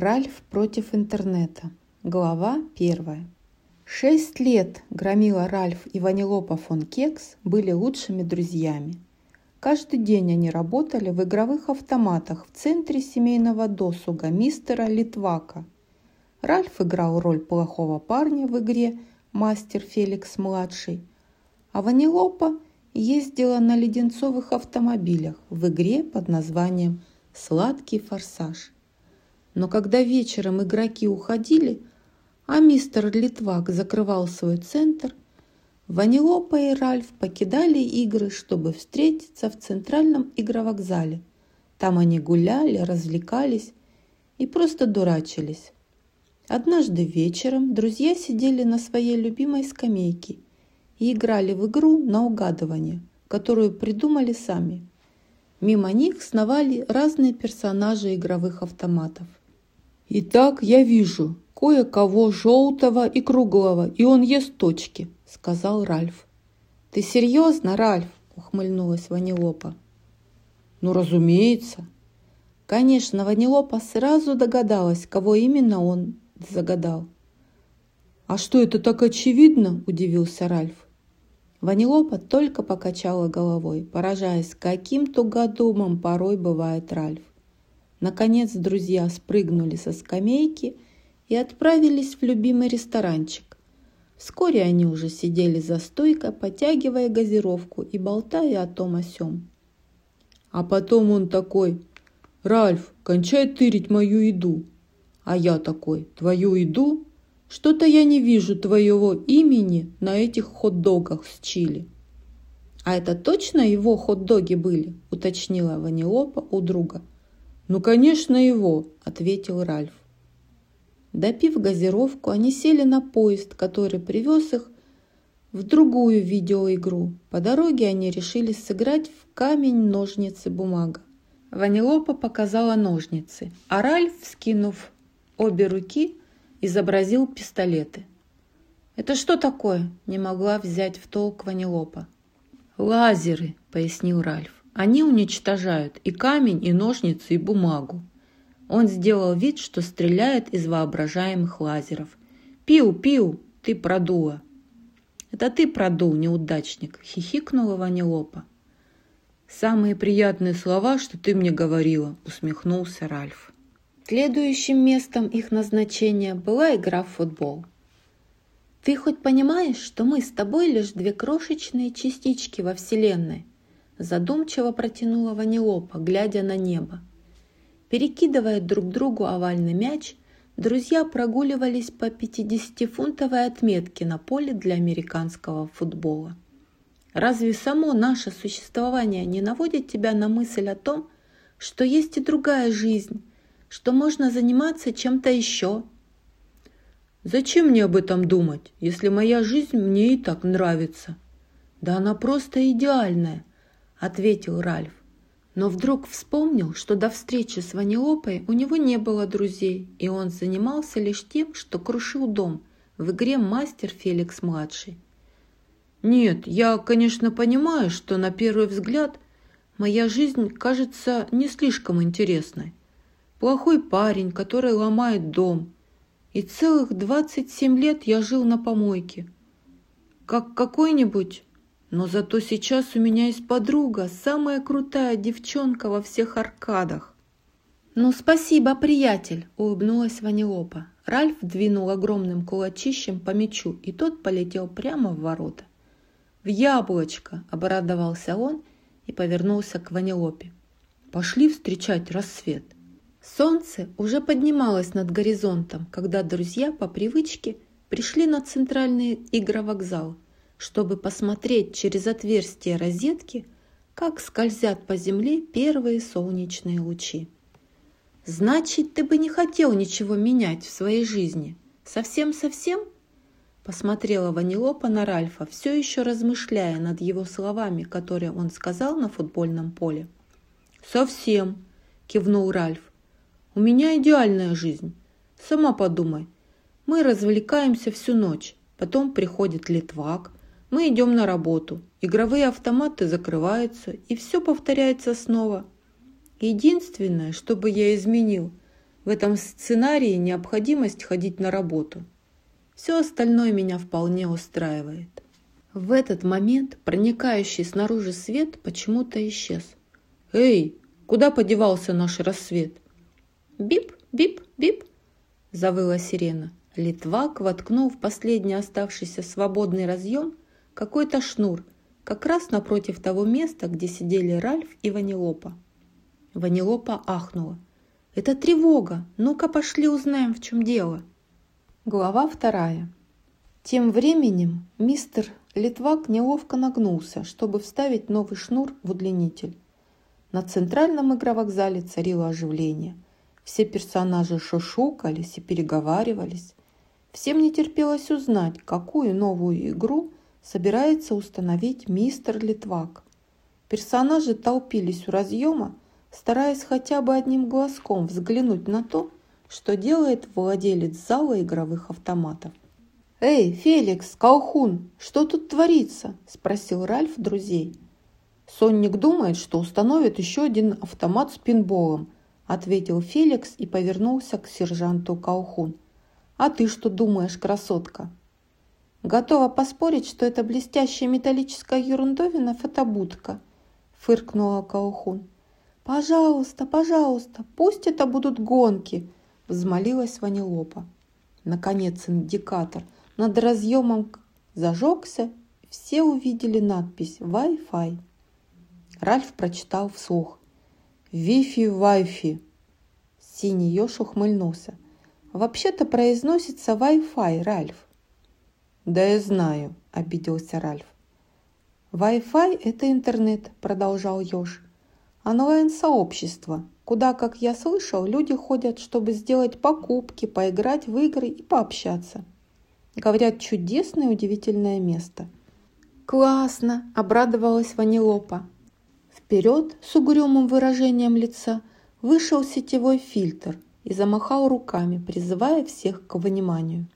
Ральф против интернета. Глава первая. Шесть лет Громила Ральф и Ванилопа фон Кекс были лучшими друзьями. Каждый день они работали в игровых автоматах в центре семейного досуга мистера Литвака. Ральф играл роль плохого парня в игре «Мастер Феликс-младший», а Ванилопа ездила на леденцовых автомобилях в игре под названием «Сладкий форсаж». Но когда вечером игроки уходили, а мистер Литвак закрывал свой центр, Ванилопа и Ральф покидали игры, чтобы встретиться в центральном игровокзале. Там они гуляли, развлекались и просто дурачились. Однажды вечером друзья сидели на своей любимой скамейке и играли в игру на угадывание, которую придумали сами. Мимо них сновали разные персонажи игровых автоматов. «Итак, я вижу кое-кого желтого и круглого, и он ест точки», — сказал Ральф. «Ты серьезно, Ральф?» — ухмыльнулась Ванилопа. «Ну, разумеется». Конечно, Ванилопа сразу догадалась, кого именно он загадал. «А что, это так очевидно?» – удивился Ральф. Ванилопа только покачала головой, поражаясь, каким тугодумом порой бывает Ральф. Наконец друзья спрыгнули со скамейки и отправились в любимый ресторанчик. Вскоре они уже сидели за стойкой, потягивая газировку и болтая о том о сём. А потом он такой, «Ральф, кончай тырить мою еду!» А я такой, «Твою еду? Что-то я не вижу твоего имени на этих хот-догах с чили». «А это точно его хот-доги были?» – уточнила Ванилопа у друга. «Ну, конечно, его», – ответил Ральф. Допив газировку, они сели на поезд, который привез их в другую видеоигру. По дороге они решили сыграть в камень, ножницы, бумага. Ванилопа показала ножницы, а Ральф, скинув обе руки, изобразил пистолеты. «Это что такое?» – не могла взять в толк Ванилопа. «Лазеры», – пояснил Ральф. Они уничтожают и камень, и ножницы, и бумагу. Он сделал вид, что стреляет из воображаемых лазеров. «Пиу, пиу, ты продула!» «Это ты продул, неудачник!» – хихикнула Ванилопа. «Самые приятные слова, что ты мне говорила», – усмехнулся Ральф. Следующим местом их назначения была игра в футбол. «Ты хоть понимаешь, что мы с тобой лишь две крошечные частички во Вселенной?» Задумчиво протянула Ванилопа, глядя на небо. Перекидывая друг другу овальный мяч, друзья прогуливались по 50-фунтовой отметке на поле для американского футбола. Разве само наше существование не наводит тебя на мысль о том, что есть и другая жизнь, что можно заниматься чем-то еще? Зачем мне об этом думать, если моя жизнь мне и так нравится? Да она просто идеальная, ответил Ральф. Но вдруг вспомнил, что до встречи с Ванилопой у него не было друзей, и он занимался лишь тем, что крушил дом в игре «Мастер Феликс-младший». Нет, я, конечно, понимаю, что на первый взгляд моя жизнь кажется не слишком интересной. Плохой парень, который ломает дом. И целых 27 лет я жил на помойке. Как какой-нибудь но зато сейчас у меня есть подруга, самая крутая девчонка во всех аркадах. «Ну, спасибо, приятель!» – улыбнулась Ванилопа. Ральф двинул огромным кулачищем по мячу, и тот полетел прямо в ворота. «В яблочко!» – обрадовался он и повернулся к Ванилопе. «Пошли встречать рассвет!» Солнце уже поднималось над горизонтом, когда друзья по привычке пришли на центральный игровокзал – чтобы посмотреть через отверстие розетки, как скользят по земле первые солнечные лучи. «Значит, ты бы не хотел ничего менять в своей жизни? Совсем-совсем?» Посмотрела Ванилопа на Ральфа, все еще размышляя над его словами, которые он сказал на футбольном поле. «Совсем», – кивнул Ральф. «У меня идеальная жизнь. Сама подумай. Мы развлекаемся всю ночь. Потом приходит Литвак, мы идем на работу, игровые автоматы закрываются, и все повторяется снова. Единственное, что бы я изменил, в этом сценарии необходимость ходить на работу. Все остальное меня вполне устраивает. В этот момент проникающий снаружи свет почему-то исчез. «Эй, куда подевался наш рассвет?» «Бип, бип, бип!» – завыла сирена. Литвак воткнул в последний оставшийся свободный разъем какой-то шнур, как раз напротив того места, где сидели Ральф и Ванилопа. Ванилопа ахнула. «Это тревога! Ну-ка пошли узнаем, в чем дело!» Глава вторая. Тем временем мистер Литвак неловко нагнулся, чтобы вставить новый шнур в удлинитель. На центральном игровокзале царило оживление. Все персонажи шушукались и переговаривались. Всем не терпелось узнать, какую новую игру собирается установить мистер Литвак. Персонажи толпились у разъема, стараясь хотя бы одним глазком взглянуть на то, что делает владелец зала игровых автоматов. «Эй, Феликс, Колхун, что тут творится?» – спросил Ральф друзей. «Сонник думает, что установит еще один автомат с пинболом», – ответил Феликс и повернулся к сержанту Колхун. «А ты что думаешь, красотка?» «Готова поспорить, что это блестящая металлическая ерундовина фотобудка», – фыркнула Колхун. «Пожалуйста, пожалуйста, пусть это будут гонки», – взмолилась Ванилопа. Наконец индикатор – над разъемом зажегся, все увидели надпись Wi-Fi. Ральф прочитал вслух. «Вифи, Вайфи». Синий еж ухмыльнулся. «Вообще-то произносится Wi-Fi, Ральф». «Да я знаю», – обиделся Ральф. Wi-Fi – это интернет, продолжал Ёж. Онлайн-сообщество, куда, как я слышал, люди ходят, чтобы сделать покупки, поиграть в игры и пообщаться. Говорят, чудесное и удивительное место. «Классно!» – обрадовалась Ванилопа. Вперед с угрюмым выражением лица вышел сетевой фильтр и замахал руками, призывая всех к вниманию.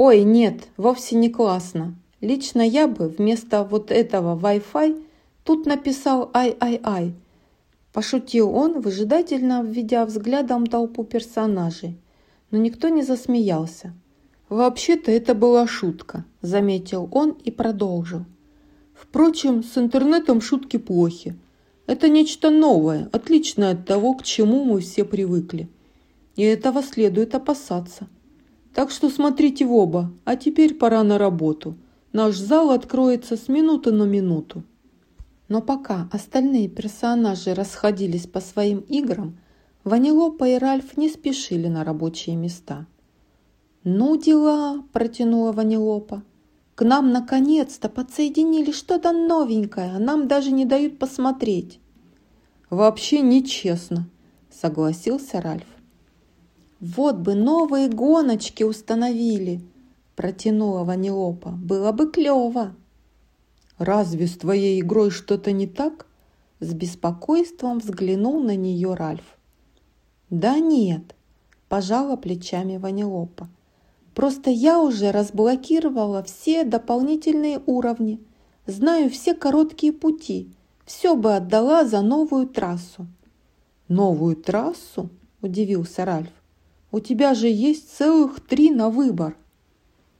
«Ой, нет, вовсе не классно. Лично я бы вместо вот этого Wi-Fi тут написал «Ай-ай-ай», Пошутил он, выжидательно введя взглядом толпу персонажей, но никто не засмеялся. «Вообще-то это была шутка», – заметил он и продолжил. «Впрочем, с интернетом шутки плохи. Это нечто новое, отличное от того, к чему мы все привыкли. И этого следует опасаться. Так что смотрите в оба, а теперь пора на работу. Наш зал откроется с минуты на минуту». Но пока остальные персонажи расходились по своим играм, Ванилопа и Ральф не спешили на рабочие места – «Ну дела!» – протянула Ванилопа. «К нам наконец-то подсоединили что-то новенькое, а нам даже не дают посмотреть». «Вообще нечестно», – согласился Ральф. «Вот бы новые гоночки установили!» – протянула Ванилопа. «Было бы клево!» «Разве с твоей игрой что-то не так?» С беспокойством взглянул на нее Ральф. «Да нет», – пожала плечами Ванилопа. Просто я уже разблокировала все дополнительные уровни, знаю все короткие пути, все бы отдала за новую трассу. Новую трассу? Удивился Ральф. У тебя же есть целых три на выбор.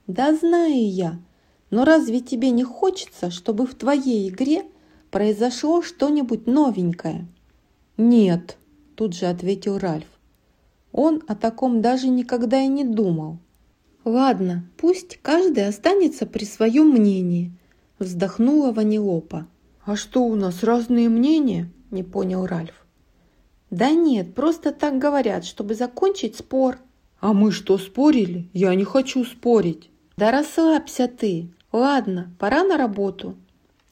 Да знаю я, но разве тебе не хочется, чтобы в твоей игре произошло что-нибудь новенькое? Нет, тут же ответил Ральф. Он о таком даже никогда и не думал. «Ладно, пусть каждый останется при своем мнении», – вздохнула Ванилопа. «А что, у нас разные мнения?» – не понял Ральф. «Да нет, просто так говорят, чтобы закончить спор». «А мы что, спорили? Я не хочу спорить». «Да расслабься ты. Ладно, пора на работу.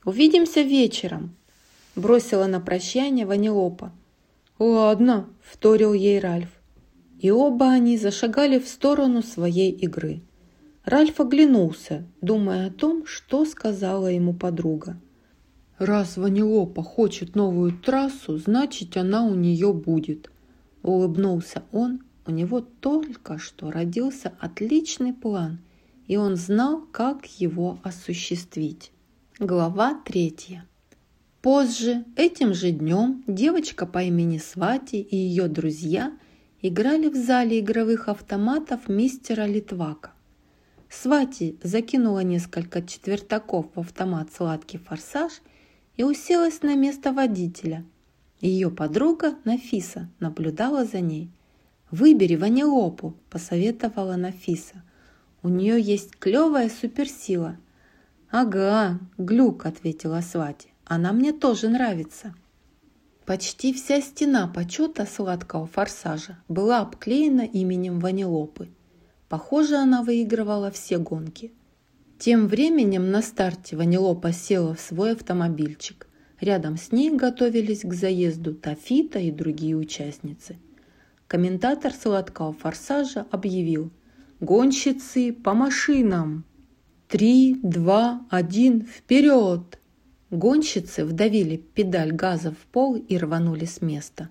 Увидимся вечером», – бросила на прощание Ванилопа. «Ладно», – вторил ей Ральф и оба они зашагали в сторону своей игры. Ральф оглянулся, думая о том, что сказала ему подруга. «Раз Ванилопа хочет новую трассу, значит, она у нее будет», – улыбнулся он. У него только что родился отличный план, и он знал, как его осуществить. Глава третья. Позже, этим же днем, девочка по имени Свати и ее друзья – играли в зале игровых автоматов мистера Литвака. Свати закинула несколько четвертаков в автомат «Сладкий форсаж» и уселась на место водителя. Ее подруга Нафиса наблюдала за ней. «Выбери ванилопу», – посоветовала Нафиса. «У нее есть клевая суперсила». «Ага, глюк», – ответила Свати. «Она мне тоже нравится». Почти вся стена почета сладкого форсажа была обклеена именем Ванилопы. Похоже, она выигрывала все гонки. Тем временем на старте Ванилопа села в свой автомобильчик. Рядом с ней готовились к заезду Тафита и другие участницы. Комментатор сладкого форсажа объявил «Гонщицы по машинам! Три, два, один, вперед!» Гонщицы вдавили педаль газа в пол и рванули с места.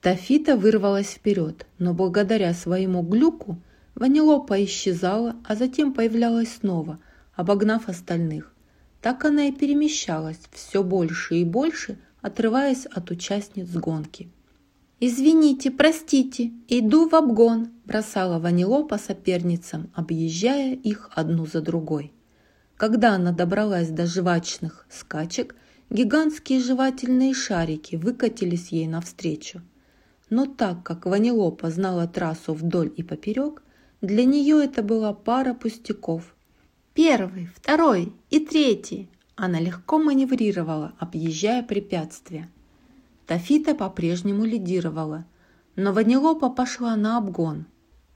Тафита вырвалась вперед, но благодаря своему глюку Ванилопа исчезала, а затем появлялась снова, обогнав остальных. Так она и перемещалась все больше и больше, отрываясь от участниц гонки. «Извините, простите, иду в обгон», – бросала Ванилопа соперницам, объезжая их одну за другой. Когда она добралась до жвачных скачек, гигантские жевательные шарики выкатились ей навстречу. Но так как Ванилопа знала трассу вдоль и поперек, для нее это была пара пустяков. Первый, второй и третий. Она легко маневрировала, объезжая препятствия. Тафита по-прежнему лидировала, но Ванилопа пошла на обгон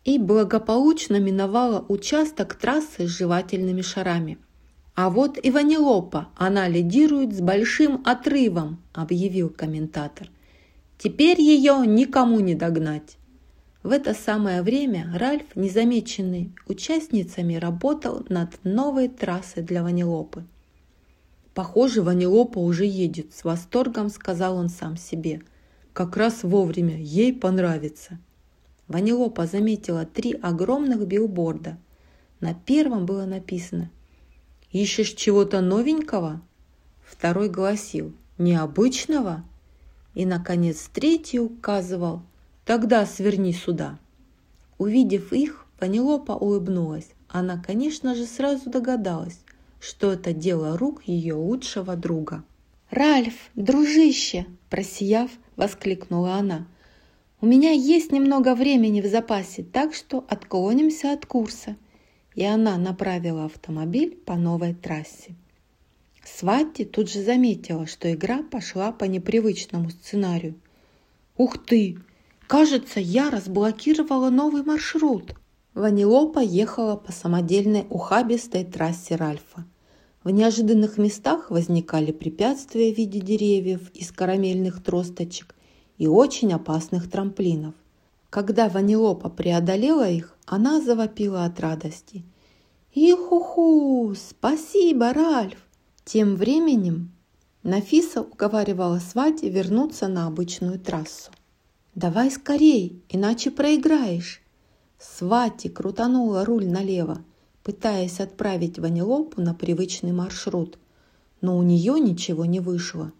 и благополучно миновала участок трассы с жевательными шарами – «А вот и Ванилопа, она лидирует с большим отрывом», – объявил комментатор. «Теперь ее никому не догнать». В это самое время Ральф, незамеченный участницами, работал над новой трассой для Ванилопы. «Похоже, Ванилопа уже едет», – с восторгом сказал он сам себе. «Как раз вовремя, ей понравится». Ванилопа заметила три огромных билборда. На первом было написано – Ищешь чего-то новенького? Второй гласил необычного. И, наконец, третий указывал «Тогда сверни сюда». Увидев их, Панелопа улыбнулась. Она, конечно же, сразу догадалась, что это дело рук ее лучшего друга. «Ральф, дружище!» – просияв, воскликнула она. «У меня есть немного времени в запасе, так что отклонимся от курса и она направила автомобиль по новой трассе. Свати тут же заметила, что игра пошла по непривычному сценарию. «Ух ты! Кажется, я разблокировала новый маршрут!» Ванилопа ехала по самодельной ухабистой трассе Ральфа. В неожиданных местах возникали препятствия в виде деревьев из карамельных тросточек и очень опасных трамплинов. Когда Ванилопа преодолела их, она завопила от радости. «Ихуху! Спасибо, Ральф!» Тем временем Нафиса уговаривала Свати вернуться на обычную трассу. «Давай скорей, иначе проиграешь!» Свати крутанула руль налево, пытаясь отправить Ванилопу на привычный маршрут, но у нее ничего не вышло.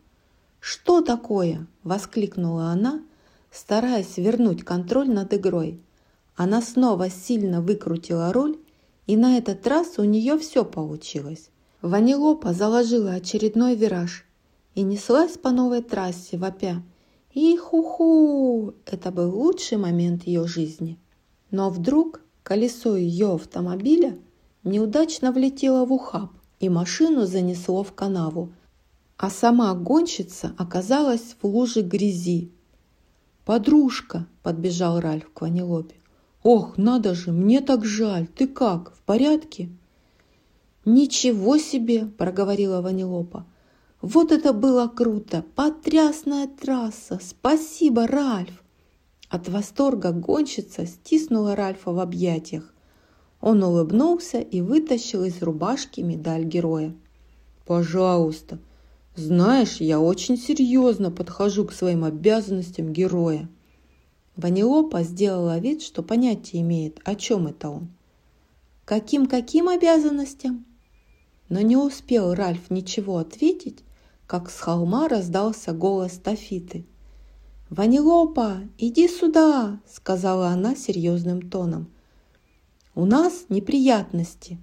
«Что такое?» – воскликнула она – стараясь вернуть контроль над игрой. Она снова сильно выкрутила руль, и на этот раз у нее все получилось. Ванилопа заложила очередной вираж и неслась по новой трассе, вопя «И-ху-ху!» Это был лучший момент ее жизни. Но вдруг колесо ее автомобиля неудачно влетело в ухаб, и машину занесло в канаву, а сама гонщица оказалась в луже грязи, «Подружка!» – подбежал Ральф к Ванилопе. «Ох, надо же, мне так жаль! Ты как, в порядке?» «Ничего себе!» – проговорила Ванилопа. «Вот это было круто! Потрясная трасса! Спасибо, Ральф!» От восторга гонщица стиснула Ральфа в объятиях. Он улыбнулся и вытащил из рубашки медаль героя. «Пожалуйста, знаешь, я очень серьезно подхожу к своим обязанностям героя. Ванилопа сделала вид, что понятия имеет, о чем это он. Каким-каким обязанностям? Но не успел Ральф ничего ответить, как с холма раздался голос Тафиты. «Ванилопа, иди сюда!» – сказала она серьезным тоном. «У нас неприятности».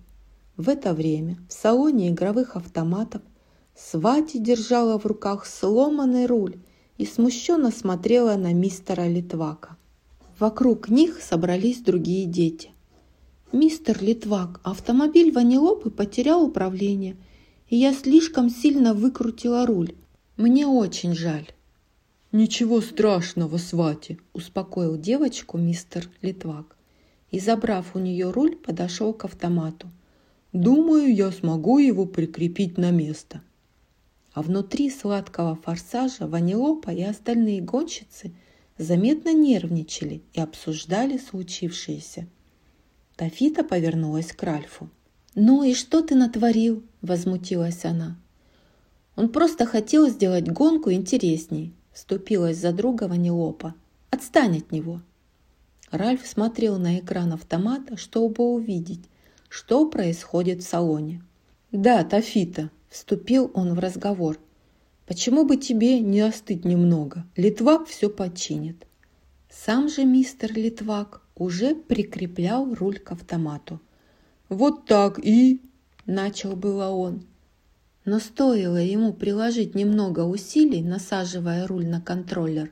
В это время в салоне игровых автоматов Свати держала в руках сломанный руль и смущенно смотрела на мистера Литвака. Вокруг них собрались другие дети. «Мистер Литвак, автомобиль Ванилопы потерял управление, и я слишком сильно выкрутила руль. Мне очень жаль». «Ничего страшного, Свати», – успокоил девочку мистер Литвак. И, забрав у нее руль, подошел к автомату. «Думаю, я смогу его прикрепить на место». А внутри сладкого форсажа Ванилопа и остальные гонщицы заметно нервничали и обсуждали случившееся. Тафита повернулась к Ральфу. «Ну и что ты натворил?» – возмутилась она. «Он просто хотел сделать гонку интересней», – вступилась за друга Ванилопа. «Отстань от него!» Ральф смотрел на экран автомата, чтобы увидеть, что происходит в салоне. «Да, Тафита», – вступил он в разговор. «Почему бы тебе не остыть немного? Литвак все починит». Сам же мистер Литвак уже прикреплял руль к автомату. «Вот так и...» – начал было он. Но стоило ему приложить немного усилий, насаживая руль на контроллер,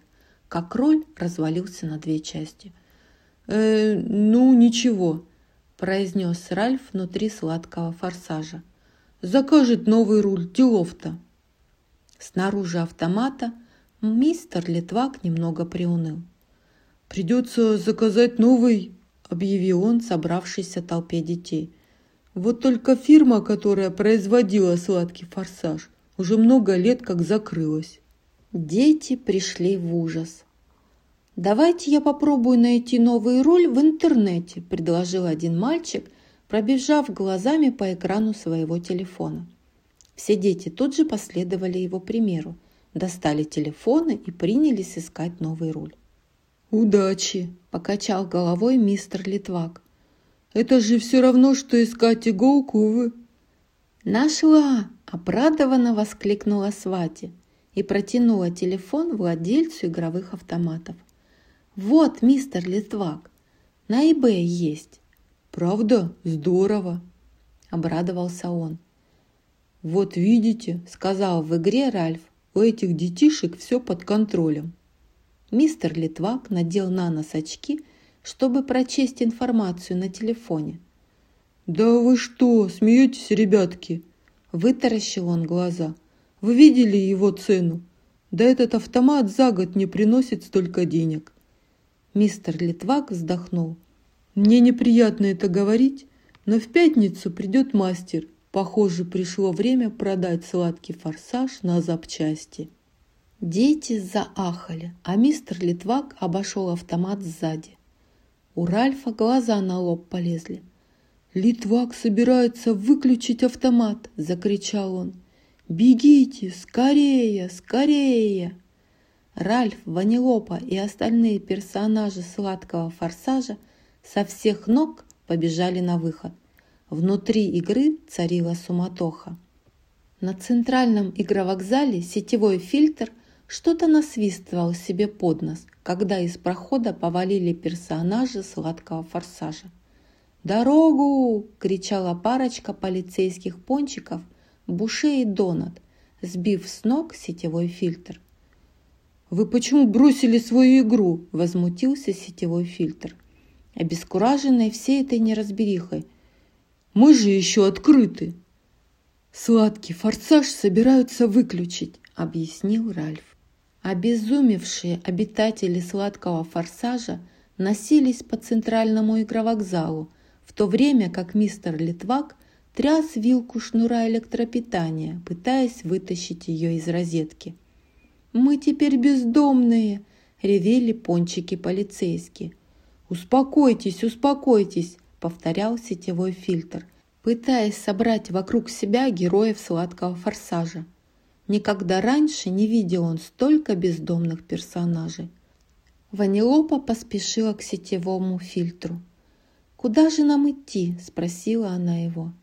как руль развалился на две части. «Э, ну, ничего», – произнес Ральф внутри сладкого форсажа. «Закажет новый руль, делов-то». Снаружи автомата мистер Литвак немного приуныл. «Придется заказать новый», – объявил он собравшейся толпе детей. «Вот только фирма, которая производила сладкий форсаж, уже много лет как закрылась». Дети пришли в ужас. «Давайте я попробую найти новый руль в интернете», – предложил один мальчик, пробежав глазами по экрану своего телефона. Все дети тут же последовали его примеру, достали телефоны и принялись искать новый руль. «Удачи!» – покачал головой мистер Литвак. «Это же все равно, что искать иголку вы!» «Нашла!» – обрадованно воскликнула Свати и протянула телефон владельцу игровых автоматов. «Вот, мистер Литвак, на eBay есть». «Правда? Здорово!» – обрадовался он. «Вот видите», – сказал в игре Ральф, – «у этих детишек все под контролем». Мистер Литвак надел на нос очки, чтобы прочесть информацию на телефоне. «Да вы что, смеетесь, ребятки?» Вытаращил он глаза. «Вы видели его цену? Да этот автомат за год не приносит столько денег». Мистер Литвак вздохнул. «Мне неприятно это говорить, но в пятницу придет мастер. Похоже, пришло время продать сладкий форсаж на запчасти». Дети заахали, а мистер Литвак обошел автомат сзади. У Ральфа глаза на лоб полезли. «Литвак собирается выключить автомат!» – закричал он. «Бегите! Скорее! Скорее!» Ральф, Ванилопа и остальные персонажи сладкого форсажа со всех ног побежали на выход. Внутри игры царила суматоха. На центральном игровокзале сетевой фильтр что-то насвистывал себе под нос, когда из прохода повалили персонажи сладкого форсажа. «Дорогу!» – кричала парочка полицейских пончиков Буше и Донат, сбив с ног сетевой фильтр. «Вы почему бросили свою игру?» – возмутился сетевой фильтр. Обескураженный всей этой неразберихой. «Мы же еще открыты!» «Сладкий форсаж собираются выключить», – объяснил Ральф. Обезумевшие обитатели сладкого форсажа носились по центральному игровокзалу, в то время как мистер Литвак тряс вилку шнура электропитания, пытаясь вытащить ее из розетки. «Мы теперь бездомные!» – ревели пончики полицейские. «Успокойтесь, успокойтесь!» – повторял сетевой фильтр, пытаясь собрать вокруг себя героев сладкого форсажа. Никогда раньше не видел он столько бездомных персонажей. Ванилопа поспешила к сетевому фильтру. «Куда же нам идти?» – спросила она его.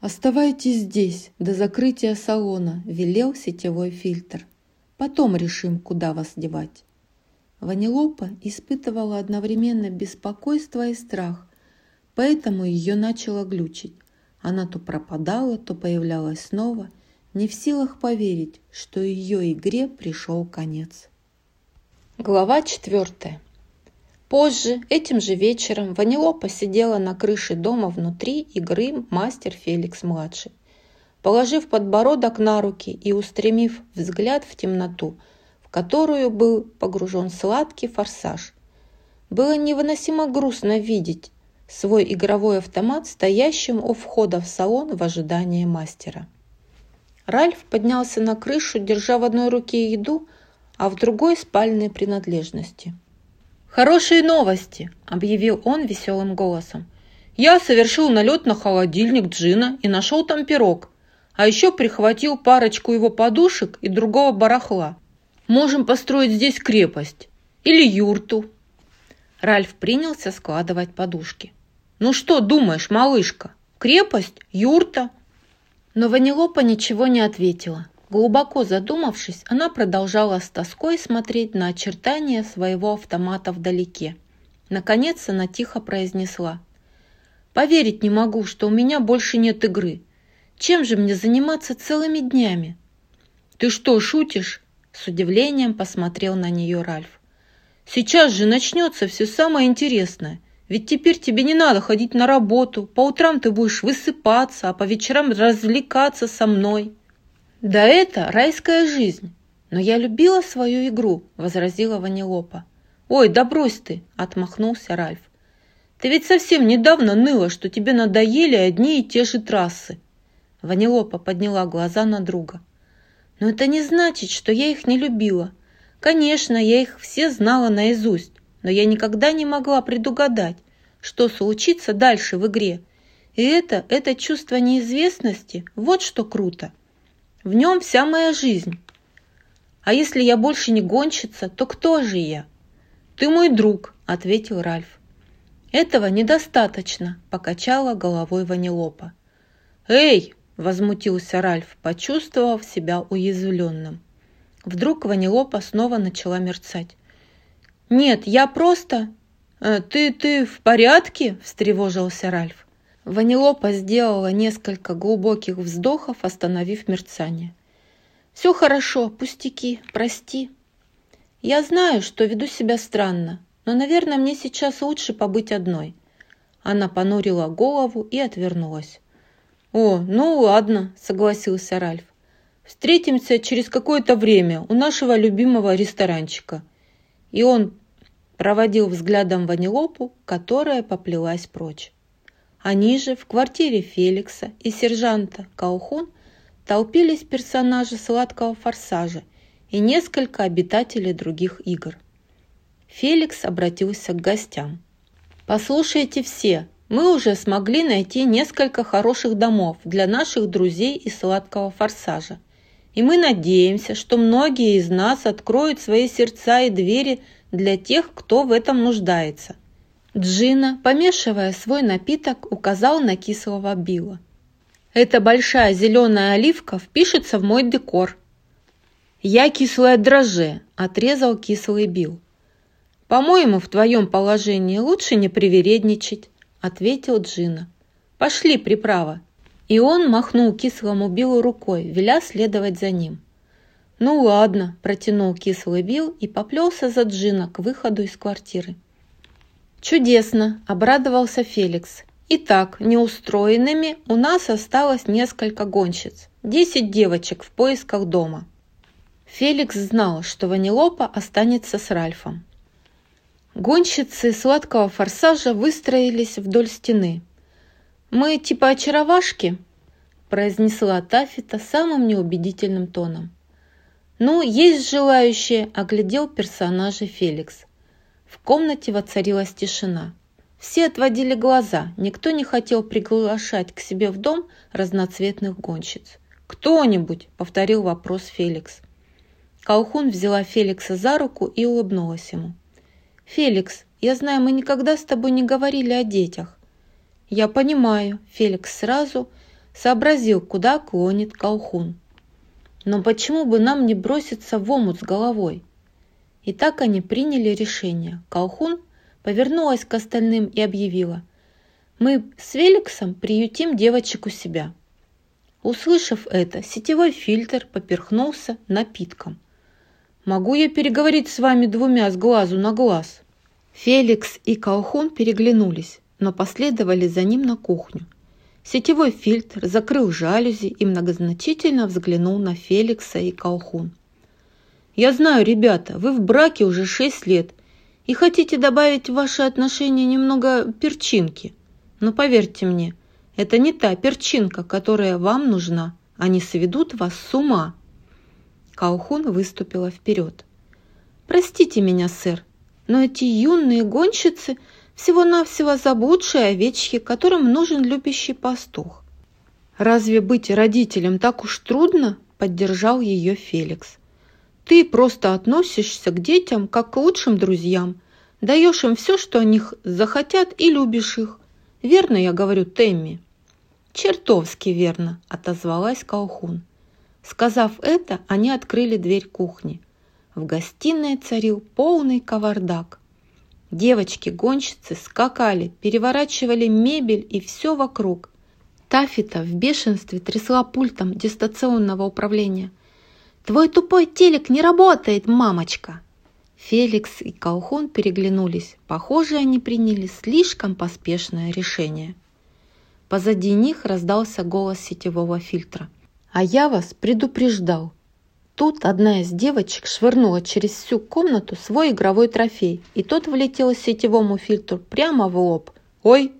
«Оставайтесь здесь до закрытия салона», – велел сетевой фильтр. «Потом решим, куда вас девать». Ванилопа испытывала одновременно беспокойство и страх, поэтому ее начало глючить. Она то пропадала, то появлялась снова, не в силах поверить, что ее игре пришел конец. Глава четвертая. Позже, этим же вечером, Ванилопа сидела на крыше дома внутри игры «Мастер Феликс-младший». Положив подбородок на руки и устремив взгляд в темноту, в которую был погружен сладкий форсаж. Было невыносимо грустно видеть свой игровой автомат стоящим у входа в салон в ожидании мастера. Ральф поднялся на крышу, держа в одной руке еду, а в другой спальные принадлежности. «Хорошие новости!» – объявил он веселым голосом. «Я совершил налет на холодильник Джина и нашел там пирог, а еще прихватил парочку его подушек и другого барахла. Можем построить здесь крепость или юрту». Ральф принялся складывать подушки. «Ну что думаешь, малышка? Крепость? Юрта?» Но Ванилопа ничего не ответила. Глубоко задумавшись, она продолжала с тоской смотреть на очертания своего автомата вдалеке. Наконец она тихо произнесла. «Поверить не могу, что у меня больше нет игры. Чем же мне заниматься целыми днями?» «Ты что, шутишь?» С удивлением посмотрел на нее Ральф. «Сейчас же начнется все самое интересное. Ведь теперь тебе не надо ходить на работу. По утрам ты будешь высыпаться, а по вечерам развлекаться со мной». «Да это райская жизнь. Но я любила свою игру», — возразила Ванилопа. «Ой, да брось ты!» — отмахнулся Ральф. «Ты ведь совсем недавно ныла, что тебе надоели одни и те же трассы». Ванилопа подняла глаза на друга. «Но это не значит, что я их не любила. Конечно, я их все знала наизусть, но я никогда не могла предугадать, что случится дальше в игре. И это, это чувство неизвестности, вот что круто. В нем вся моя жизнь. А если я больше не гонщица, то кто же я? Ты мой друг, ответил Ральф. Этого недостаточно, покачала головой Ванилопа. Эй, возмутился Ральф, почувствовав себя уязвленным. Вдруг Ванилопа снова начала мерцать. «Нет, я просто...» «Э, «Ты, ты в порядке?» – встревожился Ральф. Ванилопа сделала несколько глубоких вздохов, остановив мерцание. «Все хорошо, пустяки, прости. Я знаю, что веду себя странно, но, наверное, мне сейчас лучше побыть одной». Она понурила голову и отвернулась. «О, ну ладно», — согласился Ральф. «Встретимся через какое-то время у нашего любимого ресторанчика». И он проводил взглядом Ванилопу, которая поплелась прочь. Они же в квартире Феликса и сержанта Каухун толпились персонажи сладкого форсажа и несколько обитателей других игр. Феликс обратился к гостям. «Послушайте все, мы уже смогли найти несколько хороших домов для наших друзей из сладкого форсажа. И мы надеемся, что многие из нас откроют свои сердца и двери для тех, кто в этом нуждается – Джина, помешивая свой напиток, указал на кислого Билла. «Эта большая зеленая оливка впишется в мой декор». «Я кислое дрожже», – отрезал кислый Билл. «По-моему, в твоем положении лучше не привередничать», – ответил Джина. «Пошли, приправа». И он махнул кислому Биллу рукой, веля следовать за ним. «Ну ладно», – протянул кислый Билл и поплелся за Джина к выходу из квартиры. «Чудесно!» – обрадовался Феликс. «Итак, неустроенными у нас осталось несколько гонщиц, десять девочек в поисках дома». Феликс знал, что Ванилопа останется с Ральфом. Гонщицы сладкого форсажа выстроились вдоль стены. «Мы типа очаровашки?» – произнесла Тафита самым неубедительным тоном. «Ну, есть желающие», – оглядел персонажа Феликс. В комнате воцарилась тишина. Все отводили глаза, никто не хотел приглашать к себе в дом разноцветных гонщиц. «Кто-нибудь!» – повторил вопрос Феликс. Колхун взяла Феликса за руку и улыбнулась ему. «Феликс, я знаю, мы никогда с тобой не говорили о детях». «Я понимаю», – Феликс сразу сообразил, куда клонит Колхун. «Но почему бы нам не броситься в омут с головой? И так они приняли решение. Колхун повернулась к остальным и объявила. «Мы с Великсом приютим девочек у себя». Услышав это, сетевой фильтр поперхнулся напитком. «Могу я переговорить с вами двумя с глазу на глаз?» Феликс и Колхун переглянулись, но последовали за ним на кухню. Сетевой фильтр закрыл жалюзи и многозначительно взглянул на Феликса и Колхун. «Я знаю, ребята, вы в браке уже шесть лет и хотите добавить в ваши отношения немного перчинки. Но поверьте мне, это не та перчинка, которая вам нужна. Они сведут вас с ума». Каухун выступила вперед. «Простите меня, сэр, но эти юные гонщицы всего-навсего заблудшие овечки, которым нужен любящий пастух. «Разве быть родителем так уж трудно?» – поддержал ее Феликс. «Ты просто относишься к детям как к лучшим друзьям, даешь им все, что они захотят, и любишь их. Верно я говорю, Темми?» «Чертовски верно», – отозвалась Каухун. Сказав это, они открыли дверь кухни. В гостиной царил полный кавардак. Девочки-гонщицы скакали, переворачивали мебель и все вокруг. Тафита в бешенстве трясла пультом дистанционного управления. «Твой тупой телек не работает, мамочка!» Феликс и Колхун переглянулись. Похоже, они приняли слишком поспешное решение. Позади них раздался голос сетевого фильтра. «А я вас предупреждал. Тут одна из девочек швырнула через всю комнату свой игровой трофей, и тот влетел сетевому фильтру прямо в лоб. «Ой!»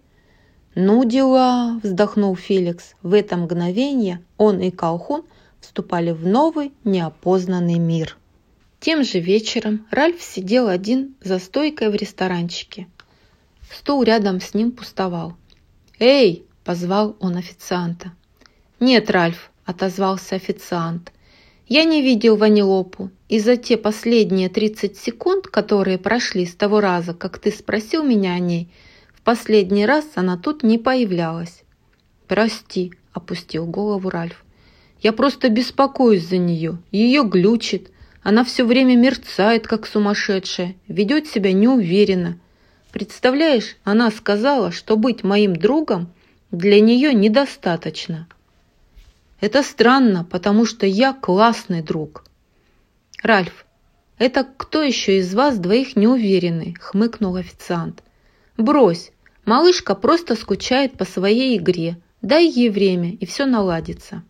«Ну дела!» – вздохнул Феликс. В это мгновение он и Колхун вступали в новый неопознанный мир. Тем же вечером Ральф сидел один за стойкой в ресторанчике. Стул рядом с ним пустовал. «Эй!» – позвал он официанта. «Нет, Ральф!» – отозвался официант – я не видел Ванилопу, и за те последние 30 секунд, которые прошли с того раза, как ты спросил меня о ней, в последний раз она тут не появлялась. «Прости», — опустил голову Ральф. «Я просто беспокоюсь за нее. Ее глючит. Она все время мерцает, как сумасшедшая, ведет себя неуверенно. Представляешь, она сказала, что быть моим другом для нее недостаточно». Это странно, потому что я классный друг. Ральф, это кто еще из вас двоих неуверенный? Хмыкнул официант. Брось, малышка просто скучает по своей игре. Дай ей время, и все наладится.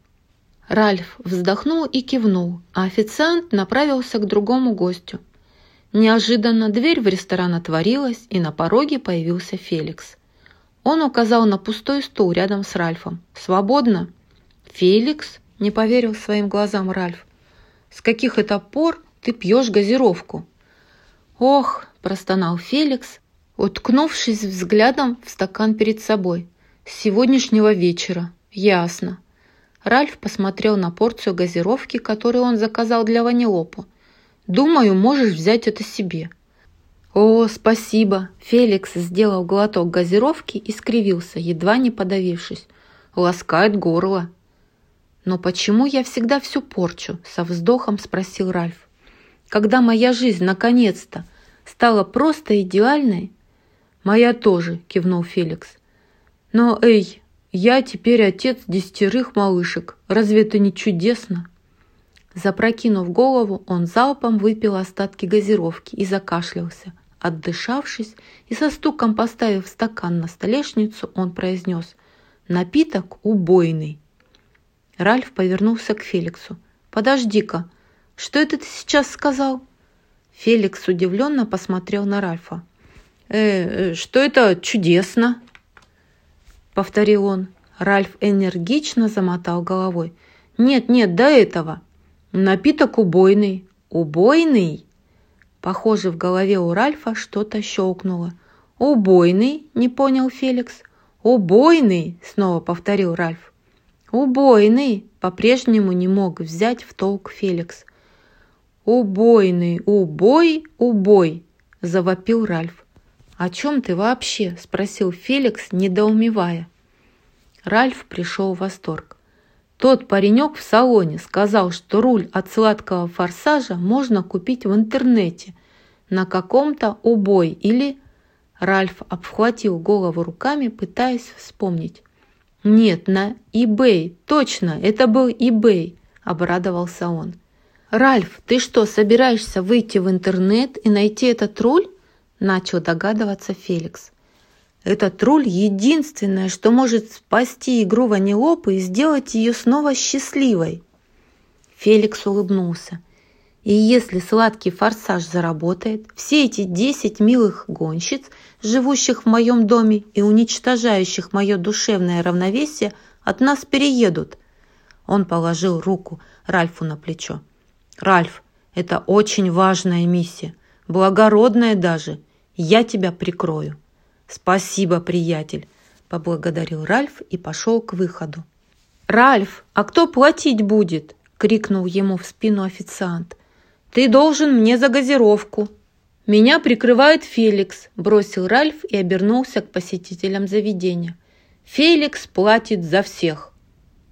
Ральф вздохнул и кивнул, а официант направился к другому гостю. Неожиданно дверь в ресторан отворилась, и на пороге появился Феликс. Он указал на пустой стул рядом с Ральфом. «Свободно?» «Феликс?» – не поверил своим глазам Ральф. «С каких это пор ты пьешь газировку?» «Ох!» – простонал Феликс, уткнувшись взглядом в стакан перед собой. «С сегодняшнего вечера. Ясно». Ральф посмотрел на порцию газировки, которую он заказал для Ванилопу. «Думаю, можешь взять это себе». «О, спасибо!» Феликс сделал глоток газировки и скривился, едва не подавившись. «Ласкает горло». «Но почему я всегда все порчу?» – со вздохом спросил Ральф. «Когда моя жизнь наконец-то стала просто идеальной?» «Моя тоже», – кивнул Феликс. «Но, эй, я теперь отец десятерых малышек. Разве это не чудесно?» Запрокинув голову, он залпом выпил остатки газировки и закашлялся. Отдышавшись и со стуком поставив стакан на столешницу, он произнес «Напиток убойный». Ральф повернулся к Феликсу. «Подожди-ка, что это ты сейчас сказал?» Феликс удивленно посмотрел на Ральфа. «Э, что это чудесно?» Повторил он. Ральф энергично замотал головой. «Нет, нет, до этого. Напиток убойный». «Убойный?» Похоже, в голове у Ральфа что-то щелкнуло. «Убойный?» – не понял Феликс. «Убойный!» – снова повторил Ральф. «Убойный!» – по-прежнему не мог взять в толк Феликс. «Убойный! Убой! Убой!» – завопил Ральф. «О чем ты вообще?» – спросил Феликс, недоумевая. Ральф пришел в восторг. Тот паренек в салоне сказал, что руль от сладкого форсажа можно купить в интернете. на каком-то убой или... Ральф обхватил голову руками, пытаясь вспомнить. «Нет, на eBay, точно, это был eBay», – обрадовался он. «Ральф, ты что, собираешься выйти в интернет и найти этот руль?» – начал догадываться Феликс. «Этот руль – единственное, что может спасти игру Ванилопы и сделать ее снова счастливой». Феликс улыбнулся. И если сладкий форсаж заработает, все эти десять милых гонщиц, живущих в моем доме и уничтожающих мое душевное равновесие, от нас переедут. Он положил руку Ральфу на плечо. «Ральф, это очень важная миссия, благородная даже. Я тебя прикрою». «Спасибо, приятель», – поблагодарил Ральф и пошел к выходу. «Ральф, а кто платить будет?» – крикнул ему в спину официант. Ты должен мне за газировку». «Меня прикрывает Феликс», – бросил Ральф и обернулся к посетителям заведения. «Феликс платит за всех».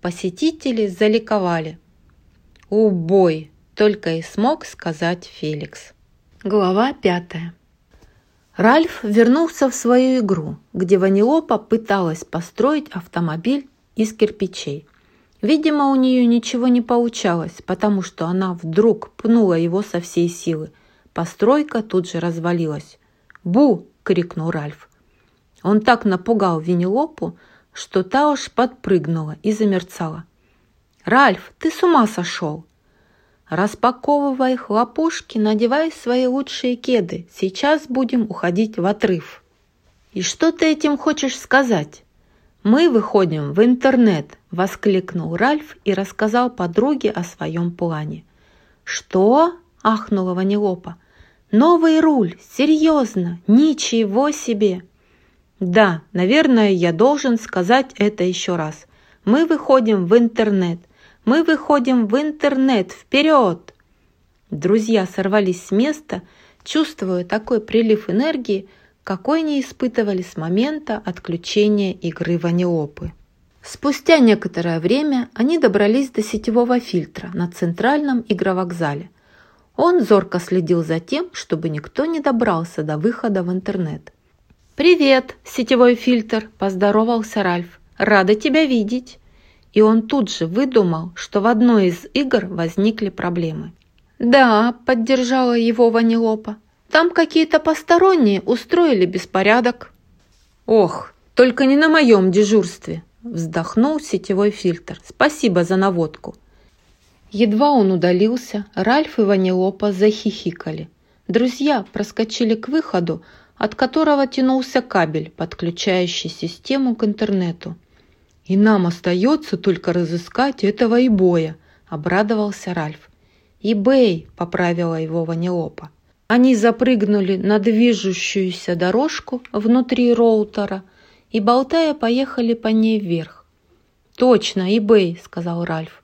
Посетители заликовали. «Убой!» – только и смог сказать Феликс. Глава пятая. Ральф вернулся в свою игру, где Ванилопа пыталась построить автомобиль из кирпичей. Видимо, у нее ничего не получалось, потому что она вдруг пнула его со всей силы. Постройка тут же развалилась. «Бу!» — крикнул Ральф. Он так напугал Винилопу, что та уж подпрыгнула и замерцала. «Ральф, ты с ума сошел!» «Распаковывай хлопушки, надевай свои лучшие кеды. Сейчас будем уходить в отрыв». «И что ты этим хочешь сказать?» «Мы выходим в интернет», – воскликнул Ральф и рассказал подруге о своем плане. «Что?» – ахнула Ванилопа. «Новый руль! Серьезно! Ничего себе!» «Да, наверное, я должен сказать это еще раз. Мы выходим в интернет! Мы выходим в интернет! Вперед!» Друзья сорвались с места, чувствуя такой прилив энергии, какой не испытывали с момента отключения игры Ванилопы. Спустя некоторое время они добрались до сетевого фильтра на центральном игровокзале. Он зорко следил за тем, чтобы никто не добрался до выхода в интернет. «Привет, сетевой фильтр!» – поздоровался Ральф. «Рада тебя видеть!» И он тут же выдумал, что в одной из игр возникли проблемы. «Да», – поддержала его Ванилопа. Там какие-то посторонние устроили беспорядок». «Ох, только не на моем дежурстве», – вздохнул сетевой фильтр. «Спасибо за наводку». Едва он удалился, Ральф и Ванилопа захихикали. Друзья проскочили к выходу, от которого тянулся кабель, подключающий систему к интернету. «И нам остается только разыскать этого Ибоя», – обрадовался Ральф. «Ибей», – поправила его Ванилопа. Они запрыгнули на движущуюся дорожку внутри роутера и, болтая, поехали по ней вверх. «Точно, eBay», — сказал Ральф.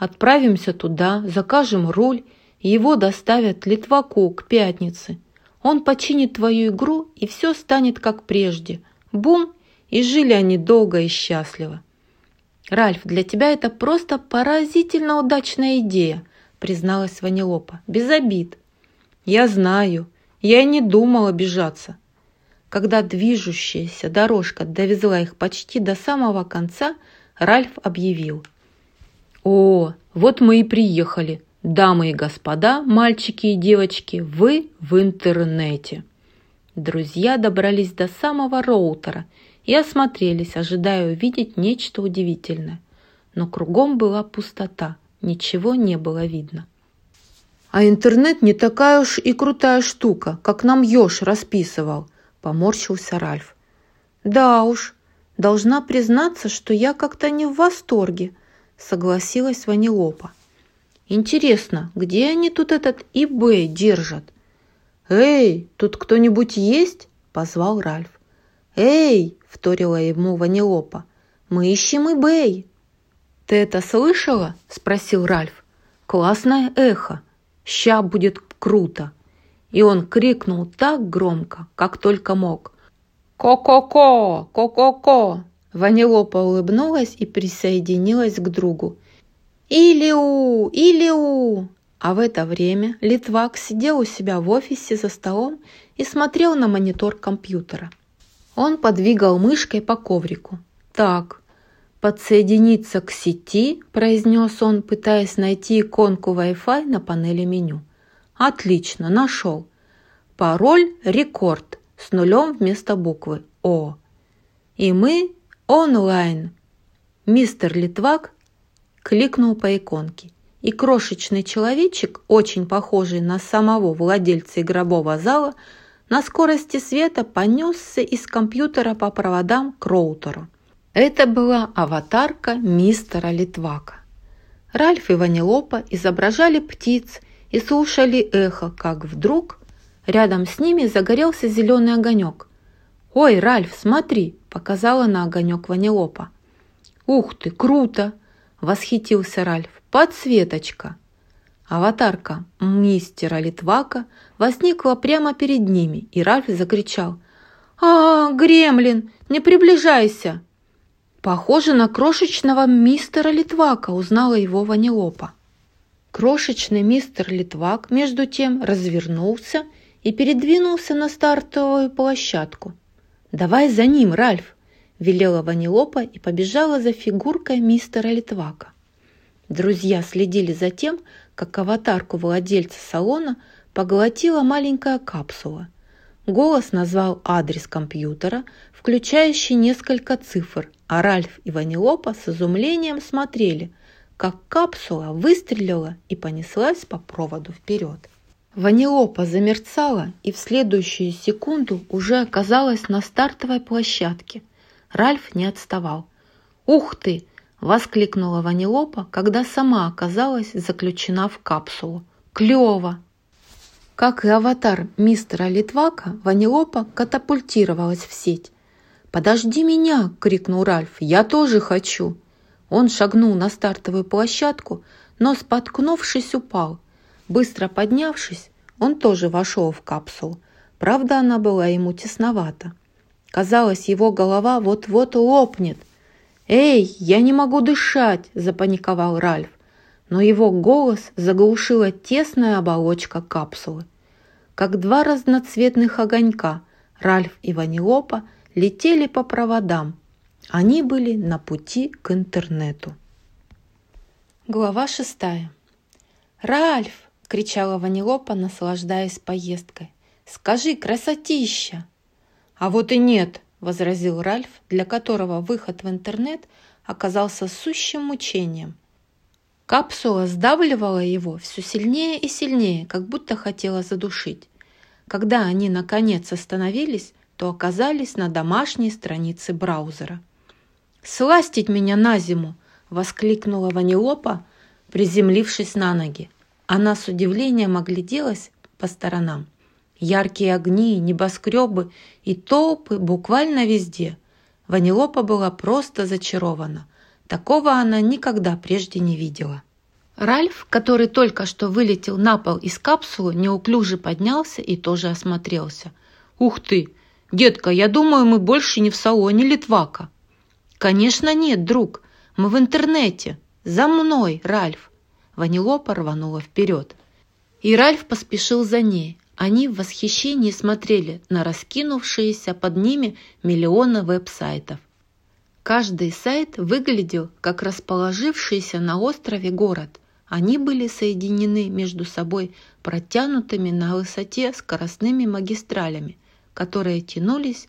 «Отправимся туда, закажем руль, его доставят Литваку к пятнице. Он починит твою игру, и все станет как прежде. Бум!» И жили они долго и счастливо. «Ральф, для тебя это просто поразительно удачная идея», призналась Ванилопа. «Без обид. Я знаю, я и не думал обижаться. Когда движущаяся дорожка довезла их почти до самого конца, Ральф объявил. «О, вот мы и приехали. Дамы и господа, мальчики и девочки, вы в интернете». Друзья добрались до самого роутера и осмотрелись, ожидая увидеть нечто удивительное. Но кругом была пустота, ничего не было видно. А интернет не такая уж и крутая штука, как нам Ёж расписывал, поморщился Ральф. Да уж, должна признаться, что я как-то не в восторге, согласилась Ванилопа. Интересно, где они тут этот eBay держат? Эй, тут кто-нибудь есть? позвал Ральф. Эй, вторила ему Ванилопа. Мы ищем eBay. Ты это слышала? спросил Ральф. Классное эхо. Ща будет круто!» И он крикнул так громко, как только мог. «Ко-ко-ко! Ко-ко-ко!» Ванилопа улыбнулась и присоединилась к другу. «Илиу! Илиу!» А в это время Литвак сидел у себя в офисе за столом и смотрел на монитор компьютера. Он подвигал мышкой по коврику. «Так, подсоединиться к сети», – произнес он, пытаясь найти иконку Wi-Fi на панели меню. «Отлично, нашел. Пароль «Рекорд» с нулем вместо буквы «О». И мы онлайн. Мистер Литвак кликнул по иконке, и крошечный человечек, очень похожий на самого владельца игрового зала, на скорости света понесся из компьютера по проводам к роутеру. Это была аватарка мистера Литвака. Ральф и Ванилопа изображали птиц и слушали эхо, как вдруг рядом с ними загорелся зеленый огонек. «Ой, Ральф, смотри!» – показала на огонек Ванилопа. «Ух ты, круто!» – восхитился Ральф. «Подсветочка!» Аватарка мистера Литвака возникла прямо перед ними, и Ральф закричал. «А, гремлин, не приближайся!» «Похоже на крошечного мистера Литвака», – узнала его Ванилопа. Крошечный мистер Литвак, между тем, развернулся и передвинулся на стартовую площадку. «Давай за ним, Ральф!» – велела Ванилопа и побежала за фигуркой мистера Литвака. Друзья следили за тем, как аватарку владельца салона поглотила маленькая капсула. Голос назвал адрес компьютера, включающий несколько цифр, а Ральф и Ванилопа с изумлением смотрели, как капсула выстрелила и понеслась по проводу вперед. Ванилопа замерцала и в следующую секунду уже оказалась на стартовой площадке. Ральф не отставал. «Ух ты!» – воскликнула Ванилопа, когда сама оказалась заключена в капсулу. «Клево!» Как и аватар мистера Литвака, Ванилопа катапультировалась в сеть. «Подожди меня!» – крикнул Ральф. «Я тоже хочу!» Он шагнул на стартовую площадку, но, споткнувшись, упал – Быстро поднявшись, он тоже вошел в капсулу. Правда, она была ему тесновата. Казалось, его голова вот-вот лопнет. «Эй, я не могу дышать!» – запаниковал Ральф. Но его голос заглушила тесная оболочка капсулы. Как два разноцветных огонька, Ральф и Ванилопа летели по проводам. Они были на пути к интернету. Глава шестая. «Ральф!» Кричала Ванилопа, наслаждаясь поездкой. «Скажи, красотища!» «А вот и нет!» – возразил Ральф, для которого выход в интернет оказался сущим мучением. Капсула сдавливала его все сильнее и сильнее, как будто хотела задушить. Когда они, наконец, остановились, то оказались на домашней странице браузера. «Сластить меня на зиму!» – воскликнула Ванилопа, приземлившись на ноги. Она с удивлением огляделась по сторонам. Яркие огни, небоскребы и толпы буквально везде. Ванилопа была просто зачарована. Такого она никогда прежде не видела. Ральф, который только что вылетел на пол из капсулы, неуклюже поднялся и тоже осмотрелся. «Ух ты! Детка, я думаю, мы больше не в салоне Литвака». «Конечно нет, друг. Мы в интернете. За мной, Ральф!» Ванилопа рванула вперед. И Ральф поспешил за ней. Они в восхищении смотрели на раскинувшиеся под ними миллионы веб-сайтов. Каждый сайт выглядел как расположившийся на острове город. Они были соединены между собой протянутыми на высоте скоростными магистралями, которые тянулись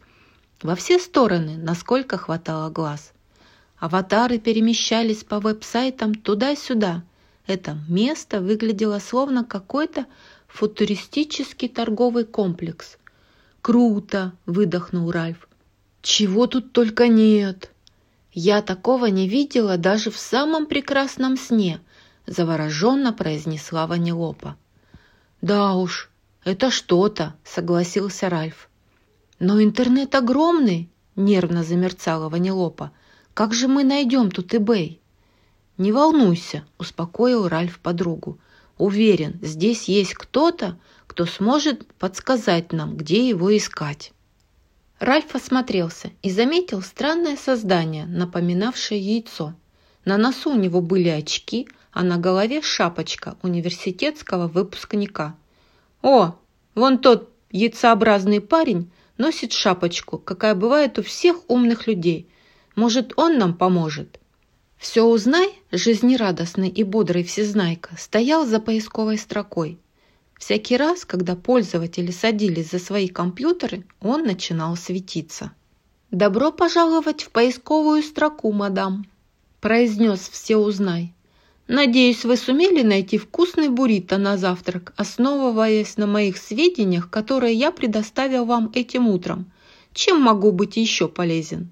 во все стороны, насколько хватало глаз. Аватары перемещались по веб-сайтам туда-сюда, это место выглядело словно какой-то футуристический торговый комплекс. «Круто!» – выдохнул Ральф. «Чего тут только нет!» «Я такого не видела даже в самом прекрасном сне», – завороженно произнесла Ванилопа. «Да уж, это что-то», – согласился Ральф. «Но интернет огромный», – нервно замерцала Ванилопа. «Как же мы найдем тут eBay?» «Не волнуйся», – успокоил Ральф подругу. «Уверен, здесь есть кто-то, кто сможет подсказать нам, где его искать». Ральф осмотрелся и заметил странное создание, напоминавшее яйцо. На носу у него были очки, а на голове шапочка университетского выпускника. «О, вон тот яйцеобразный парень носит шапочку, какая бывает у всех умных людей. Может, он нам поможет?» «Все узнай», жизнерадостный и бодрый всезнайка, стоял за поисковой строкой. Всякий раз, когда пользователи садились за свои компьютеры, он начинал светиться. «Добро пожаловать в поисковую строку, мадам», – произнес «Все узнай». «Надеюсь, вы сумели найти вкусный буррито на завтрак, основываясь на моих сведениях, которые я предоставил вам этим утром. Чем могу быть еще полезен?»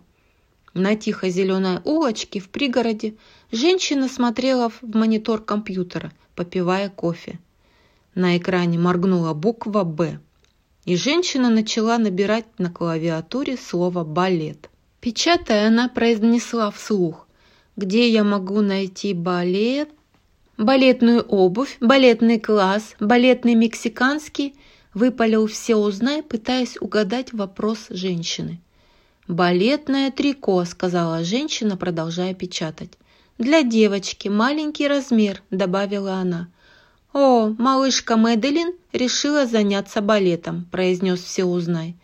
На тихой зеленой улочке в пригороде женщина смотрела в монитор компьютера, попивая кофе. На экране моргнула буква «Б», и женщина начала набирать на клавиатуре слово «балет». Печатая, она произнесла вслух «Где я могу найти балет?» «Балетную обувь, балетный класс, балетный мексиканский», выпалил все узнай, пытаясь угадать вопрос женщины. «Балетное трико», — сказала женщина, продолжая печатать. «Для девочки, маленький размер», — добавила она. «О, малышка Мэдалин решила заняться балетом», – произнес все узнай.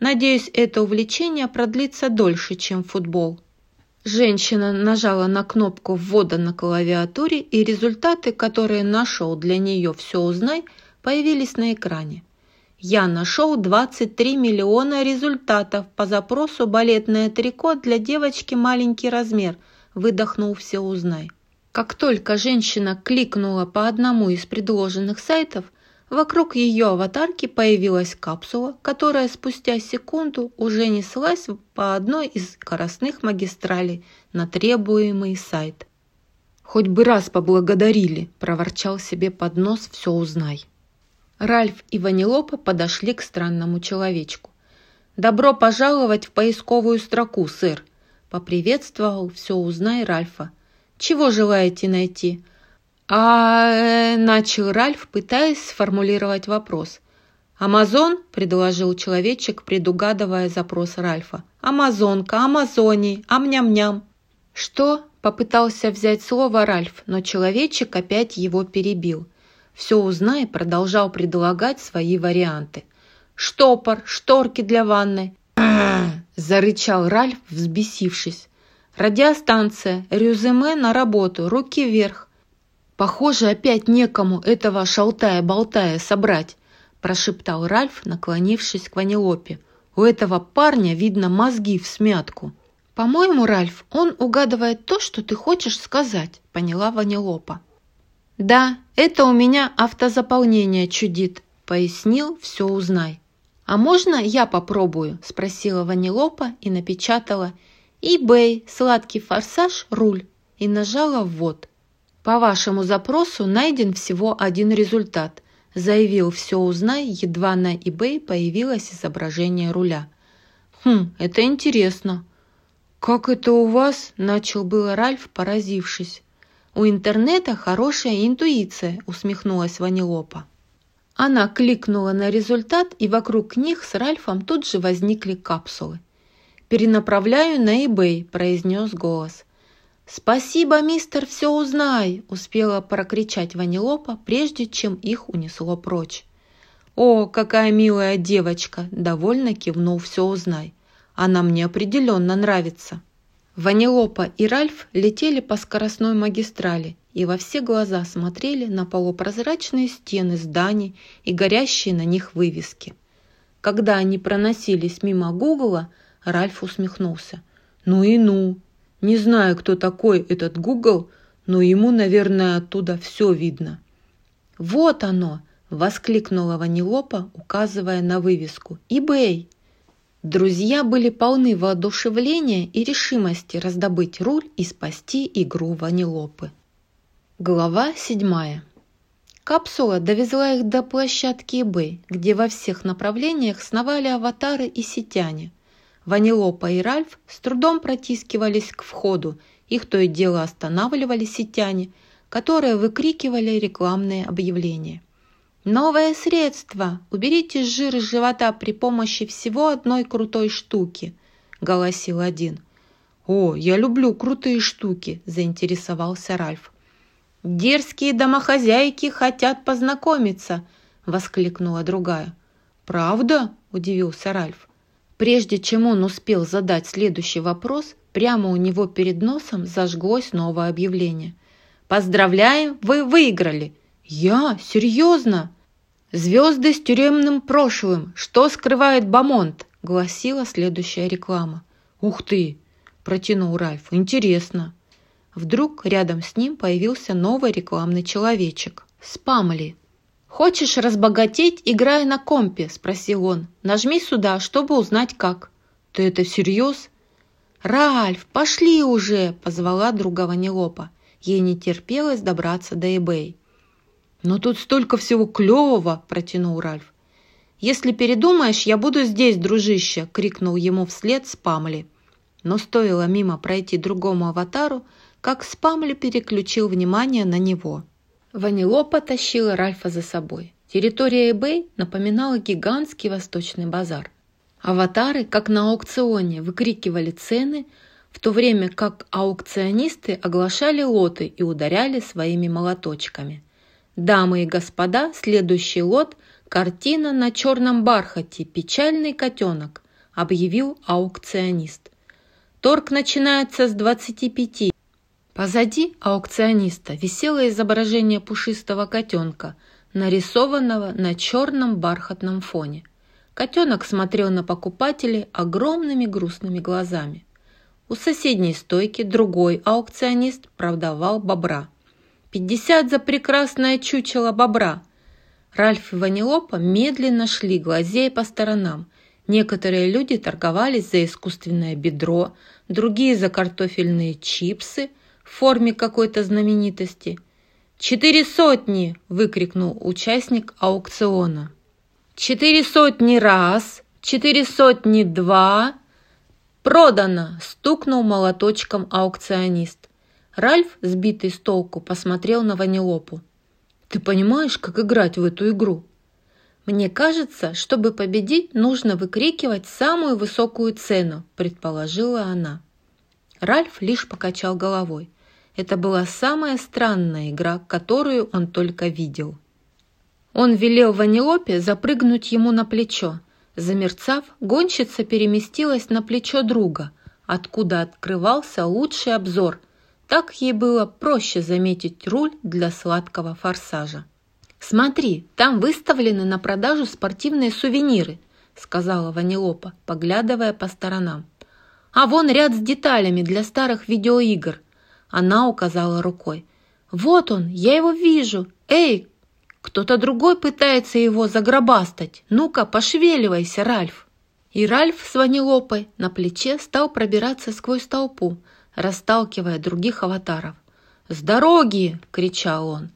«Надеюсь, это увлечение продлится дольше, чем футбол». Женщина нажала на кнопку ввода на клавиатуре, и результаты, которые нашел для нее все узнай, появились на экране. Я нашел 23 миллиона результатов по запросу «Балетное трико для девочки маленький размер», выдохнул все узнай. Как только женщина кликнула по одному из предложенных сайтов, вокруг ее аватарки появилась капсула, которая спустя секунду уже неслась по одной из скоростных магистралей на требуемый сайт. «Хоть бы раз поблагодарили!» – проворчал себе под нос «все узнай». Ральф и Ванилопа подошли к странному человечку. «Добро пожаловать в поисковую строку, сэр!» – поприветствовал «все узнай» Ральфа. «Чего желаете найти?» «А...» э, – начал Ральф, пытаясь сформулировать вопрос. «Амазон?» – предложил человечек, предугадывая запрос Ральфа. «Амазонка, Амазоний, ам-ням-ням». «Что?» – попытался взять слово Ральф, но человечек опять его перебил – все узнай продолжал предлагать свои варианты. «Штопор, шторки для ванны!» зарычал Ральф, взбесившись. «Радиостанция, резюме на работу, руки вверх!» «Похоже, опять некому этого шалтая-болтая собрать», прошептал Ральф, наклонившись к Ванилопе. «У этого парня, видно, мозги в смятку». «По-моему, Ральф, он угадывает то, что ты хочешь сказать», поняла Ванилопа. «Да, это у меня автозаполнение чудит», – пояснил «все узнай». «А можно я попробую?» – спросила Ванилопа и напечатала «eBay, сладкий форсаж, руль» и нажала «ввод». «По вашему запросу найден всего один результат», – заявил «все узнай», едва на eBay появилось изображение руля. «Хм, это интересно». «Как это у вас?» – начал было Ральф, поразившись. «У интернета хорошая интуиция», – усмехнулась Ванилопа. Она кликнула на результат, и вокруг них с Ральфом тут же возникли капсулы. «Перенаправляю на eBay», – произнес голос. «Спасибо, мистер, все узнай!» – успела прокричать Ванилопа, прежде чем их унесло прочь. «О, какая милая девочка!» – довольно кивнул «все узнай». «Она мне определенно нравится». Ванилопа и Ральф летели по скоростной магистрали и во все глаза смотрели на полупрозрачные стены зданий и горящие на них вывески. Когда они проносились мимо Гугла, Ральф усмехнулся. «Ну и ну! Не знаю, кто такой этот Гугл, но ему, наверное, оттуда все видно». «Вот оно!» – воскликнула Ванилопа, указывая на вывеску. «Ибэй!» Друзья были полны воодушевления и решимости раздобыть руль и спасти игру Ванилопы. Глава седьмая. Капсула довезла их до площадки eBay, где во всех направлениях сновали аватары и сетяне. Ванилопа и Ральф с трудом протискивались к входу, их то и дело останавливали сетяне, которые выкрикивали рекламные объявления. Новое средство! Уберите жир из живота при помощи всего одной крутой штуки, голосил один. «О, я люблю крутые штуки», – заинтересовался Ральф. «Дерзкие домохозяйки хотят познакомиться», – воскликнула другая. «Правда?» – удивился Ральф. Прежде чем он успел задать следующий вопрос, прямо у него перед носом зажглось новое объявление. «Поздравляем, вы выиграли!» «Я? Серьезно?» «Звезды с тюремным прошлым. Что скрывает Бамонт?» – гласила следующая реклама. «Ух ты!» – протянул Ральф. «Интересно!» Вдруг рядом с ним появился новый рекламный человечек. Спамли. «Хочешь разбогатеть, играя на компе?» – спросил он. «Нажми сюда, чтобы узнать как». «Ты это всерьез?» «Ральф, пошли уже!» – позвала друга Ванилопа. Ей не терпелось добраться до eBay. «Но тут столько всего клевого!» – протянул Ральф. «Если передумаешь, я буду здесь, дружище!» – крикнул ему вслед Спамли. Но стоило мимо пройти другому аватару, как Спамли переключил внимание на него. Ванилопа тащила Ральфа за собой. Территория eBay напоминала гигантский восточный базар. Аватары, как на аукционе, выкрикивали цены, в то время как аукционисты оглашали лоты и ударяли своими молоточками – Дамы и господа, следующий лот – картина на черном бархате «Печальный котенок», объявил аукционист. Торг начинается с 25. Позади аукциониста висело изображение пушистого котенка, нарисованного на черном бархатном фоне. Котенок смотрел на покупателей огромными грустными глазами. У соседней стойки другой аукционист продавал бобра – Пятьдесят за прекрасное чучело бобра. Ральф и Ванилопа медленно шли, глазея по сторонам. Некоторые люди торговались за искусственное бедро, другие за картофельные чипсы в форме какой-то знаменитости. «Четыре сотни!» – выкрикнул участник аукциона. «Четыре сотни раз! Четыре сотни два!» «Продано!» – стукнул молоточком аукционист. Ральф, сбитый с толку, посмотрел на Ванилопу. «Ты понимаешь, как играть в эту игру?» «Мне кажется, чтобы победить, нужно выкрикивать самую высокую цену», предположила она. Ральф лишь покачал головой. Это была самая странная игра, которую он только видел. Он велел Ванилопе запрыгнуть ему на плечо. Замерцав, гонщица переместилась на плечо друга, откуда открывался лучший обзор – так ей было проще заметить руль для сладкого форсажа. «Смотри, там выставлены на продажу спортивные сувениры», сказала Ванилопа, поглядывая по сторонам. «А вон ряд с деталями для старых видеоигр». Она указала рукой. «Вот он, я его вижу. Эй, кто-то другой пытается его загробастать. Ну-ка, пошевеливайся, Ральф!» И Ральф с Ванилопой на плече стал пробираться сквозь толпу, расталкивая других аватаров. «С дороги!» – кричал он.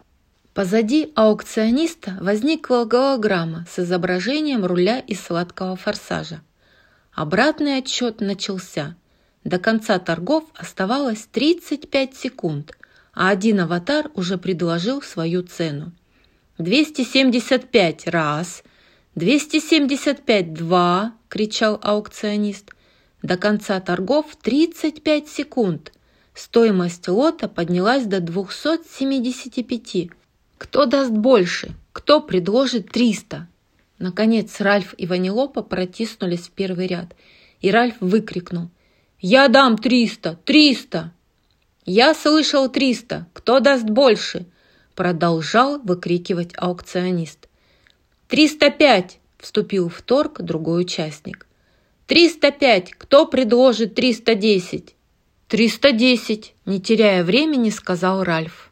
Позади аукциониста возникла голограмма с изображением руля из сладкого форсажа. Обратный отсчет начался. До конца торгов оставалось 35 секунд, а один аватар уже предложил свою цену. 275 раз, 275 два, кричал аукционист. До конца торгов 35 секунд. Стоимость лота поднялась до 275. Кто даст больше? Кто предложит 300? Наконец Ральф и Ванилопа протиснулись в первый ряд, и Ральф выкрикнул. «Я дам 300! 300!» «Я слышал 300! Кто даст больше?» Продолжал выкрикивать аукционист. «305!» – вступил в торг другой участник. «Триста пять! Кто предложит триста десять?» «Триста десять!» – не теряя времени, сказал Ральф.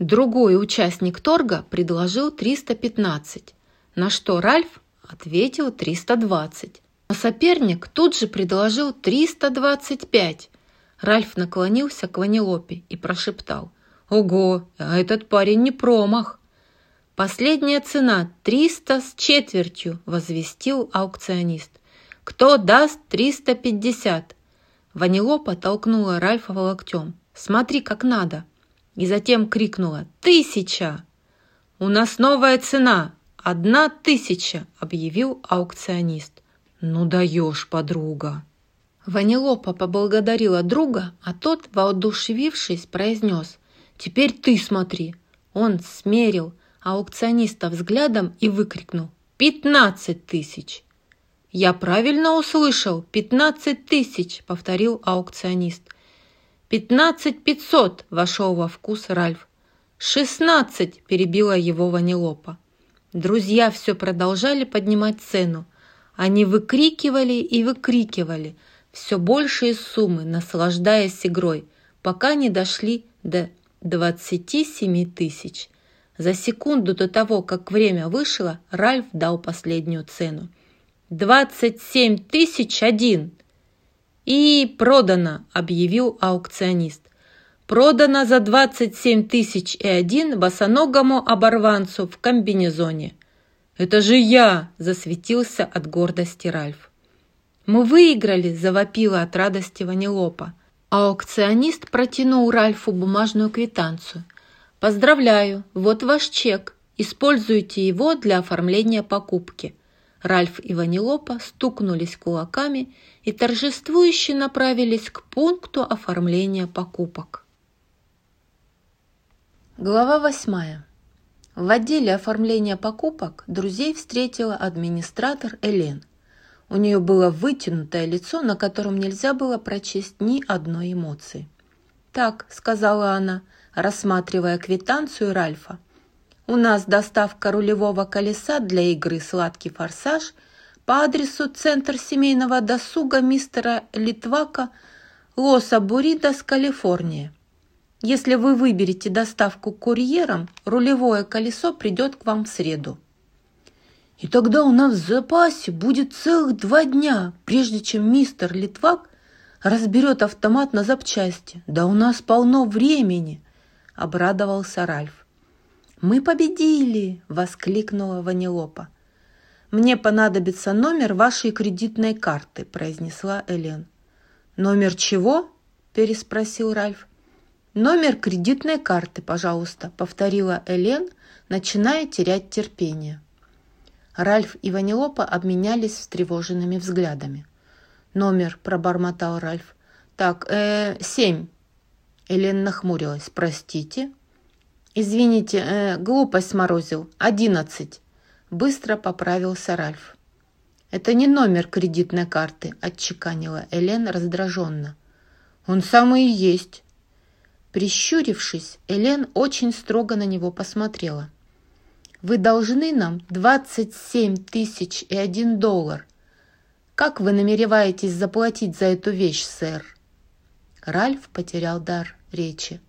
Другой участник торга предложил триста пятнадцать, на что Ральф ответил триста двадцать. Но соперник тут же предложил триста двадцать пять. Ральф наклонился к Ванилопе и прошептал. «Ого, а этот парень не промах!» «Последняя цена – триста с четвертью», – возвестил аукционист. Кто даст 350?» Ванилопа толкнула Ральфа локтем. «Смотри, как надо!» И затем крикнула «Тысяча!» «У нас новая цена! Одна тысяча!» – объявил аукционист. «Ну даешь, подруга!» Ванилопа поблагодарила друга, а тот, воодушевившись, произнес «Теперь ты смотри». Он смерил аукциониста взглядом и выкрикнул «Пятнадцать тысяч!» «Я правильно услышал! Пятнадцать тысяч!» — повторил аукционист. «Пятнадцать пятьсот!» — вошел во вкус Ральф. «Шестнадцать!» — перебила его Ванилопа. Друзья все продолжали поднимать цену. Они выкрикивали и выкрикивали все большие суммы, наслаждаясь игрой, пока не дошли до 27 тысяч. За секунду до того, как время вышло, Ральф дал последнюю цену. «27 тысяч один!» «И продано!» – объявил аукционист. «Продано за 27 тысяч и один босоногому оборванцу в комбинезоне». «Это же я!» – засветился от гордости Ральф. «Мы выиграли!» – завопила от радости Ванилопа. Аукционист протянул Ральфу бумажную квитанцию. «Поздравляю! Вот ваш чек. Используйте его для оформления покупки». Ральф и Ванилопа стукнулись кулаками и торжествующе направились к пункту оформления покупок. Глава восьмая. В отделе оформления покупок друзей встретила администратор Элен. У нее было вытянутое лицо, на котором нельзя было прочесть ни одной эмоции. «Так», — сказала она, рассматривая квитанцию Ральфа, «у нас доставка рулевого колеса для игры «Сладкий форсаж» по адресу Центр семейного досуга мистера Литвака, Лос-Абуридас, Калифорния. Если вы выберете доставку курьером, рулевое колесо придет к вам в среду. И тогда у нас в запасе будет целых два дня, прежде чем мистер Литвак разберет автомат на запчасти. Да у нас полно времени, обрадовался Ральф. «Мы победили!» – воскликнула Ванилопа. «Мне понадобится номер вашей кредитной карты», – произнесла Элен. «Номер чего?» – переспросил Ральф. «Номер кредитной карты, пожалуйста», — повторила Элен, начиная терять терпение. Ральф и Ванилопа обменялись встревоженными взглядами. «Номер», — пробормотал Ральф. «Так, э, семь». Элен нахмурилась. «Простите?» «Извините, э, глупость сморозил. Одиннадцать». Быстро поправился Ральф. «Это не номер кредитной карты», — отчеканила Элен раздраженно. «Он самый и есть», Прищурившись, Элен очень строго на него посмотрела. «Вы должны нам 27 тысяч и один доллар. Как вы намереваетесь заплатить за эту вещь, сэр?» Ральф потерял дар речи.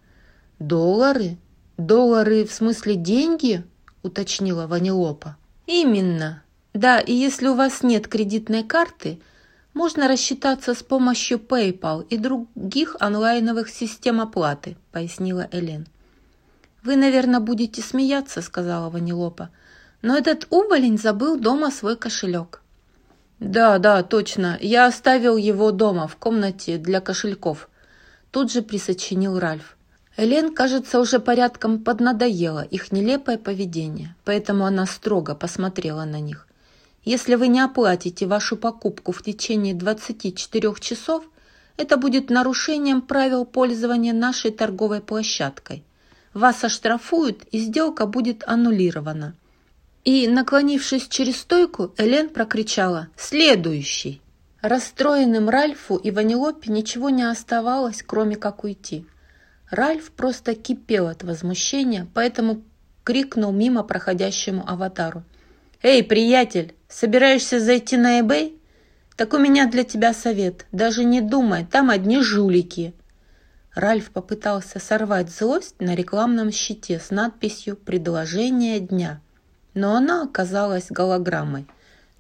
«Доллары? Доллары в смысле деньги?» — уточнила Ванилопа. «Именно. Да, и если у вас нет кредитной карты — можно рассчитаться с помощью PayPal и других онлайновых систем оплаты», — пояснила Элен. «Вы, наверное, будете смеяться», — сказала Ванилопа. «Но этот уволень забыл дома свой кошелек». «Да, да, точно. Я оставил его дома, в комнате для кошельков», — тут же присочинил Ральф. Элен, кажется, уже порядком поднадоело их нелепое поведение, поэтому она строго посмотрела на них. Если вы не оплатите вашу покупку в течение 24 часов, это будет нарушением правил пользования нашей торговой площадкой. Вас оштрафуют, и сделка будет аннулирована. И, наклонившись через стойку, Элен прокричала «Следующий!». Расстроенным Ральфу и Ванилопе ничего не оставалось, кроме как уйти. Ральф просто кипел от возмущения, поэтому крикнул мимо проходящему аватару. «Эй, приятель, собираешься зайти на eBay? Так у меня для тебя совет. Даже не думай, там одни жулики». Ральф попытался сорвать злость на рекламном щите с надписью «Предложение дня», но она оказалась голограммой,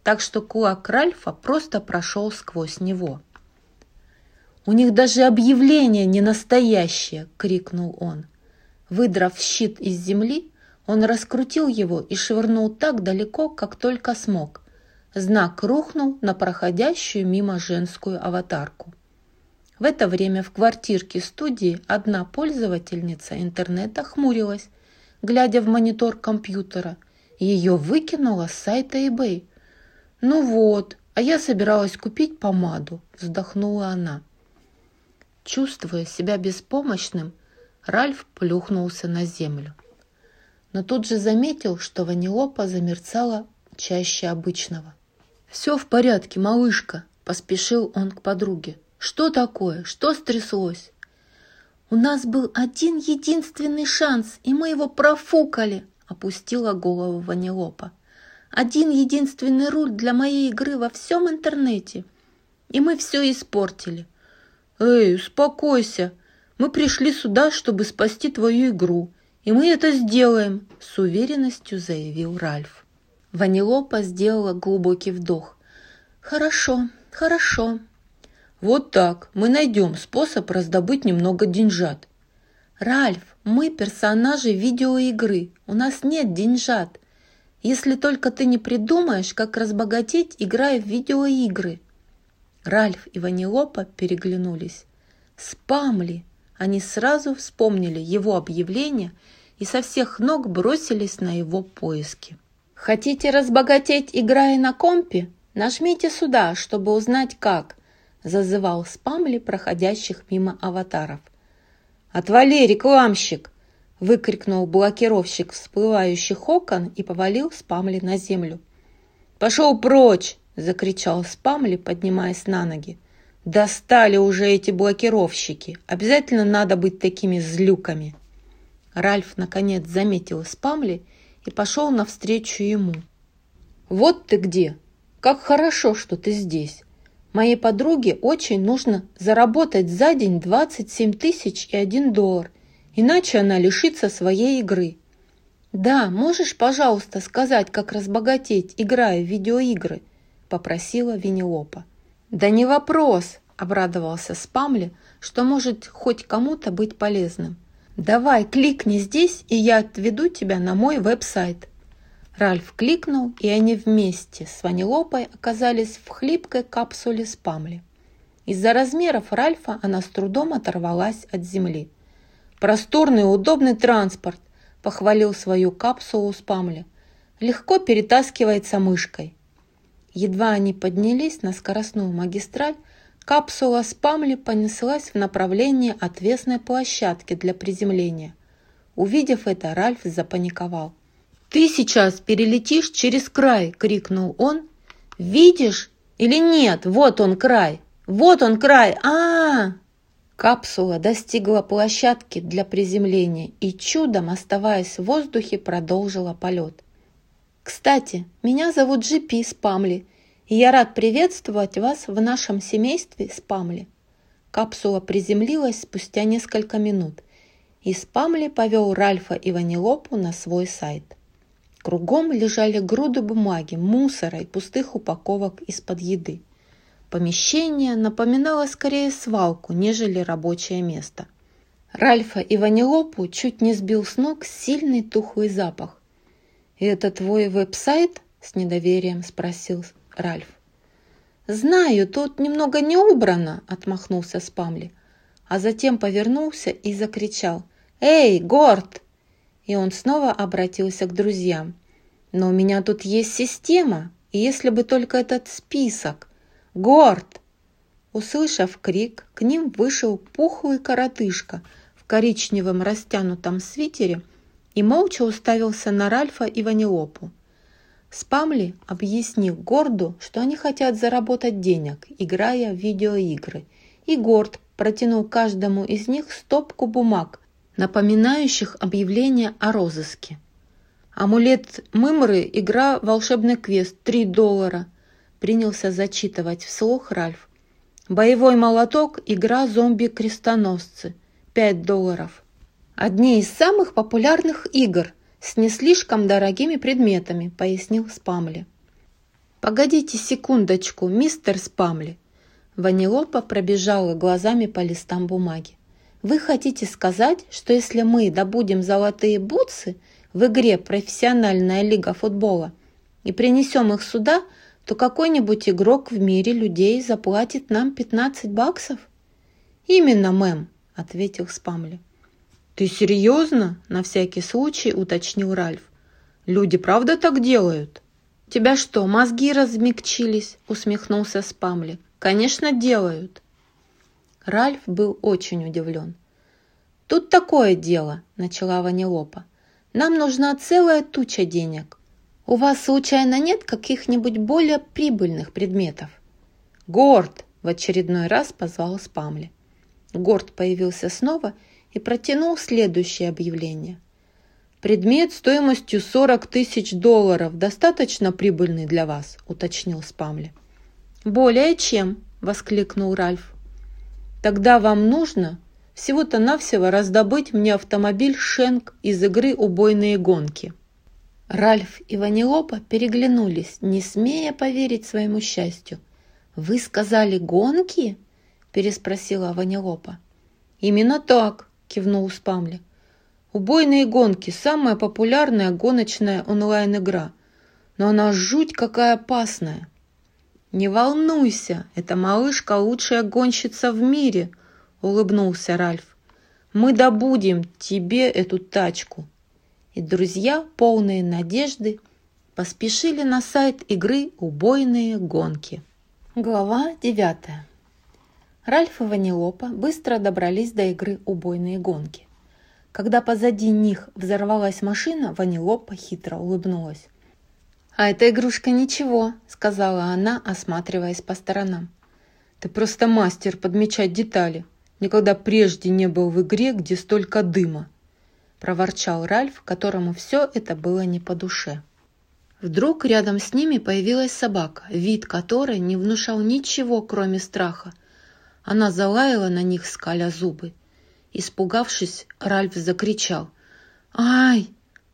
так что кулак Ральфа просто прошел сквозь него. «У них даже объявление не настоящее!» — крикнул он. Выдрав щит из земли, он раскрутил его и швырнул так далеко, как только смог. Знак рухнул на проходящую мимо женскую аватарку. В это время в квартирке студии одна пользовательница интернета хмурилась, глядя в монитор компьютера. Ее выкинуло с сайта eBay. «Ну вот», А я собиралась купить помаду, вздохнула она. Чувствуя себя беспомощным, Ральф плюхнулся на землю. Но тут же заметил, что Ванилопа замерцала чаще обычного. «Все в порядке, малышка», — поспешил он к подруге. «Что такое? Что стряслось?» «У нас был один единственный шанс, и мы его профукали», — опустила голову Ванилопа. «Один единственный руль для моей игры во всем интернете, и мы все испортили». «Эй, успокойся, мы пришли сюда, чтобы спасти твою игру, и мы это сделаем», — с уверенностью заявил Ральф. Ванилопа сделала глубокий вдох. «Хорошо, хорошо». «Вот так. Мы найдем способ раздобыть немного деньжат». «Ральф, мы персонажи видеоигры. У нас нет деньжат. Если только ты не придумаешь, как разбогатеть, играя в видеоигры». Ральф и Ванилопа переглянулись. «Спамли!» Они сразу вспомнили его объявление и со всех ног бросились на его поиски. «Хотите разбогатеть, играя на компе? Нажмите сюда, чтобы узнать как», – зазывал спамли проходящих мимо аватаров. «Отвали, рекламщик!» – выкрикнул блокировщик всплывающих окон и повалил спамли на землю. «Пошел прочь!» – закричал спамли, поднимаясь на ноги. «Достали уже эти блокировщики! Обязательно надо быть такими злюками!» Ральф наконец заметил спамли и пошел навстречу ему. «Вот ты где! Как хорошо, что ты здесь! Моей подруге очень нужно заработать за день 27 тысяч и один доллар, иначе она лишится своей игры. Да, можешь, пожалуйста, сказать, как разбогатеть, играя в видеоигры?» – попросила Винилопа. «Да не вопрос!» – обрадовался Спамли, что может хоть кому-то быть полезным. «Давай, кликни здесь, и я отведу тебя на мой веб-сайт». Ральф кликнул, и они вместе с Ванилопой оказались в хлипкой капсуле Спамли. Из-за размеров Ральфа она с трудом оторвалась от земли. «Просторный удобный транспорт», – похвалил свою капсулу Спамли. «Легко перетаскивается мышкой». Едва они поднялись на скоростную магистраль, Капсула с Памли понеслась в направлении отвесной площадки для приземления. Увидев это, Ральф запаниковал. «Ты сейчас перелетишь через край!» – крикнул он. «Видишь или нет? Вот он край! Вот он край! а, -а, -а Капсула достигла площадки для приземления и чудом, оставаясь в воздухе, продолжила полет. «Кстати, меня зовут Джипи Спамли, и я рад приветствовать вас в нашем семействе Спамли. Капсула приземлилась спустя несколько минут, и Спамли повел Ральфа и Ванилопу на свой сайт. Кругом лежали груды бумаги, мусора и пустых упаковок из-под еды. Помещение напоминало скорее свалку, нежели рабочее место. Ральфа и Ванилопу чуть не сбил с ног сильный тухлый запах. «Это твой веб-сайт?» – с недоверием спросил Ральф. «Знаю, тут немного не убрано», – отмахнулся Спамли, а затем повернулся и закричал «Эй, Горд!» И он снова обратился к друзьям. «Но у меня тут есть система, и если бы только этот список! Горд!» Услышав крик, к ним вышел пухлый коротышка в коричневом растянутом свитере и молча уставился на Ральфа и Ванилопу. Спамли объяснил Горду, что они хотят заработать денег, играя в видеоигры, и Горд протянул каждому из них стопку бумаг, напоминающих объявление о розыске. «Амулет Мымры, игра «Волшебный квест», 3 доллара», принялся зачитывать вслух Ральф. «Боевой молоток, игра «Зомби-крестоносцы», 5 долларов». Одни из самых популярных игр – с не слишком дорогими предметами», — пояснил Спамли. «Погодите секундочку, мистер Спамли». Ванилопа пробежала глазами по листам бумаги. «Вы хотите сказать, что если мы добудем золотые бутсы в игре «Профессиональная лига футбола» и принесем их сюда, то какой-нибудь игрок в мире людей заплатит нам 15 баксов?» «Именно, мэм», — ответил Спамли. «Ты серьезно?» – на всякий случай уточнил Ральф. «Люди правда так делают?» тебя что, мозги размягчились?» – усмехнулся Спамли. «Конечно, делают». Ральф был очень удивлен. «Тут такое дело», – начала Ванилопа. «Нам нужна целая туча денег. У вас, случайно, нет каких-нибудь более прибыльных предметов?» «Горд!» – в очередной раз позвал Спамли. Горд появился снова и протянул следующее объявление. «Предмет стоимостью 40 тысяч долларов достаточно прибыльный для вас», – уточнил Спамли. «Более чем», – воскликнул Ральф. «Тогда вам нужно всего-то навсего раздобыть мне автомобиль «Шенк» из игры «Убойные гонки». Ральф и Ванилопа переглянулись, не смея поверить своему счастью. «Вы сказали гонки?» – переспросила Ванилопа. «Именно так», – кивнул Спамли. Убойные гонки – самая популярная гоночная онлайн-игра. Но она жуть какая опасная. «Не волнуйся, эта малышка лучшая гонщица в мире», – улыбнулся Ральф. «Мы добудем тебе эту тачку». И друзья, полные надежды, поспешили на сайт игры «Убойные гонки». Глава девятая. Ральф и Ванилопа быстро добрались до игры «Убойные гонки». Когда позади них взорвалась машина, Ванилопа хитро улыбнулась. «А эта игрушка ничего», — сказала она, осматриваясь по сторонам. «Ты просто мастер подмечать детали. Никогда прежде не был в игре, где столько дыма», — проворчал Ральф, которому все это было не по душе. Вдруг рядом с ними появилась собака, вид которой не внушал ничего, кроме страха. Она залаяла на них, скаля зубы, Испугавшись, Ральф закричал. «Ай,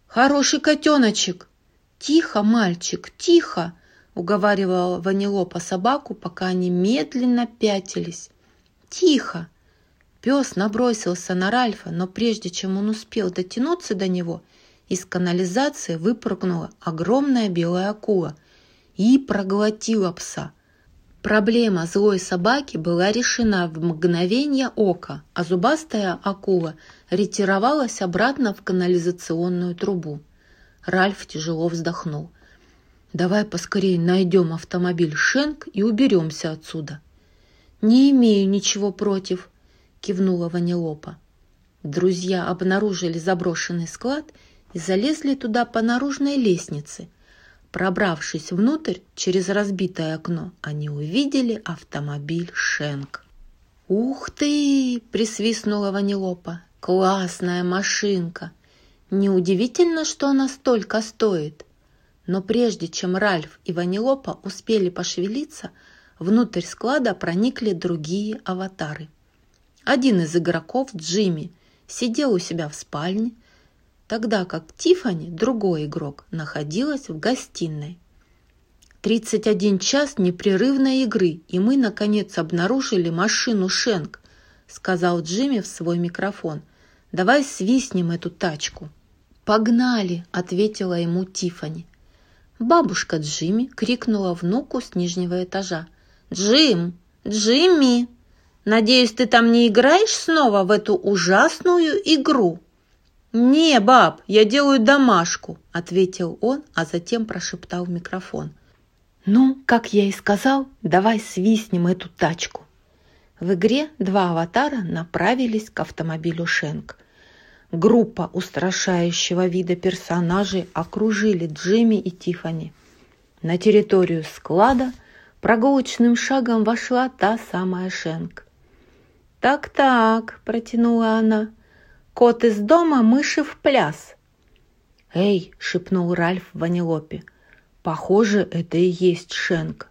хороший котеночек!» «Тихо, мальчик, тихо!» — уговаривала Ванилопа собаку, пока они медленно пятились. «Тихо!» Пес набросился на Ральфа, но прежде чем он успел дотянуться до него, из канализации выпрыгнула огромная белая акула и проглотила пса. Проблема злой собаки была решена в мгновение ока, а зубастая акула ретировалась обратно в канализационную трубу. Ральф тяжело вздохнул. «Давай поскорее найдем автомобиль Шенк и уберемся отсюда». «Не имею ничего против», — кивнула Ванилопа. Друзья обнаружили заброшенный склад и залезли туда по наружной лестнице — Пробравшись внутрь через разбитое окно, они увидели автомобиль Шенк. «Ух ты!» – присвистнула Ванилопа. «Классная машинка! Неудивительно, что она столько стоит!» Но прежде чем Ральф и Ванилопа успели пошевелиться, внутрь склада проникли другие аватары. Один из игроков, Джимми, сидел у себя в спальне – тогда как Тифани, другой игрок, находилась в гостиной. 31 час непрерывной игры, и мы, наконец, обнаружили машину Шенк, сказал Джимми в свой микрофон. Давай свистнем эту тачку. Погнали, ответила ему Тифани. Бабушка Джимми крикнула внуку с нижнего этажа. «Джим! Джимми! Надеюсь, ты там не играешь снова в эту ужасную игру?» «Не, баб, я делаю домашку», – ответил он, а затем прошептал в микрофон. «Ну, как я и сказал, давай свистнем эту тачку». В игре два аватара направились к автомобилю Шенк. Группа устрашающего вида персонажей окружили Джимми и Тифани. На территорию склада прогулочным шагом вошла та самая Шенк. «Так-так», – протянула она, Кот из дома, мыши в пляс. «Эй!» — шепнул Ральф Ванилопе. «Похоже, это и есть Шенк».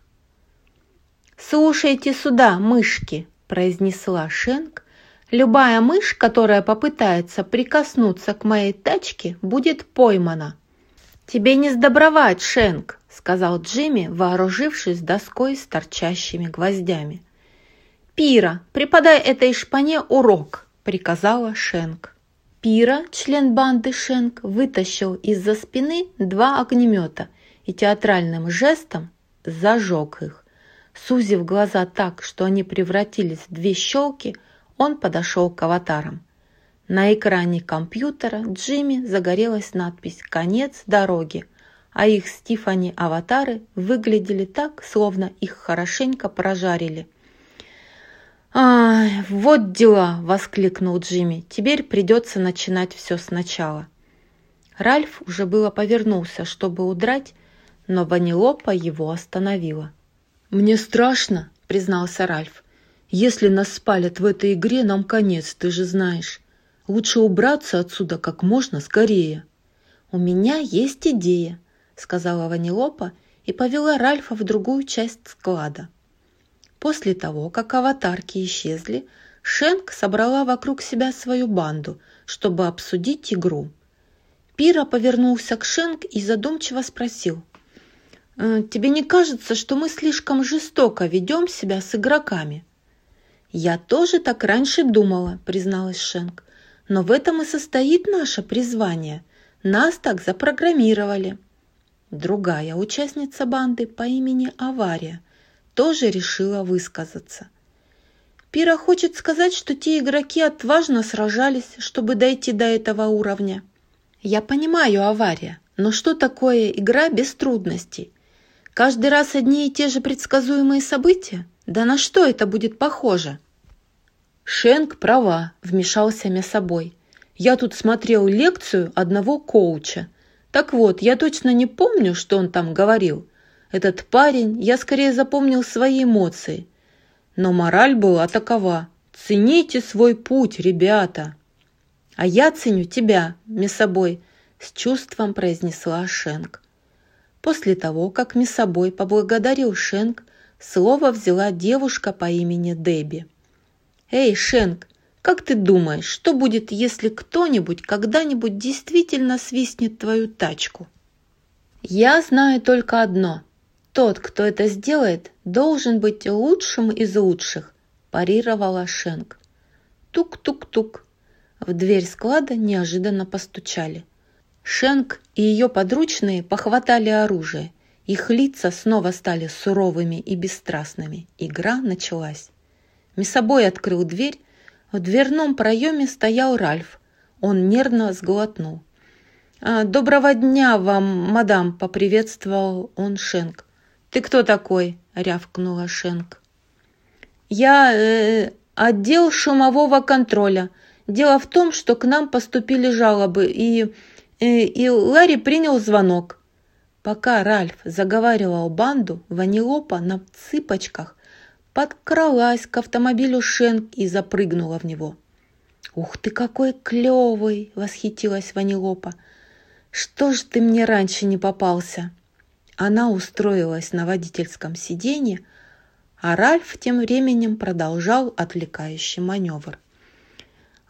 «Слушайте сюда, мышки!» — произнесла Шенк. «Любая мышь, которая попытается прикоснуться к моей тачке, будет поймана». «Тебе не сдобровать, Шенк!» — сказал Джимми, вооружившись доской с торчащими гвоздями. «Пира, преподай этой шпане урок!» — приказала Шенк. Пира, член банды Шенк, вытащил из-за спины два огнемета и театральным жестом зажег их. Сузив глаза так, что они превратились в две щелки, он подошел к аватарам. На экране компьютера Джимми загорелась надпись «Конец дороги», а их Стифани аватары выглядели так, словно их хорошенько прожарили. «Ай, вот дела!» – воскликнул Джимми. «Теперь придется начинать все сначала». Ральф уже было повернулся, чтобы удрать, но Ванилопа его остановила. «Мне страшно», – признался Ральф. «Если нас спалят в этой игре, нам конец, ты же знаешь. Лучше убраться отсюда как можно скорее». «У меня есть идея», сказала Ванилопа и повела Ральфа в другую часть склада. После того, как аватарки исчезли, Шенк собрала вокруг себя свою банду, чтобы обсудить игру. Пира повернулся к Шенк и задумчиво спросил. «Э, «Тебе не кажется, что мы слишком жестоко ведем себя с игроками?» «Я тоже так раньше думала», — призналась Шенк. «Но в этом и состоит наше призвание. Нас так запрограммировали». Другая участница банды по имени Авария тоже решила высказаться. Пира хочет сказать, что те игроки отважно сражались, чтобы дойти до этого уровня. Я понимаю, Авария, но что такое игра без трудностей? Каждый раз одни и те же предсказуемые события? Да на что это будет похоже? Шенк права, вмешался Мясобой. Я тут смотрел лекцию одного коуча – так вот, я точно не помню, что он там говорил. Этот парень, я скорее запомнил свои эмоции. Но мораль была такова. Цените свой путь, ребята. А я ценю тебя, Месобой, с чувством произнесла Шенк. После того, как Месобой поблагодарил Шенк, слово взяла девушка по имени Дебби. «Эй, Шенк, как ты думаешь, что будет, если кто-нибудь когда-нибудь действительно свистнет твою тачку? Я знаю только одно. Тот, кто это сделает, должен быть лучшим из лучших, парировала Шенк. Тук-тук-тук. В дверь склада неожиданно постучали. Шенк и ее подручные похватали оружие. Их лица снова стали суровыми и бесстрастными. Игра началась. Мясобой открыл дверь, в дверном проеме стоял Ральф. Он нервно сглотнул. «А, «Доброго дня вам, мадам!» – поприветствовал он Шенк. «Ты кто такой?» – рявкнула Шенк. «Я э, отдел шумового контроля. Дело в том, что к нам поступили жалобы, и, э, и Ларри принял звонок». Пока Ральф заговаривал банду, Ванилопа на цыпочках подкралась к автомобилю Шенк и запрыгнула в него. «Ух ты, какой клевый!» — восхитилась Ванилопа. «Что ж ты мне раньше не попался?» Она устроилась на водительском сиденье, а Ральф тем временем продолжал отвлекающий маневр.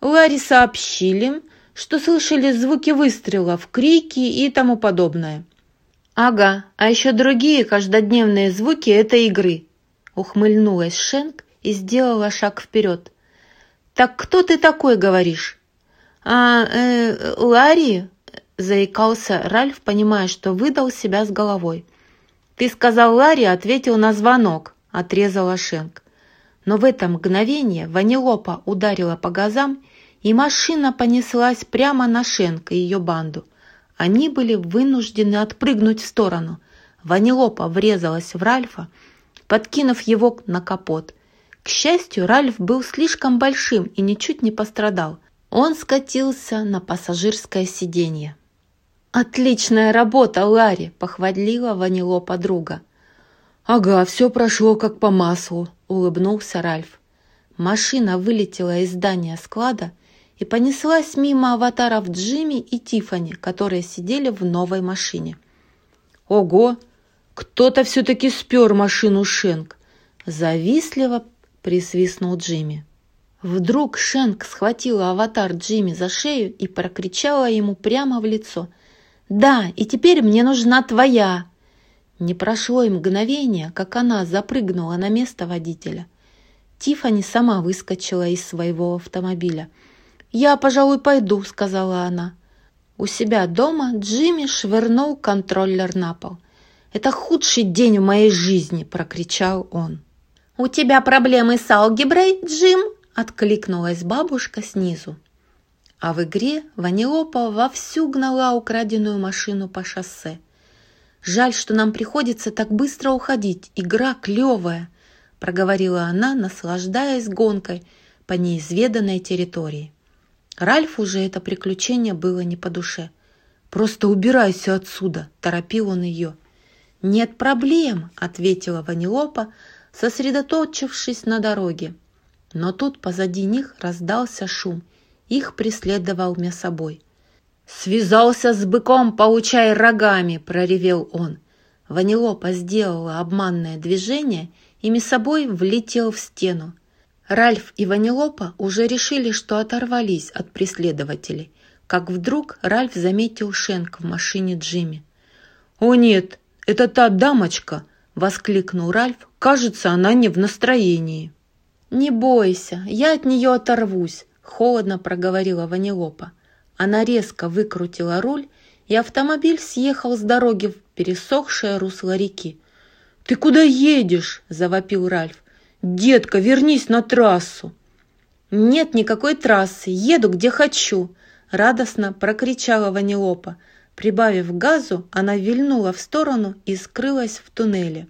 Ларри сообщили, что слышали звуки выстрелов, крики и тому подобное. Ага, а еще другие каждодневные звуки этой игры. Ухмыльнулась Шенк и сделала шаг вперед. «Так кто ты такой, говоришь?» «А, э, Ларри?» – заикался Ральф, понимая, что выдал себя с головой. «Ты сказал Ларри, ответил на звонок», – отрезала Шенк. Но в это мгновение Ванилопа ударила по газам, и машина понеслась прямо на Шенк и ее банду. Они были вынуждены отпрыгнуть в сторону. Ванилопа врезалась в Ральфа, подкинув его на капот. К счастью, Ральф был слишком большим и ничуть не пострадал. Он скатился на пассажирское сиденье. «Отличная работа, Ларри!» – похвалила Ванило подруга. «Ага, все прошло как по маслу», – улыбнулся Ральф. Машина вылетела из здания склада и понеслась мимо аватаров Джимми и Тифани, которые сидели в новой машине. «Ого! «Кто-то все-таки спер машину Шенк!» Завистливо присвистнул Джимми. Вдруг Шенк схватила аватар Джимми за шею и прокричала ему прямо в лицо. «Да, и теперь мне нужна твоя!» Не прошло и мгновение, как она запрыгнула на место водителя. Тифани сама выскочила из своего автомобиля. «Я, пожалуй, пойду», — сказала она. У себя дома Джимми швырнул контроллер на пол. Это худший день в моей жизни!» – прокричал он. «У тебя проблемы с алгеброй, Джим?» – откликнулась бабушка снизу. А в игре Ванилопа вовсю гнала украденную машину по шоссе. Жаль, что нам приходится так быстро уходить. Игра клевая, проговорила она, наслаждаясь гонкой по неизведанной территории. Ральфу уже это приключение было не по душе. «Просто убирайся отсюда!» – торопил он ее. «Нет проблем!» – ответила Ванилопа, сосредоточившись на дороге. Но тут позади них раздался шум. Их преследовал мясобой. «Связался с быком, получай рогами!» – проревел он. Ванилопа сделала обманное движение, и мясобой влетел в стену. Ральф и Ванилопа уже решили, что оторвались от преследователей, как вдруг Ральф заметил Шенк в машине Джимми. «О нет, это та дамочка!» – воскликнул Ральф. «Кажется, она не в настроении». «Не бойся, я от нее оторвусь», – холодно проговорила Ванилопа. Она резко выкрутила руль, и автомобиль съехал с дороги в пересохшее русло реки. «Ты куда едешь?» – завопил Ральф. «Детка, вернись на трассу!» «Нет никакой трассы, еду где хочу!» – радостно прокричала Ванилопа. Прибавив газу, она вильнула в сторону и скрылась в туннеле.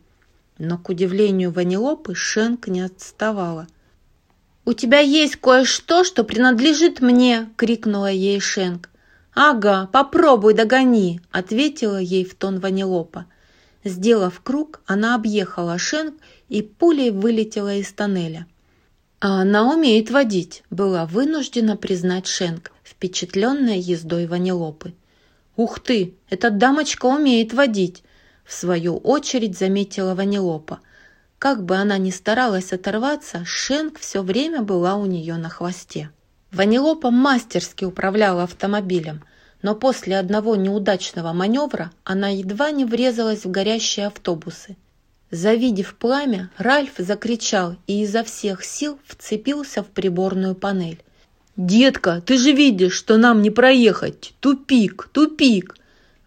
Но, к удивлению Ванилопы, Шенк не отставала – «У тебя есть кое-что, что принадлежит мне!» — крикнула ей Шенк. «Ага, попробуй догони!» — ответила ей в тон Ванилопа. Сделав круг, она объехала Шенк и пулей вылетела из тоннеля. А она умеет водить, была вынуждена признать Шенк, впечатленная ездой Ванилопы. «Ух ты, эта дамочка умеет водить!» В свою очередь заметила Ванилопа. Как бы она ни старалась оторваться, Шенк все время была у нее на хвосте. Ванилопа мастерски управляла автомобилем, но после одного неудачного маневра она едва не врезалась в горящие автобусы. Завидев пламя, Ральф закричал и изо всех сил вцепился в приборную панель. «Детка, ты же видишь, что нам не проехать! Тупик, тупик!»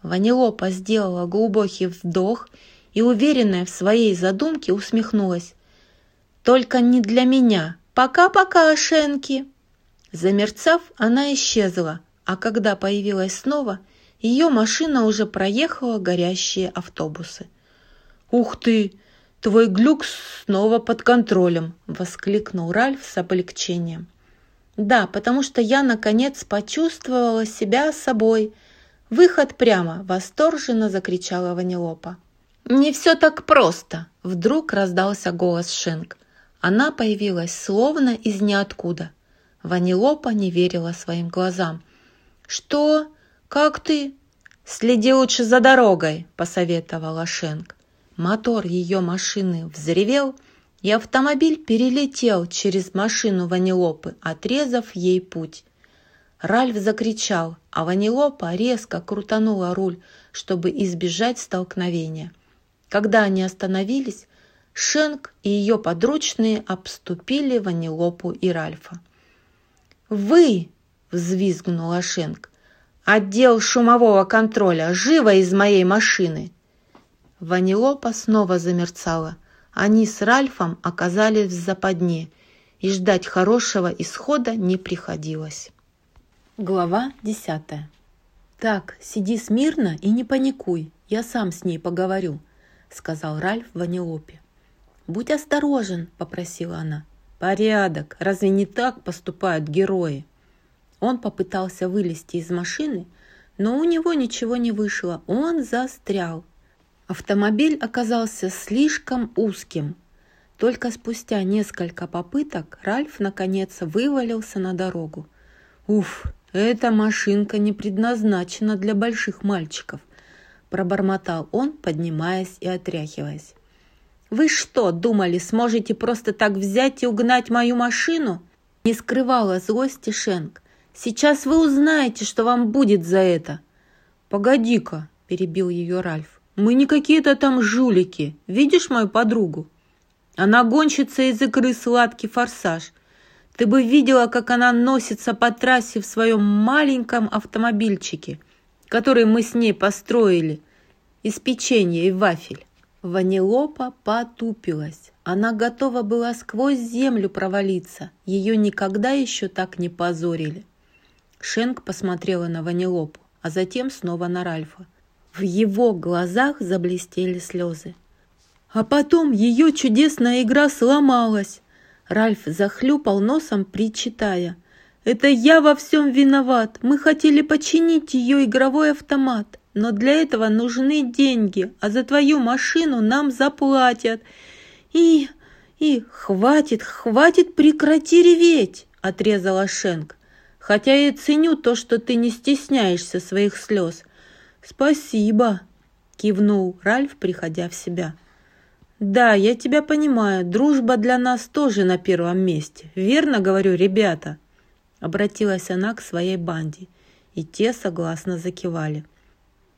Ванилопа сделала глубокий вдох и, уверенная в своей задумке, усмехнулась. «Только не для меня. Пока-пока, Шенки!» Замерцав, она исчезла, а когда появилась снова, ее машина уже проехала горящие автобусы. «Ух ты! Твой глюк снова под контролем!» – воскликнул Ральф с облегчением. «Да, потому что я, наконец, почувствовала себя собой. Выход прямо!» – восторженно закричала Ванилопа. «Не все так просто!» – вдруг раздался голос Шенк. Она появилась словно из ниоткуда. Ванилопа не верила своим глазам. «Что? Как ты?» «Следи лучше за дорогой», – посоветовала Шенк. Мотор ее машины взревел, и автомобиль перелетел через машину Ванилопы, отрезав ей путь. Ральф закричал, а Ванилопа резко крутанула руль, чтобы избежать столкновения – когда они остановились, Шенк и ее подручные обступили Ванилопу и Ральфа. «Вы!» – взвизгнула Шенк. «Отдел шумового контроля! Живо из моей машины!» Ванилопа снова замерцала. Они с Ральфом оказались в западне, и ждать хорошего исхода не приходилось. Глава десятая. «Так, сиди смирно и не паникуй, я сам с ней поговорю», сказал Ральф Ванилопе. «Будь осторожен», — попросила она. «Порядок. Разве не так поступают герои?» Он попытался вылезти из машины, но у него ничего не вышло. Он застрял. Автомобиль оказался слишком узким. Только спустя несколько попыток Ральф наконец вывалился на дорогу. «Уф, эта машинка не предназначена для больших мальчиков пробормотал он, поднимаясь и отряхиваясь. «Вы что, думали, сможете просто так взять и угнать мою машину?» Не скрывала злости Шенк. «Сейчас вы узнаете, что вам будет за это!» «Погоди-ка!» – перебил ее Ральф. «Мы не какие-то там жулики. Видишь мою подругу? Она гонщица из игры «Сладкий форсаж». Ты бы видела, как она носится по трассе в своем маленьком автомобильчике – который мы с ней построили, из печенья и вафель. Ванилопа потупилась. Она готова была сквозь землю провалиться. Ее никогда еще так не позорили. Шенк посмотрела на Ванилопу, а затем снова на Ральфа. В его глазах заблестели слезы. А потом ее чудесная игра сломалась. Ральф захлюпал носом, причитая. «Это я во всем виноват. Мы хотели починить ее игровой автомат, но для этого нужны деньги, а за твою машину нам заплатят. И... и... хватит, хватит, прекрати реветь!» — отрезала Шенк. «Хотя я ценю то, что ты не стесняешься своих слез. Спасибо!» — кивнул Ральф, приходя в себя. «Да, я тебя понимаю. Дружба для нас тоже на первом месте. Верно говорю, ребята?» Обратилась она к своей банде, и те согласно закивали.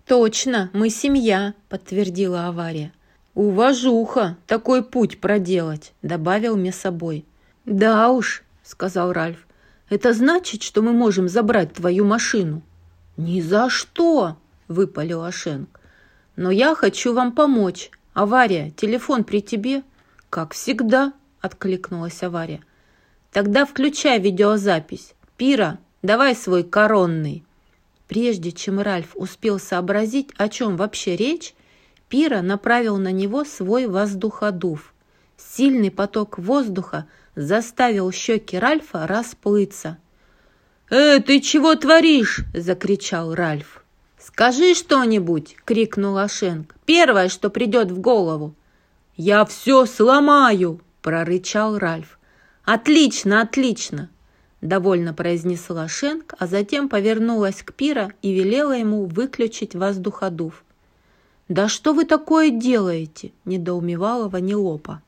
«Точно, мы семья», — подтвердила авария. «Уважуха, такой путь проделать», — добавил мне собой. «Да уж», — сказал Ральф, — «это значит, что мы можем забрать твою машину». «Ни за что», — выпалил Ашенк. «Но я хочу вам помочь. «Авария, телефон при тебе?» «Как всегда», — откликнулась авария. «Тогда включай видеозапись. Пира, давай свой коронный». Прежде чем Ральф успел сообразить, о чем вообще речь, Пира направил на него свой воздуходув. Сильный поток воздуха заставил щеки Ральфа расплыться. «Э, ты чего творишь?» – закричал Ральф. «Скажи что-нибудь!» — крикнул Ашенк. «Первое, что придет в голову!» «Я все сломаю!» — прорычал Ральф. «Отлично, отлично!» — довольно произнесла Шенк, а затем повернулась к Пира и велела ему выключить воздуходув. «Да что вы такое делаете?» – недоумевала Ванилопа.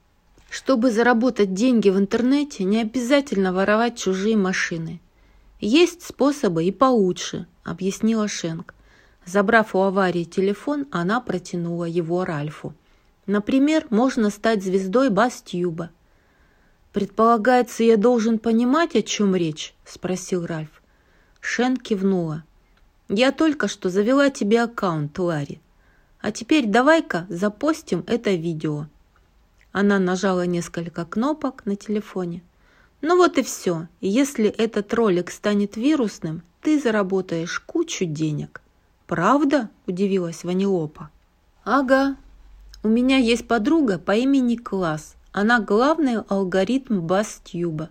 «Чтобы заработать деньги в интернете, не обязательно воровать чужие машины. Есть способы и получше», – объяснила Шенк. Забрав у аварии телефон, она протянула его Ральфу. Например, можно стать звездой Бастьюба. «Предполагается, я должен понимать, о чем речь?» – спросил Ральф. Шен кивнула. «Я только что завела тебе аккаунт, Ларри. А теперь давай-ка запостим это видео». Она нажала несколько кнопок на телефоне. «Ну вот и все. Если этот ролик станет вирусным, ты заработаешь кучу денег». «Правда?» – удивилась Ванилопа. «Ага. У меня есть подруга по имени Класс. Она главный алгоритм Бастьюба.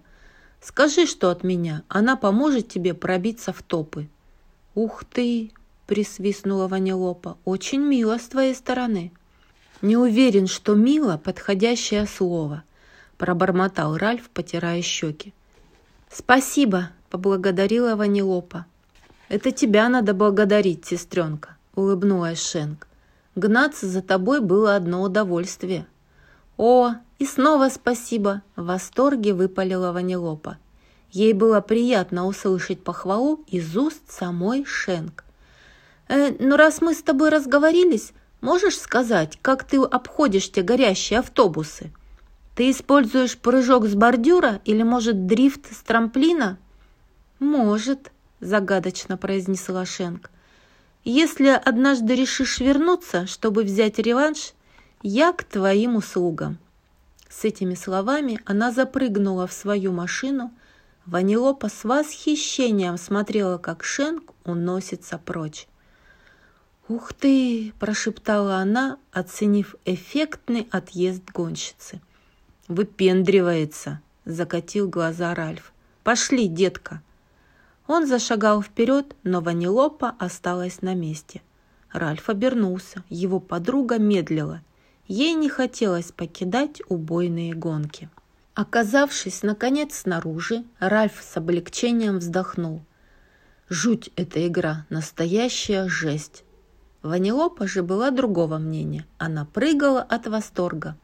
Скажи, что от меня. Она поможет тебе пробиться в топы». «Ух ты!» – присвистнула Ванилопа. «Очень мило с твоей стороны». «Не уверен, что мило – подходящее слово», – пробормотал Ральф, потирая щеки. «Спасибо», – поблагодарила Ванилопа. «Это тебя надо благодарить, сестренка», — улыбнулась Шенк. «Гнаться за тобой было одно удовольствие». «О, и снова спасибо!» — в восторге выпалила Ванилопа. Ей было приятно услышать похвалу из уст самой Шенк. «Э, «Ну, раз мы с тобой разговорились, можешь сказать, как ты обходишь те горящие автобусы? Ты используешь прыжок с бордюра или, может, дрифт с трамплина?» «Может», загадочно произнесла Шенк. «Если однажды решишь вернуться, чтобы взять реванш, я к твоим услугам». С этими словами она запрыгнула в свою машину. Ванилопа с восхищением смотрела, как Шенк уносится прочь. «Ух ты!» – прошептала она, оценив эффектный отъезд гонщицы. «Выпендривается!» – закатил глаза Ральф. «Пошли, детка!» Он зашагал вперед, но Ванилопа осталась на месте. Ральф обернулся, его подруга медлила. Ей не хотелось покидать убойные гонки. Оказавшись, наконец, снаружи, Ральф с облегчением вздохнул. Жуть эта игра, настоящая жесть. Ванилопа же была другого мнения. Она прыгала от восторга.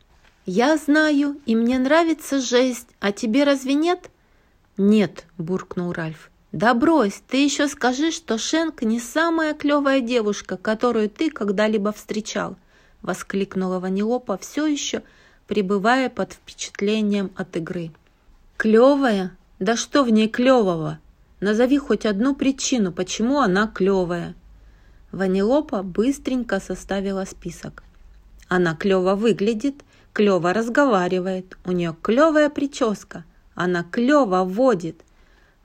«Я знаю, и мне нравится жесть, а тебе разве нет?» «Нет», – буркнул Ральф. «Да брось, ты еще скажи, что Шенк не самая клевая девушка, которую ты когда-либо встречал!» — воскликнула Ванилопа, все еще пребывая под впечатлением от игры. «Клевая? Да что в ней клевого? Назови хоть одну причину, почему она клевая!» Ванилопа быстренько составила список. Она клево выглядит, клево разговаривает, у нее клевая прическа, она клево водит –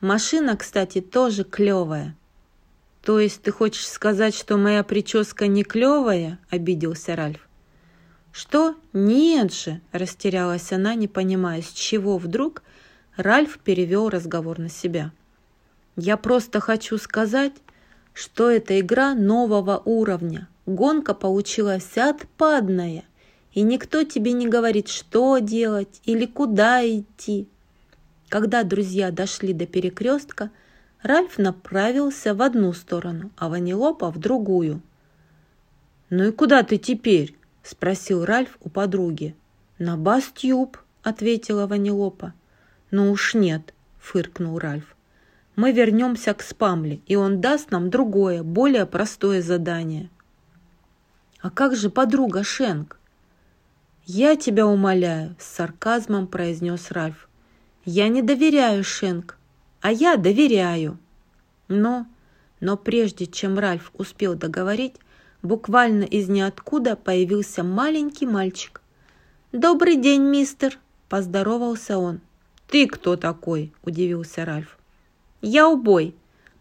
Машина, кстати, тоже клевая. «То есть ты хочешь сказать, что моя прическа не клевая?» – обиделся Ральф. «Что? Нет же!» – растерялась она, не понимая, с чего вдруг Ральф перевел разговор на себя. «Я просто хочу сказать, что это игра нового уровня. Гонка получилась отпадная, и никто тебе не говорит, что делать или куда идти». Когда друзья дошли до перекрестка – Ральф направился в одну сторону, а Ванилопа в другую. «Ну и куда ты теперь?» – спросил Ральф у подруги. «На Бастьюб», – ответила Ванилопа. «Ну уж нет», – фыркнул Ральф. «Мы вернемся к Спамли, и он даст нам другое, более простое задание». «А как же подруга Шенк?» «Я тебя умоляю», – с сарказмом произнес Ральф. «Я не доверяю Шенк а я доверяю. Но, но прежде чем Ральф успел договорить, буквально из ниоткуда появился маленький мальчик. «Добрый день, мистер!» – поздоровался он. «Ты кто такой?» – удивился Ральф. «Я убой.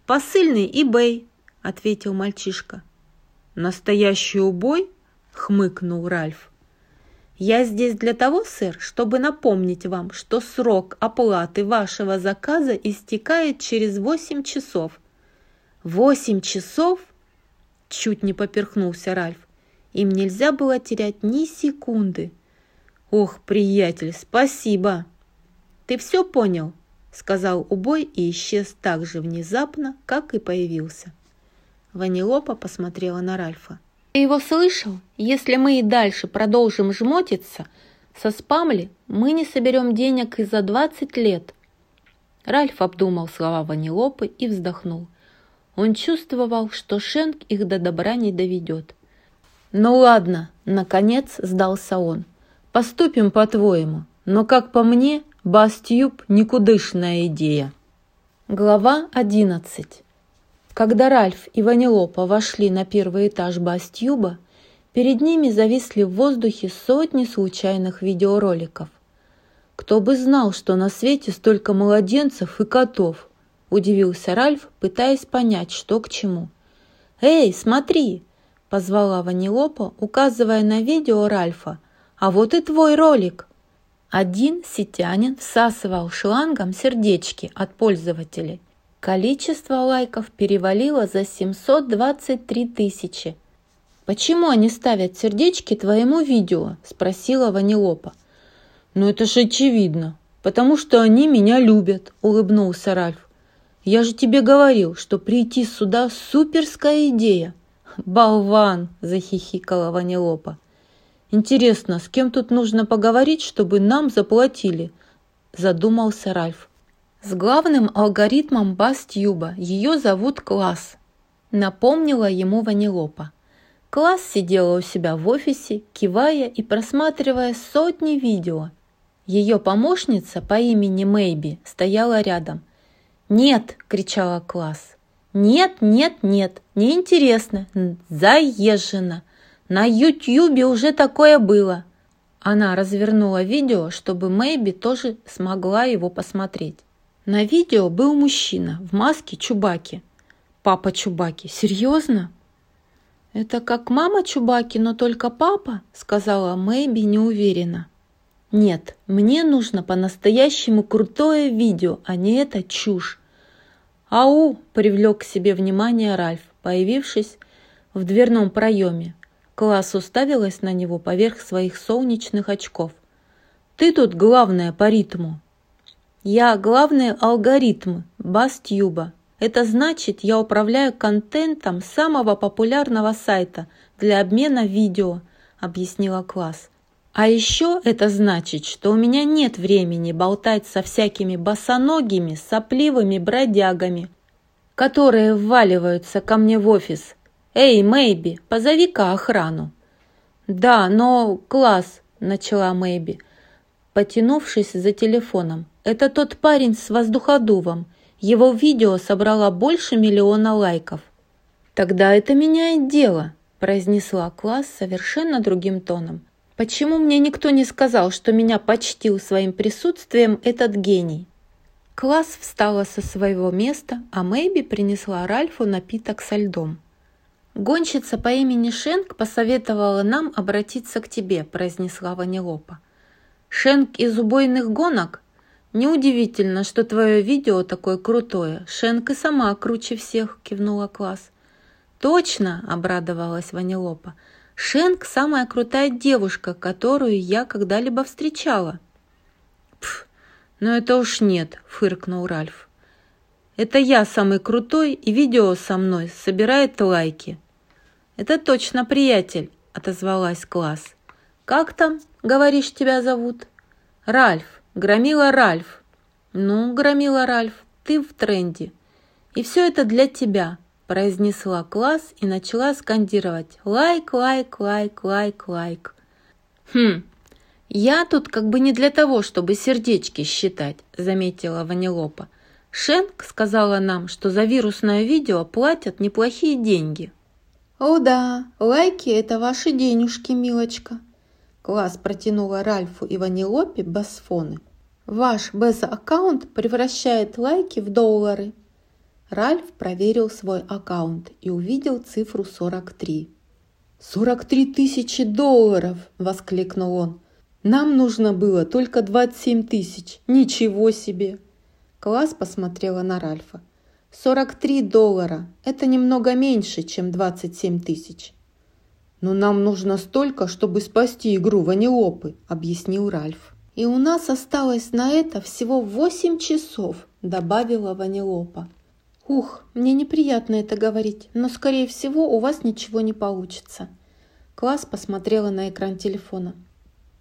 Посыльный и Бэй», – ответил мальчишка. «Настоящий убой?» – хмыкнул Ральф. Я здесь для того, сэр, чтобы напомнить вам, что срок оплаты вашего заказа истекает через восемь часов. Восемь часов? Чуть не поперхнулся Ральф. Им нельзя было терять ни секунды. Ох, приятель, спасибо. Ты все понял? Сказал убой и исчез так же внезапно, как и появился. Ванилопа посмотрела на Ральфа. Ты его слышал? Если мы и дальше продолжим жмотиться, со спамли мы не соберем денег и за 20 лет. Ральф обдумал слова Ванилопы и вздохнул. Он чувствовал, что Шенк их до добра не доведет. «Ну ладно», — наконец сдался он. «Поступим по-твоему, но, как по мне, Бастьюб — никудышная идея». Глава одиннадцать. Когда Ральф и Ванилопа вошли на первый этаж Бастьюба, перед ними зависли в воздухе сотни случайных видеороликов. «Кто бы знал, что на свете столько младенцев и котов!» – удивился Ральф, пытаясь понять, что к чему. «Эй, смотри!» – позвала Ванилопа, указывая на видео Ральфа. «А вот и твой ролик!» Один сетянин всасывал шлангом сердечки от пользователей, Количество лайков перевалило за 723 тысячи. «Почему они ставят сердечки твоему видео?» – спросила Ванилопа. «Ну это же очевидно, потому что они меня любят», – улыбнулся Ральф. «Я же тебе говорил, что прийти сюда – суперская идея». «Болван!» – захихикала Ванилопа. «Интересно, с кем тут нужно поговорить, чтобы нам заплатили?» – задумался Ральф с главным алгоритмом Бастьюба. Ее зовут Класс. Напомнила ему Ванилопа. Класс сидела у себя в офисе, кивая и просматривая сотни видео. Ее помощница по имени Мэйби стояла рядом. «Нет!» – кричала Класс. «Нет, нет, нет, неинтересно, заезжено. На Ютьюбе уже такое было». Она развернула видео, чтобы Мэйби тоже смогла его посмотреть. На видео был мужчина в маске Чубаки. Папа Чубаки. Серьезно? Это как мама Чубаки, но только папа, сказала Мэйби неуверенно. Нет, мне нужно по-настоящему крутое видео, а не это чушь. «Ау!» – привлек к себе внимание Ральф, появившись в дверном проеме. Класс уставилась на него поверх своих солнечных очков. «Ты тут главная по ритму!» Я главный алгоритм Бастьюба. Это значит, я управляю контентом самого популярного сайта для обмена видео, объяснила класс. А еще это значит, что у меня нет времени болтать со всякими босоногими, сопливыми бродягами, которые вваливаются ко мне в офис. «Эй, Мэйби, позови-ка охрану». «Да, но класс», – начала Мэйби, потянувшись за телефоном. Это тот парень с воздуходувом. Его видео собрало больше миллиона лайков. Тогда это меняет дело, произнесла класс совершенно другим тоном. Почему мне никто не сказал, что меня почтил своим присутствием этот гений? Класс встала со своего места, а Мэйби принесла Ральфу напиток со льдом. «Гонщица по имени Шенк посоветовала нам обратиться к тебе», – произнесла Ванилопа. «Шенк из убойных гонок? Неудивительно, что твое видео такое крутое. Шенк и сама круче всех», – кивнула класс. «Точно!» – обрадовалась Ванилопа. «Шенк – самая крутая девушка, которую я когда-либо встречала». «Пф, ну это уж нет!» – фыркнул Ральф. «Это я самый крутой, и видео со мной собирает лайки». «Это точно приятель!» – отозвалась класс. «Как там, говоришь, тебя зовут?» «Ральф. Громила Ральф». «Ну, Громила Ральф, ты в тренде. И все это для тебя произнесла класс и начала скандировать «лайк, лайк, лайк, лайк, лайк». «Хм, я тут как бы не для того, чтобы сердечки считать», заметила Ванилопа. «Шенк сказала нам, что за вирусное видео платят неплохие деньги». «О да, лайки – это ваши денежки, милочка». Класс протянула Ральфу и Ванилопе басфоны. «Ваш бэз-аккаунт превращает лайки в доллары», Ральф проверил свой аккаунт и увидел цифру 43. «43 тысячи долларов!» – воскликнул он. «Нам нужно было только 27 тысяч! Ничего себе!» Класс посмотрела на Ральфа. «43 доллара – это немного меньше, чем 27 тысяч». «Но нам нужно столько, чтобы спасти игру Ванилопы», – объяснил Ральф. «И у нас осталось на это всего 8 часов», – добавила Ванилопа. «Ух, мне неприятно это говорить, но, скорее всего, у вас ничего не получится». Класс посмотрела на экран телефона.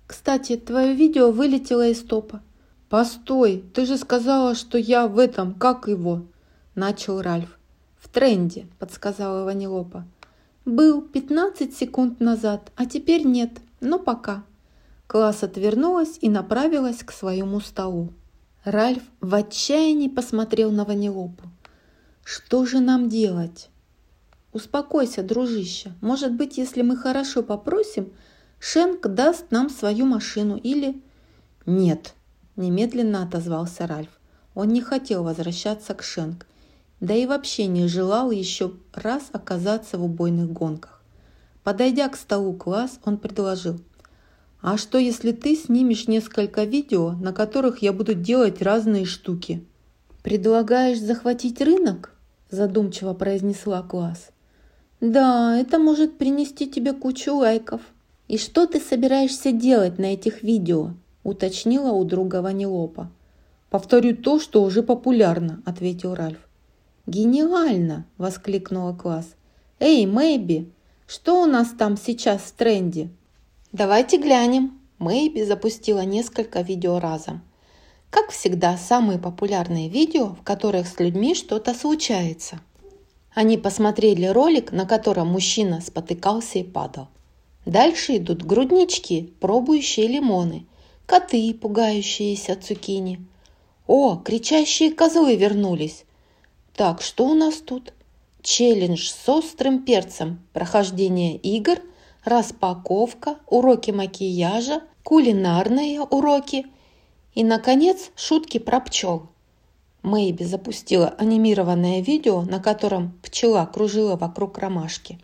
«Кстати, твое видео вылетело из топа». «Постой, ты же сказала, что я в этом, как его?» Начал Ральф. «В тренде», – подсказала Ванилопа. «Был 15 секунд назад, а теперь нет, но пока». Класс отвернулась и направилась к своему столу. Ральф в отчаянии посмотрел на Ванилопу. Что же нам делать? Успокойся, дружище. Может быть, если мы хорошо попросим, Шенк даст нам свою машину или... Нет, немедленно отозвался Ральф. Он не хотел возвращаться к Шенк, да и вообще не желал еще раз оказаться в убойных гонках. Подойдя к столу класс, он предложил. «А что, если ты снимешь несколько видео, на которых я буду делать разные штуки?» «Предлагаешь захватить рынок?» задумчиво произнесла класс. Да, это может принести тебе кучу лайков. И что ты собираешься делать на этих видео? уточнила у друга Ванилопа. Повторю то, что уже популярно, ответил Ральф. Гениально! воскликнула класс. Эй, Мэйби, что у нас там сейчас в тренде? Давайте глянем. Мэйби запустила несколько видео разом. Как всегда, самые популярные видео, в которых с людьми что-то случается. Они посмотрели ролик, на котором мужчина спотыкался и падал. Дальше идут груднички, пробующие лимоны, коты, пугающиеся цукини. О, кричащие козлы вернулись. Так, что у нас тут? Челлендж с острым перцем, прохождение игр, распаковка, уроки макияжа, кулинарные уроки – и, наконец, шутки про пчел. Мэйби запустила анимированное видео, на котором пчела кружила вокруг ромашки.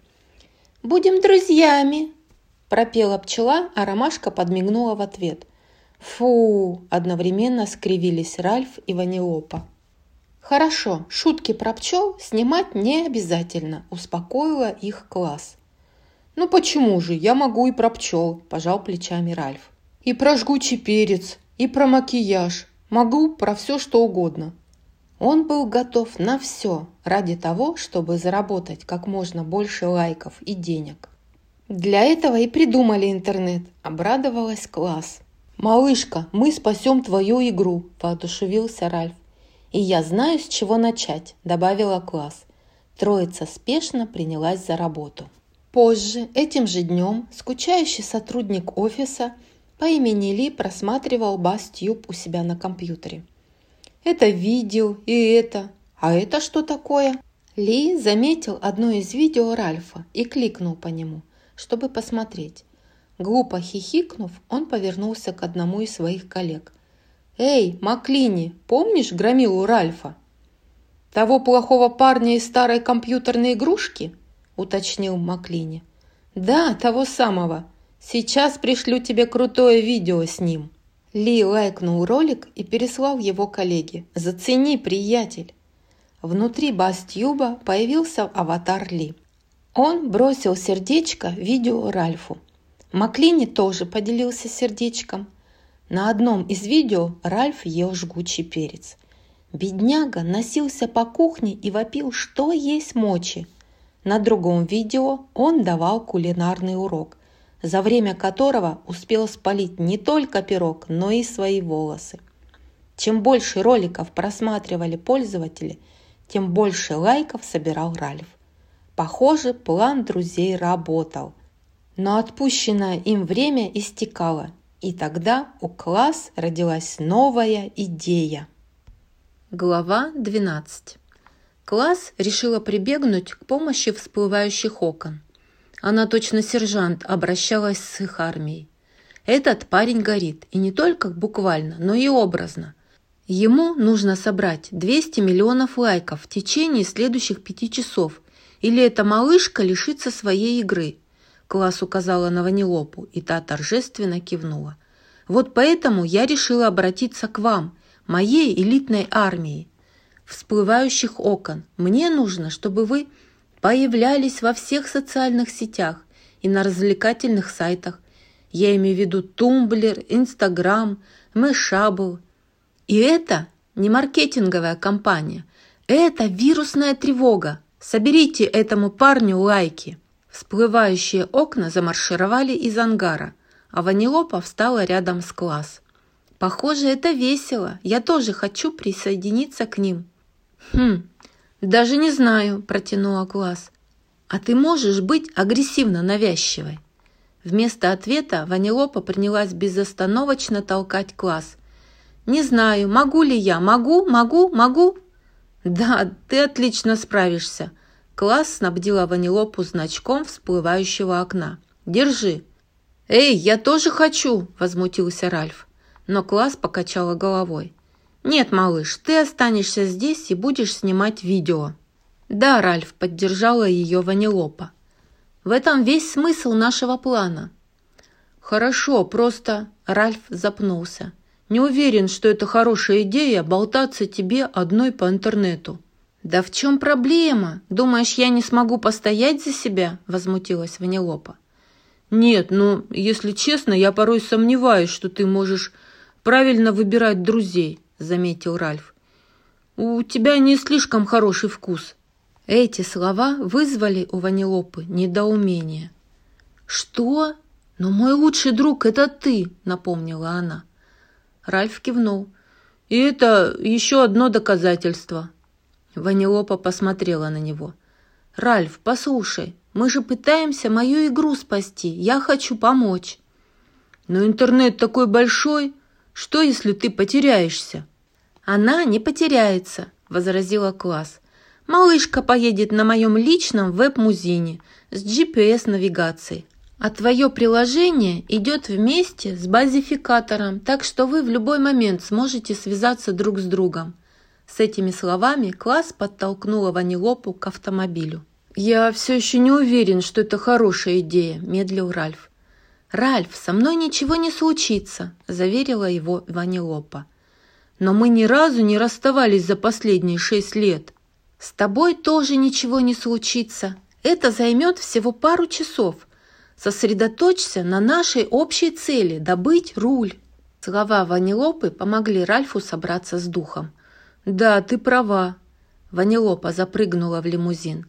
«Будем друзьями!» – пропела пчела, а ромашка подмигнула в ответ. «Фу!» – одновременно скривились Ральф и Ванилопа. «Хорошо, шутки про пчел снимать не обязательно», – успокоила их класс. «Ну почему же, я могу и про пчел», – пожал плечами Ральф. «И про жгучий перец, и про макияж. Могу про все, что угодно. Он был готов на все ради того, чтобы заработать как можно больше лайков и денег. Для этого и придумали интернет, обрадовалась класс. «Малышка, мы спасем твою игру», – воодушевился Ральф. «И я знаю, с чего начать», – добавила класс. Троица спешно принялась за работу. Позже, этим же днем, скучающий сотрудник офиса – по имени Ли просматривал Бастьюб у себя на компьютере. «Это видео и это. А это что такое?» Ли заметил одно из видео Ральфа и кликнул по нему, чтобы посмотреть. Глупо хихикнув, он повернулся к одному из своих коллег. «Эй, Маклини, помнишь громилу Ральфа?» «Того плохого парня из старой компьютерной игрушки?» – уточнил Маклини. «Да, того самого. Сейчас пришлю тебе крутое видео с ним». Ли лайкнул ролик и переслал его коллеге. «Зацени, приятель!» Внутри Бастьюба появился аватар Ли. Он бросил сердечко видео Ральфу. Маклини тоже поделился сердечком. На одном из видео Ральф ел жгучий перец. Бедняга носился по кухне и вопил, что есть мочи. На другом видео он давал кулинарный урок, за время которого успел спалить не только пирог, но и свои волосы. Чем больше роликов просматривали пользователи, тем больше лайков собирал Ральф. Похоже, план друзей работал. Но отпущенное им время истекало, и тогда у класс родилась новая идея. Глава 12. Класс решила прибегнуть к помощи всплывающих окон. Она точно сержант обращалась с их армией. Этот парень горит, и не только буквально, но и образно. Ему нужно собрать 200 миллионов лайков в течение следующих пяти часов, или эта малышка лишится своей игры. Класс указала на Ванилопу, и та торжественно кивнула. Вот поэтому я решила обратиться к вам, моей элитной армии. Всплывающих окон. Мне нужно, чтобы вы появлялись во всех социальных сетях и на развлекательных сайтах. Я имею в виду Tumblr, Инстаграм, Mashable. И это не маркетинговая кампания. Это вирусная тревога. Соберите этому парню лайки. Всплывающие окна замаршировали из ангара, а Ванилопа встала рядом с класс. Похоже, это весело. Я тоже хочу присоединиться к ним. Хм, даже не знаю, протянула класс. А ты можешь быть агрессивно навязчивой? Вместо ответа Ванилопа принялась безостановочно толкать класс. «Не знаю, могу ли я? Могу, могу, могу?» «Да, ты отлично справишься». Класс снабдила Ванилопу значком всплывающего окна. «Держи». «Эй, я тоже хочу!» – возмутился Ральф. Но класс покачала головой. «Нет, малыш, ты останешься здесь и будешь снимать видео». «Да, Ральф», – поддержала ее Ванилопа. «В этом весь смысл нашего плана». «Хорошо, просто...» – Ральф запнулся. Не уверен, что это хорошая идея болтаться тебе одной по интернету». «Да в чем проблема? Думаешь, я не смогу постоять за себя?» – возмутилась Ванилопа. «Нет, ну, если честно, я порой сомневаюсь, что ты можешь правильно выбирать друзей», – заметил Ральф. «У тебя не слишком хороший вкус». Эти слова вызвали у Ванилопы недоумение. «Что? Но мой лучший друг – это ты», – напомнила она. Ральф кивнул. «И это еще одно доказательство». Ванилопа посмотрела на него. «Ральф, послушай, мы же пытаемся мою игру спасти. Я хочу помочь». «Но интернет такой большой. Что, если ты потеряешься?» «Она не потеряется», — возразила класс. «Малышка поедет на моем личном веб-музине с GPS-навигацией. А твое приложение идет вместе с базификатором, так что вы в любой момент сможете связаться друг с другом. С этими словами класс подтолкнула Ванилопу к автомобилю. «Я все еще не уверен, что это хорошая идея», – медлил Ральф. «Ральф, со мной ничего не случится», – заверила его Ванилопа. «Но мы ни разу не расставались за последние шесть лет. С тобой тоже ничего не случится. Это займет всего пару часов. Сосредоточься на нашей общей цели – добыть руль». Слова Ванилопы помогли Ральфу собраться с духом. «Да, ты права». Ванилопа запрыгнула в лимузин.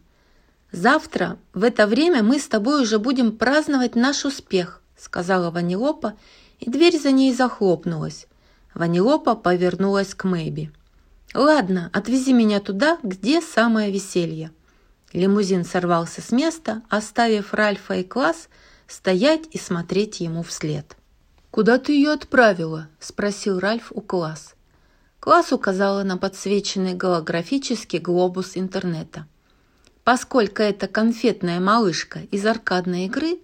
«Завтра в это время мы с тобой уже будем праздновать наш успех», сказала Ванилопа, и дверь за ней захлопнулась. Ванилопа повернулась к Мэйби. «Ладно, отвези меня туда, где самое веселье». Лимузин сорвался с места, оставив Ральфа и класс – стоять и смотреть ему вслед. «Куда ты ее отправила?» – спросил Ральф у класс. Класс указала на подсвеченный голографический глобус интернета. Поскольку это конфетная малышка из аркадной игры,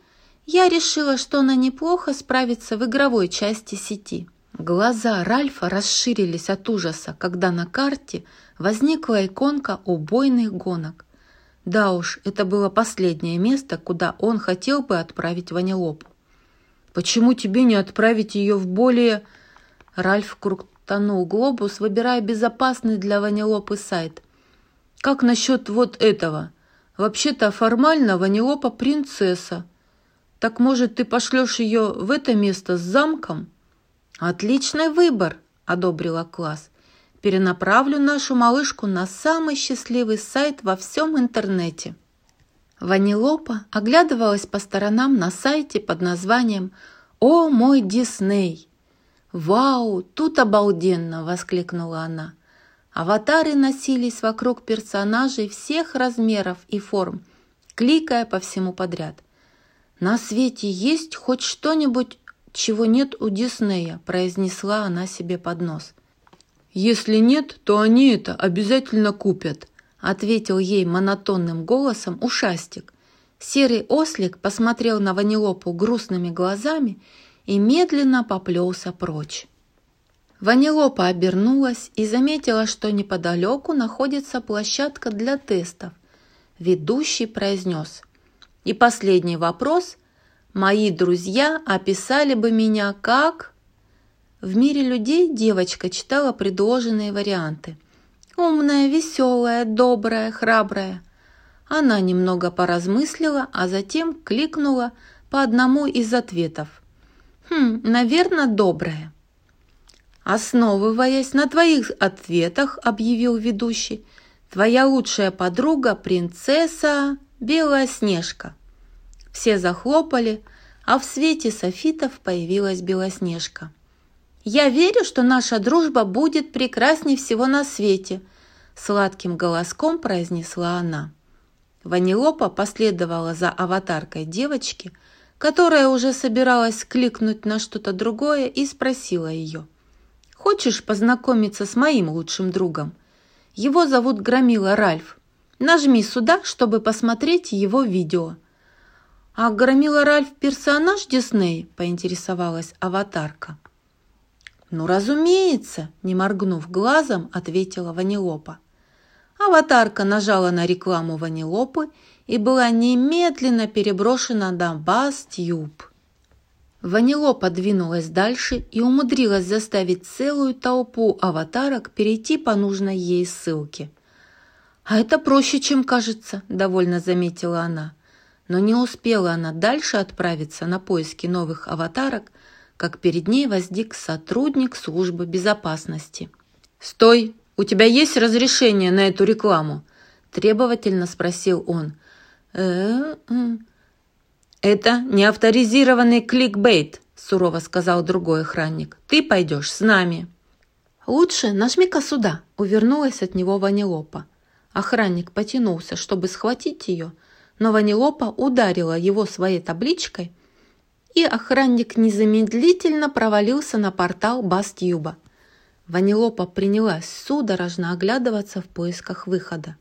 я решила, что она неплохо справится в игровой части сети. Глаза Ральфа расширились от ужаса, когда на карте возникла иконка убойных гонок. Да уж, это было последнее место, куда он хотел бы отправить Ванилопу. «Почему тебе не отправить ее в более...» Ральф крутанул глобус, выбирая безопасный для Ванилопы сайт. «Как насчет вот этого? Вообще-то формально Ванилопа принцесса. Так, может, ты пошлешь ее в это место с замком?» «Отличный выбор!» – одобрила класс. «Перенаправлю нашу малышку на самый счастливый сайт во всем интернете». Ванилопа оглядывалась по сторонам на сайте под названием «О, мой Дисней!» «Вау, тут обалденно!» – воскликнула она. Аватары носились вокруг персонажей всех размеров и форм, кликая по всему подряд. «На свете есть хоть что-нибудь чего нет у Диснея», – произнесла она себе под нос. «Если нет, то они это обязательно купят», – ответил ей монотонным голосом ушастик. Серый ослик посмотрел на Ванилопу грустными глазами и медленно поплелся прочь. Ванилопа обернулась и заметила, что неподалеку находится площадка для тестов. Ведущий произнес. «И последний вопрос – Мои друзья описали бы меня как... В мире людей девочка читала предложенные варианты. Умная, веселая, добрая, храбрая. Она немного поразмыслила, а затем кликнула по одному из ответов. «Хм, наверное, добрая». «Основываясь на твоих ответах», — объявил ведущий, «твоя лучшая подруга – принцесса Белая Снежка». Все захлопали, а в свете софитов появилась Белоснежка. «Я верю, что наша дружба будет прекрасней всего на свете», сладким голоском произнесла она. Ванилопа последовала за аватаркой девочки, которая уже собиралась кликнуть на что-то другое и спросила ее. «Хочешь познакомиться с моим лучшим другом? Его зовут Громила Ральф. Нажми сюда, чтобы посмотреть его видео». «А громила Ральф персонаж Дисней?» – поинтересовалась аватарка. «Ну, разумеется!» – не моргнув глазом, ответила Ванилопа. Аватарка нажала на рекламу Ванилопы и была немедленно переброшена на Бас-Тьюб. Ванилопа двинулась дальше и умудрилась заставить целую толпу аватарок перейти по нужной ей ссылке. «А это проще, чем кажется», – довольно заметила она. Но не успела она дальше отправиться на поиски новых аватарок, как перед ней возник сотрудник службы безопасности. «Стой! У тебя есть разрешение на эту рекламу?» – требовательно спросил он. э «Это не авторизированный кликбейт», – сурово сказал другой охранник. «Ты пойдешь с нами». «Лучше нажми-ка сюда», – увернулась от него Ванилопа. Охранник потянулся, чтобы схватить ее – но Ванилопа ударила его своей табличкой, и охранник незамедлительно провалился на портал Бастьюба. Ванилопа принялась судорожно оглядываться в поисках выхода,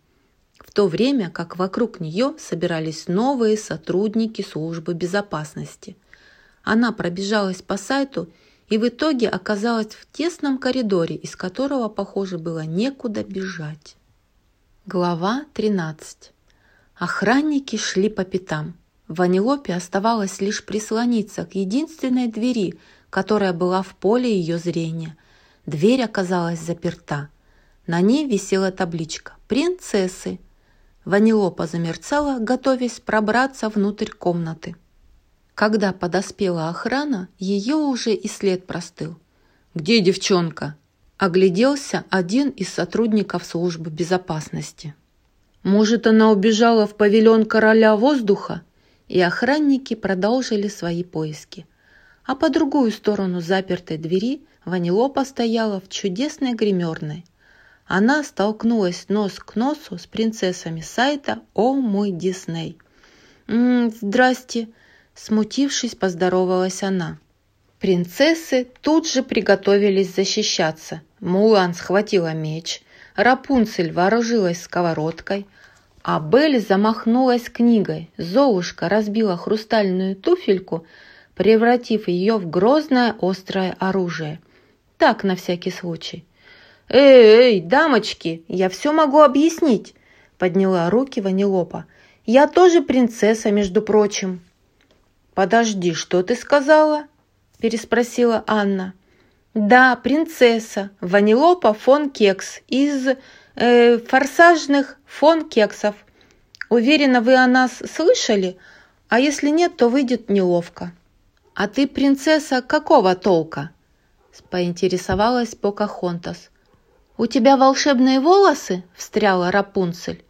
в то время как вокруг нее собирались новые сотрудники службы безопасности. Она пробежалась по сайту и в итоге оказалась в тесном коридоре, из которого, похоже, было некуда бежать. Глава 13 Охранники шли по пятам. Ванилопе оставалось лишь прислониться к единственной двери, которая была в поле ее зрения. Дверь оказалась заперта. На ней висела табличка «Принцессы». Ванилопа замерцала, готовясь пробраться внутрь комнаты. Когда подоспела охрана, ее уже и след простыл. «Где девчонка?» – огляделся один из сотрудников службы безопасности. Может, она убежала в павильон короля воздуха? И охранники продолжили свои поиски. А по другую сторону запертой двери Ванилопа стояла в чудесной гримерной. Она столкнулась нос к носу с принцессами сайта «О мой Дисней». «М -м, «Здрасте!» – смутившись, поздоровалась она. Принцессы тут же приготовились защищаться. Мулан схватила меч, Рапунцель вооружилась сковородкой – а Белль замахнулась книгой. Золушка разбила хрустальную туфельку, превратив ее в грозное острое оружие. Так, на всякий случай. «Эй, эй, дамочки, я все могу объяснить», — подняла руки Ванилопа. «Я тоже принцесса, между прочим». «Подожди, что ты сказала?» – переспросила Анна. «Да, принцесса, Ванилопа фон Кекс из э, форсажных фон Кексов. Уверена, вы о нас слышали? А если нет, то выйдет неловко». «А ты принцесса какого толка?» – поинтересовалась Покахонтас. «У тебя волшебные волосы?» – встряла Рапунцель.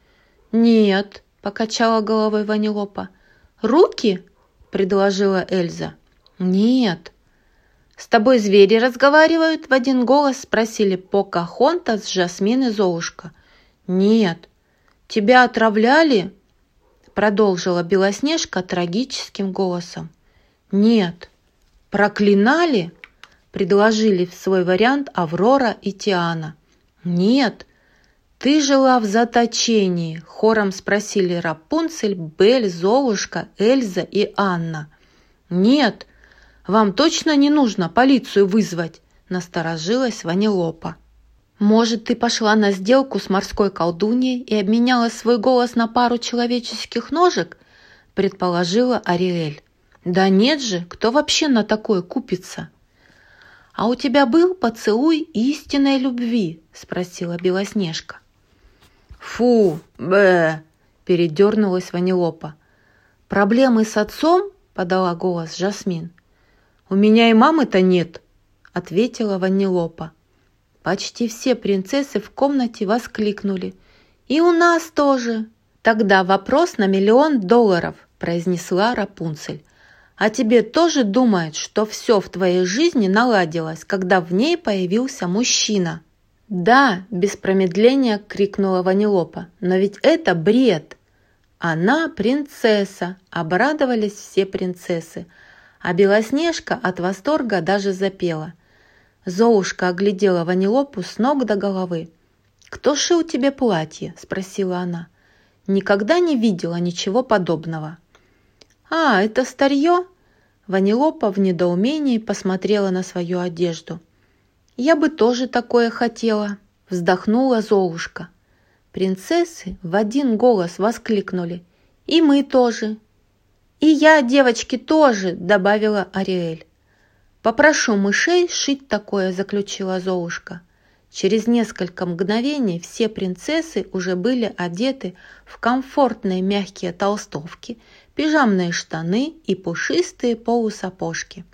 «Нет», – покачала головой Ванилопа. «Руки?» – предложила Эльза. «Нет». «С тобой звери разговаривают?» – в один голос спросили Покахонтас, Жасмин и Золушка. «Нет». «Тебя отравляли?» – продолжила Белоснежка трагическим голосом. «Нет». «Проклинали?» – предложили в свой вариант Аврора и Тиана. «Нет, ты жила в заточении», – хором спросили Рапунцель, Бель, Золушка, Эльза и Анна. «Нет, вам точно не нужно полицию вызвать», – насторожилась Ванилопа. «Может, ты пошла на сделку с морской колдуньей и обменяла свой голос на пару человеческих ножек?» – предположила Ариэль. «Да нет же, кто вообще на такое купится?» «А у тебя был поцелуй истинной любви?» – спросила Белоснежка. «Фу, б! передернулась Ванилопа. «Проблемы с отцом?» – подала голос Жасмин. «У меня и мамы-то нет», – ответила Ванилопа. Почти все принцессы в комнате воскликнули. «И у нас тоже!» «Тогда вопрос на миллион долларов», – произнесла Рапунцель. А тебе тоже думают, что все в твоей жизни наладилось, когда в ней появился мужчина?» «Да!» – без промедления крикнула Ванилопа. «Но ведь это бред!» «Она принцесса!» – обрадовались все принцессы. А Белоснежка от восторга даже запела. Золушка оглядела Ванилопу с ног до головы. «Кто шил тебе платье?» – спросила она. «Никогда не видела ничего подобного». «А, это старье?» Ванилопа в недоумении посмотрела на свою одежду. «Я бы тоже такое хотела», — вздохнула Золушка. Принцессы в один голос воскликнули. «И мы тоже!» «И я, девочки, тоже!» — добавила Ариэль. «Попрошу мышей шить такое», — заключила Золушка. Через несколько мгновений все принцессы уже были одеты в комфортные мягкие толстовки, пижамные штаны и пушистые полусапожки.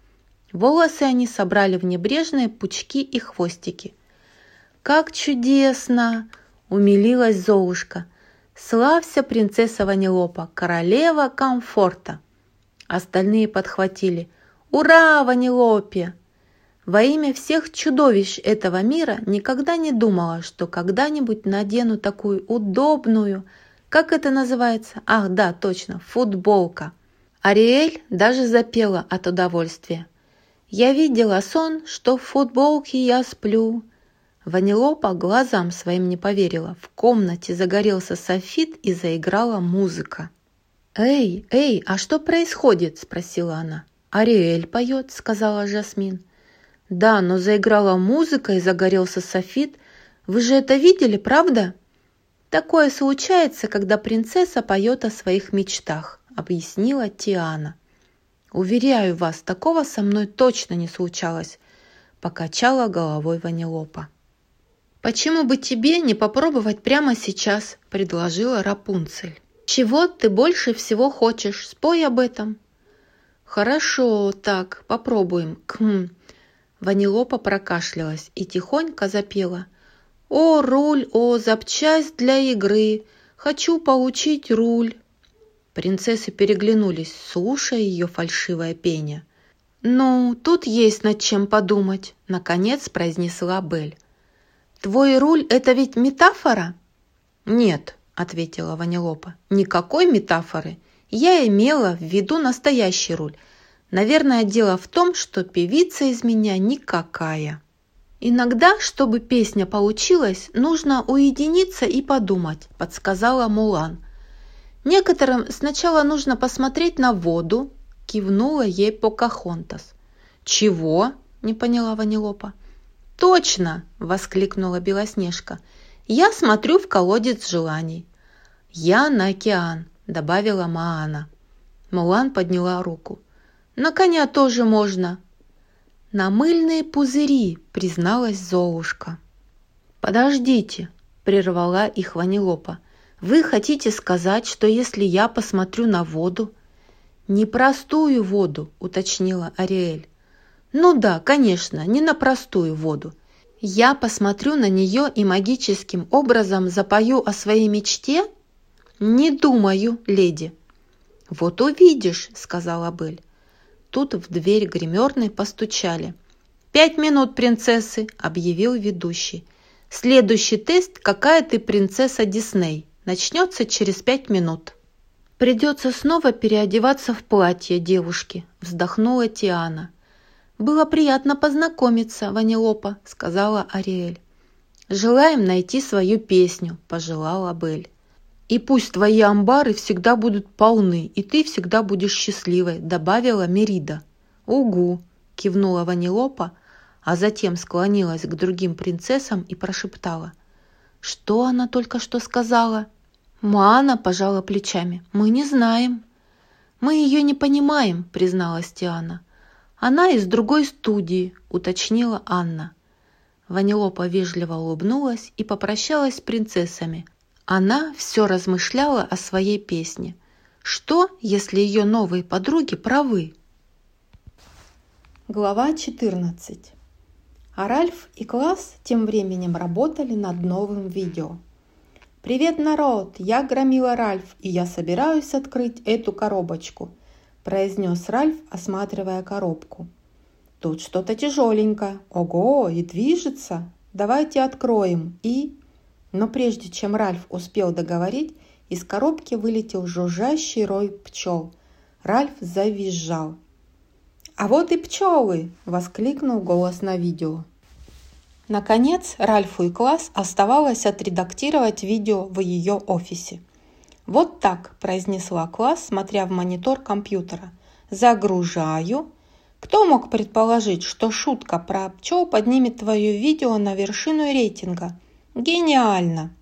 Волосы они собрали в небрежные пучки и хвостики. «Как чудесно!» – умилилась Золушка. «Славься, принцесса Ванилопа, королева комфорта!» Остальные подхватили. «Ура, Ванилопе!» Во имя всех чудовищ этого мира никогда не думала, что когда-нибудь надену такую удобную, как это называется? Ах, да, точно, футболка. Ариэль даже запела от удовольствия. Я видела сон, что в футболке я сплю. Ванилопа глазам своим не поверила. В комнате загорелся софит и заиграла музыка. «Эй, эй, а что происходит?» – спросила она. «Ариэль поет», – сказала Жасмин. «Да, но заиграла музыка и загорелся софит. Вы же это видели, правда?» «Такое случается, когда принцесса поет о своих мечтах», — объяснила Тиана. «Уверяю вас, такого со мной точно не случалось», — покачала головой Ванилопа. «Почему бы тебе не попробовать прямо сейчас?» – предложила Рапунцель. «Чего ты больше всего хочешь? Спой об этом». «Хорошо, так, попробуем. Кхм». Ванилопа прокашлялась и тихонько запела. «О, руль, о, запчасть для игры! Хочу получить руль!» Принцессы переглянулись, слушая ее фальшивое пение. «Ну, тут есть над чем подумать», — наконец произнесла Бель. «Твой руль — это ведь метафора?» «Нет», — ответила Ванилопа, — «никакой метафоры. Я имела в виду настоящий руль. Наверное, дело в том, что певица из меня никакая». «Иногда, чтобы песня получилась, нужно уединиться и подумать», – подсказала Мулан. «Некоторым сначала нужно посмотреть на воду», – кивнула ей Покахонтас. «Чего?» – не поняла Ванилопа. Точно!» – воскликнула Белоснежка. «Я смотрю в колодец желаний». «Я на океан», – добавила Маана. Мулан подняла руку. «На коня тоже можно». «На мыльные пузыри», – призналась Золушка. «Подождите», – прервала их Ванилопа. «Вы хотите сказать, что если я посмотрю на воду...» «Не простую воду», – уточнила Ариэль. «Ну да, конечно, не на простую воду. Я посмотрю на нее и магическим образом запою о своей мечте?» «Не думаю, леди», «Вот увидишь», — сказала Бель. Тут в дверь гримерной постучали. «Пять минут, принцессы», — объявил ведущий. «Следующий тест «Какая ты принцесса Дисней?» начнется через пять минут». «Придется снова переодеваться в платье девушки», — вздохнула Тиана. «Было приятно познакомиться, Ванилопа», — сказала Ариэль. «Желаем найти свою песню», – пожелала Бель. «И пусть твои амбары всегда будут полны, и ты всегда будешь счастливой», – добавила Мерида. «Угу!» – кивнула Ванилопа, а затем склонилась к другим принцессам и прошептала. «Что она только что сказала?» Маана пожала плечами. «Мы не знаем». «Мы ее не понимаем», – призналась Тиана. «Она из другой студии», – уточнила Анна. Ванилопа вежливо улыбнулась и попрощалась с принцессами, она все размышляла о своей песне. Что, если ее новые подруги правы? Глава 14. А Ральф и Класс тем временем работали над новым видео. «Привет, народ! Я Громила Ральф, и я собираюсь открыть эту коробочку», произнес Ральф, осматривая коробку. «Тут что-то тяжеленькое. Ого, и движется. Давайте откроем и...» Но прежде чем Ральф успел договорить, из коробки вылетел жужжащий рой пчел. Ральф завизжал. «А вот и пчелы!» – воскликнул голос на видео. Наконец, Ральфу и класс оставалось отредактировать видео в ее офисе. «Вот так», – произнесла класс, смотря в монитор компьютера. «Загружаю». Кто мог предположить, что шутка про пчел поднимет твое видео на вершину рейтинга? Гениально!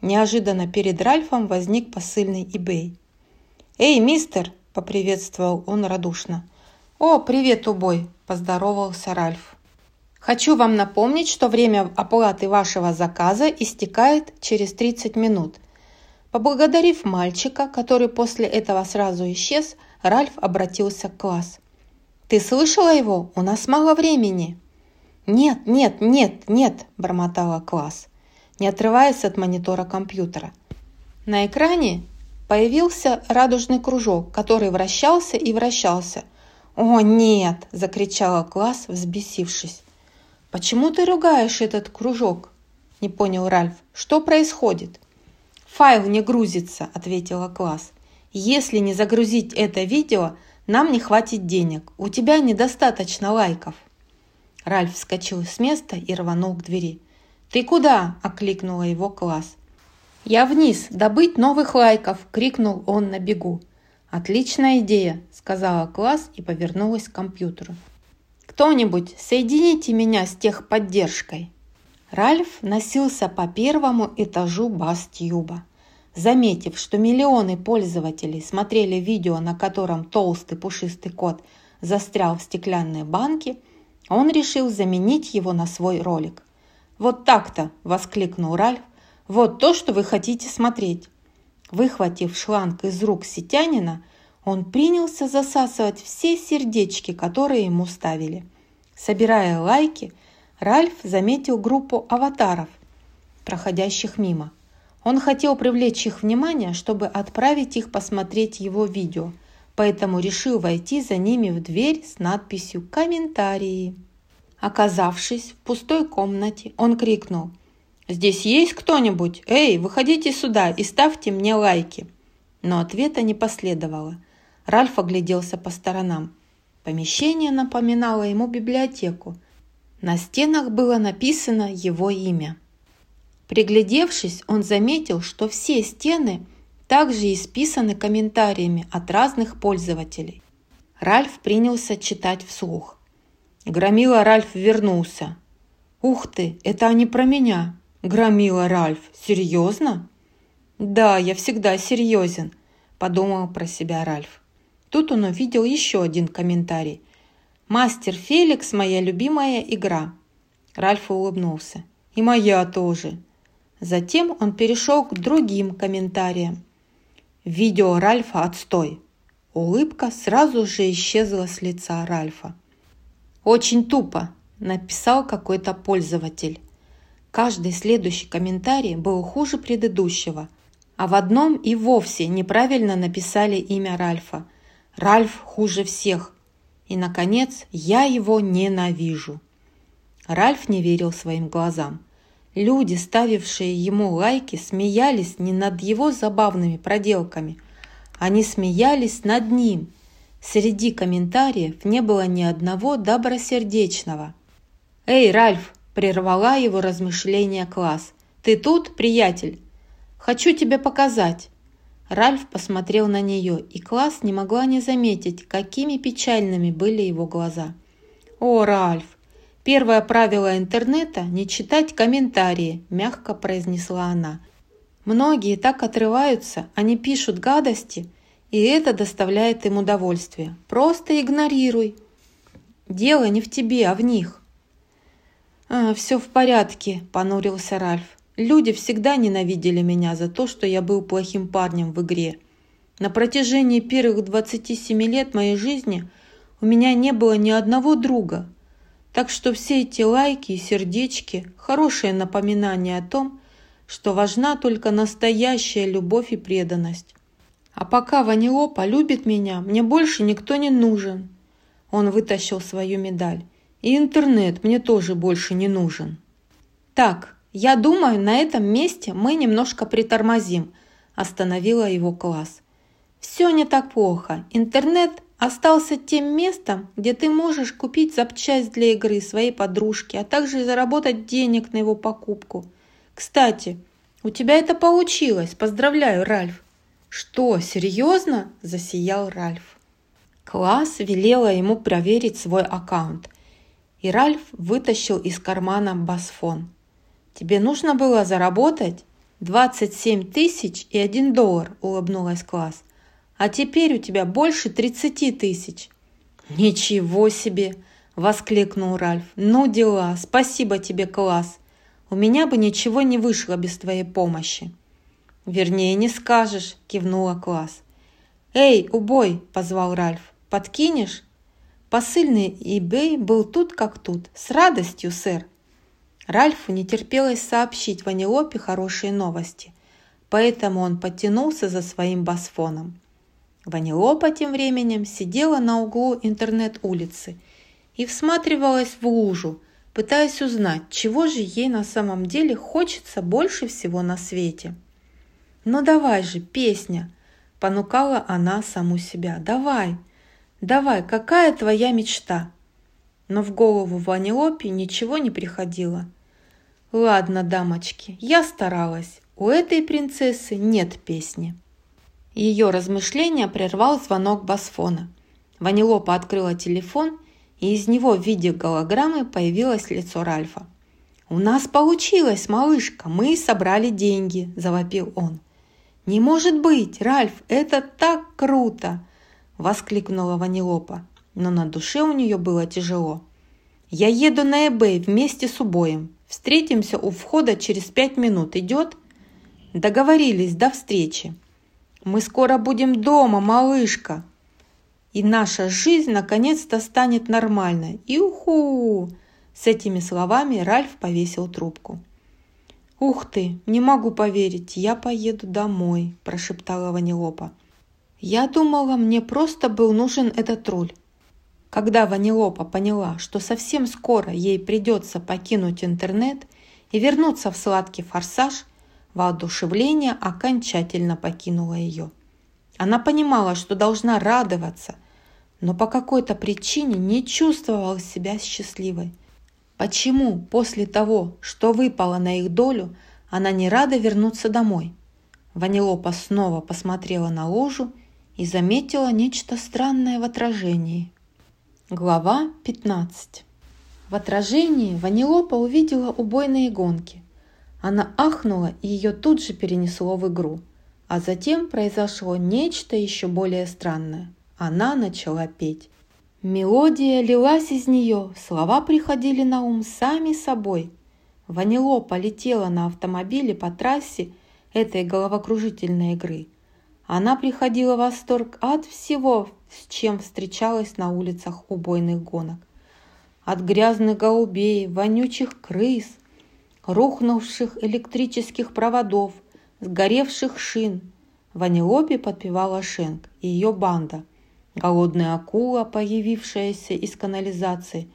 Неожиданно перед Ральфом возник посыльный eBay. «Эй, мистер!» – поприветствовал он радушно. «О, привет, убой!» – поздоровался Ральф. «Хочу вам напомнить, что время оплаты вашего заказа истекает через 30 минут». Поблагодарив мальчика, который после этого сразу исчез, Ральф обратился к класс. «Ты слышала его? У нас мало времени». «Нет, нет, нет, нет!» – бормотала класс не отрываясь от монитора компьютера. На экране появился радужный кружок, который вращался и вращался. «О, нет!» – закричала класс, взбесившись. «Почему ты ругаешь этот кружок?» – не понял Ральф. «Что происходит?» «Файл не грузится», – ответила класс. «Если не загрузить это видео, нам не хватит денег. У тебя недостаточно лайков». Ральф вскочил с места и рванул к двери. «Ты куда?» – окликнула его класс. «Я вниз, добыть новых лайков!» – крикнул он на бегу. «Отличная идея!» – сказала класс и повернулась к компьютеру. «Кто-нибудь, соедините меня с техподдержкой!» Ральф носился по первому этажу Бастьюба. Заметив, что миллионы пользователей смотрели видео, на котором толстый пушистый кот застрял в стеклянной банке, он решил заменить его на свой ролик – «Вот так-то!» – воскликнул Ральф. «Вот то, что вы хотите смотреть!» Выхватив шланг из рук сетянина, он принялся засасывать все сердечки, которые ему ставили. Собирая лайки, Ральф заметил группу аватаров, проходящих мимо. Он хотел привлечь их внимание, чтобы отправить их посмотреть его видео, поэтому решил войти за ними в дверь с надписью «Комментарии». Оказавшись в пустой комнате, он крикнул «Здесь есть кто-нибудь? Эй, выходите сюда и ставьте мне лайки!» Но ответа не последовало. Ральф огляделся по сторонам. Помещение напоминало ему библиотеку. На стенах было написано его имя. Приглядевшись, он заметил, что все стены также исписаны комментариями от разных пользователей. Ральф принялся читать вслух. Громила Ральф вернулся. «Ух ты, это они про меня!» – громила Ральф. «Серьезно?» «Да, я всегда серьезен», – подумал про себя Ральф. Тут он увидел еще один комментарий. «Мастер Феликс – моя любимая игра». Ральф улыбнулся. «И моя тоже». Затем он перешел к другим комментариям. «Видео Ральфа отстой». Улыбка сразу же исчезла с лица Ральфа. «Очень тупо», – написал какой-то пользователь. Каждый следующий комментарий был хуже предыдущего, а в одном и вовсе неправильно написали имя Ральфа. Ральф хуже всех. И, наконец, я его ненавижу. Ральф не верил своим глазам. Люди, ставившие ему лайки, смеялись не над его забавными проделками. Они смеялись над ним. Среди комментариев не было ни одного добросердечного. «Эй, Ральф!» – прервала его размышления класс. «Ты тут, приятель? Хочу тебе показать!» Ральф посмотрел на нее, и класс не могла не заметить, какими печальными были его глаза. «О, Ральф! Первое правило интернета – не читать комментарии», – мягко произнесла она. «Многие так отрываются, они пишут гадости, и это доставляет им удовольствие. Просто игнорируй. Дело не в тебе, а в них». «А, «Все в порядке», – понурился Ральф. Люди всегда ненавидели меня за то, что я был плохим парнем в игре. На протяжении первых 27 лет моей жизни у меня не было ни одного друга. Так что все эти лайки и сердечки – хорошее напоминание о том, что важна только настоящая любовь и преданность. А пока Ванилопа любит меня, мне больше никто не нужен. Он вытащил свою медаль. И интернет мне тоже больше не нужен. Так, «Я думаю, на этом месте мы немножко притормозим», – остановила его класс. «Все не так плохо. Интернет остался тем местом, где ты можешь купить запчасть для игры своей подружки, а также заработать денег на его покупку. Кстати, у тебя это получилось. Поздравляю, Ральф!» «Что, серьезно?» – засиял Ральф. Класс велела ему проверить свой аккаунт, и Ральф вытащил из кармана басфон – «Тебе нужно было заработать 27 тысяч и 1 доллар», – улыбнулась класс. «А теперь у тебя больше 30 тысяч». «Ничего себе!» – воскликнул Ральф. «Ну дела, спасибо тебе, класс. У меня бы ничего не вышло без твоей помощи». «Вернее, не скажешь», – кивнула класс. «Эй, убой!» – позвал Ральф. «Подкинешь?» Посыльный eBay был тут как тут. «С радостью, сэр!» Ральфу не терпелось сообщить Ванилопе хорошие новости, поэтому он подтянулся за своим басфоном. Ванилопа тем временем сидела на углу интернет-улицы и всматривалась в лужу, пытаясь узнать, чего же ей на самом деле хочется больше всего на свете. «Ну давай же, песня!» – понукала она саму себя. «Давай, давай, какая твоя мечта?» Но в голову Ванилопе ничего не приходило. Ладно, дамочки, я старалась. У этой принцессы нет песни. Ее размышления прервал звонок басфона. Ванилопа открыла телефон, и из него в виде голограммы появилось лицо Ральфа. «У нас получилось, малышка, мы собрали деньги», – завопил он. «Не может быть, Ральф, это так круто!» – воскликнула Ванилопа, но на душе у нее было тяжело. «Я еду на eBay вместе с убоем. Встретимся у входа через пять минут. Идет?» «Договорились. До встречи». «Мы скоро будем дома, малышка!» «И наша жизнь наконец-то станет нормальной. Иху!» С этими словами Ральф повесил трубку. «Ух ты, не могу поверить, я поеду домой», – прошептала Ванилопа. «Я думала, мне просто был нужен этот руль. Когда Ванилопа поняла, что совсем скоро ей придется покинуть интернет и вернуться в сладкий форсаж, воодушевление окончательно покинуло ее. Она понимала, что должна радоваться, но по какой-то причине не чувствовала себя счастливой. Почему после того, что выпало на их долю, она не рада вернуться домой? Ванилопа снова посмотрела на ложу и заметила нечто странное в отражении. Глава 15 В отражении Ванилопа увидела убойные гонки. Она ахнула, и ее тут же перенесло в игру. А затем произошло нечто еще более странное. Она начала петь. Мелодия лилась из нее, слова приходили на ум сами собой. Ванилопа летела на автомобиле по трассе этой головокружительной игры. Она приходила в восторг от всего, с чем встречалась на улицах убойных гонок. От грязных голубей, вонючих крыс, рухнувших электрических проводов, сгоревших шин. Ванилопе подпевала Шенк и ее банда. Голодная акула, появившаяся из канализации,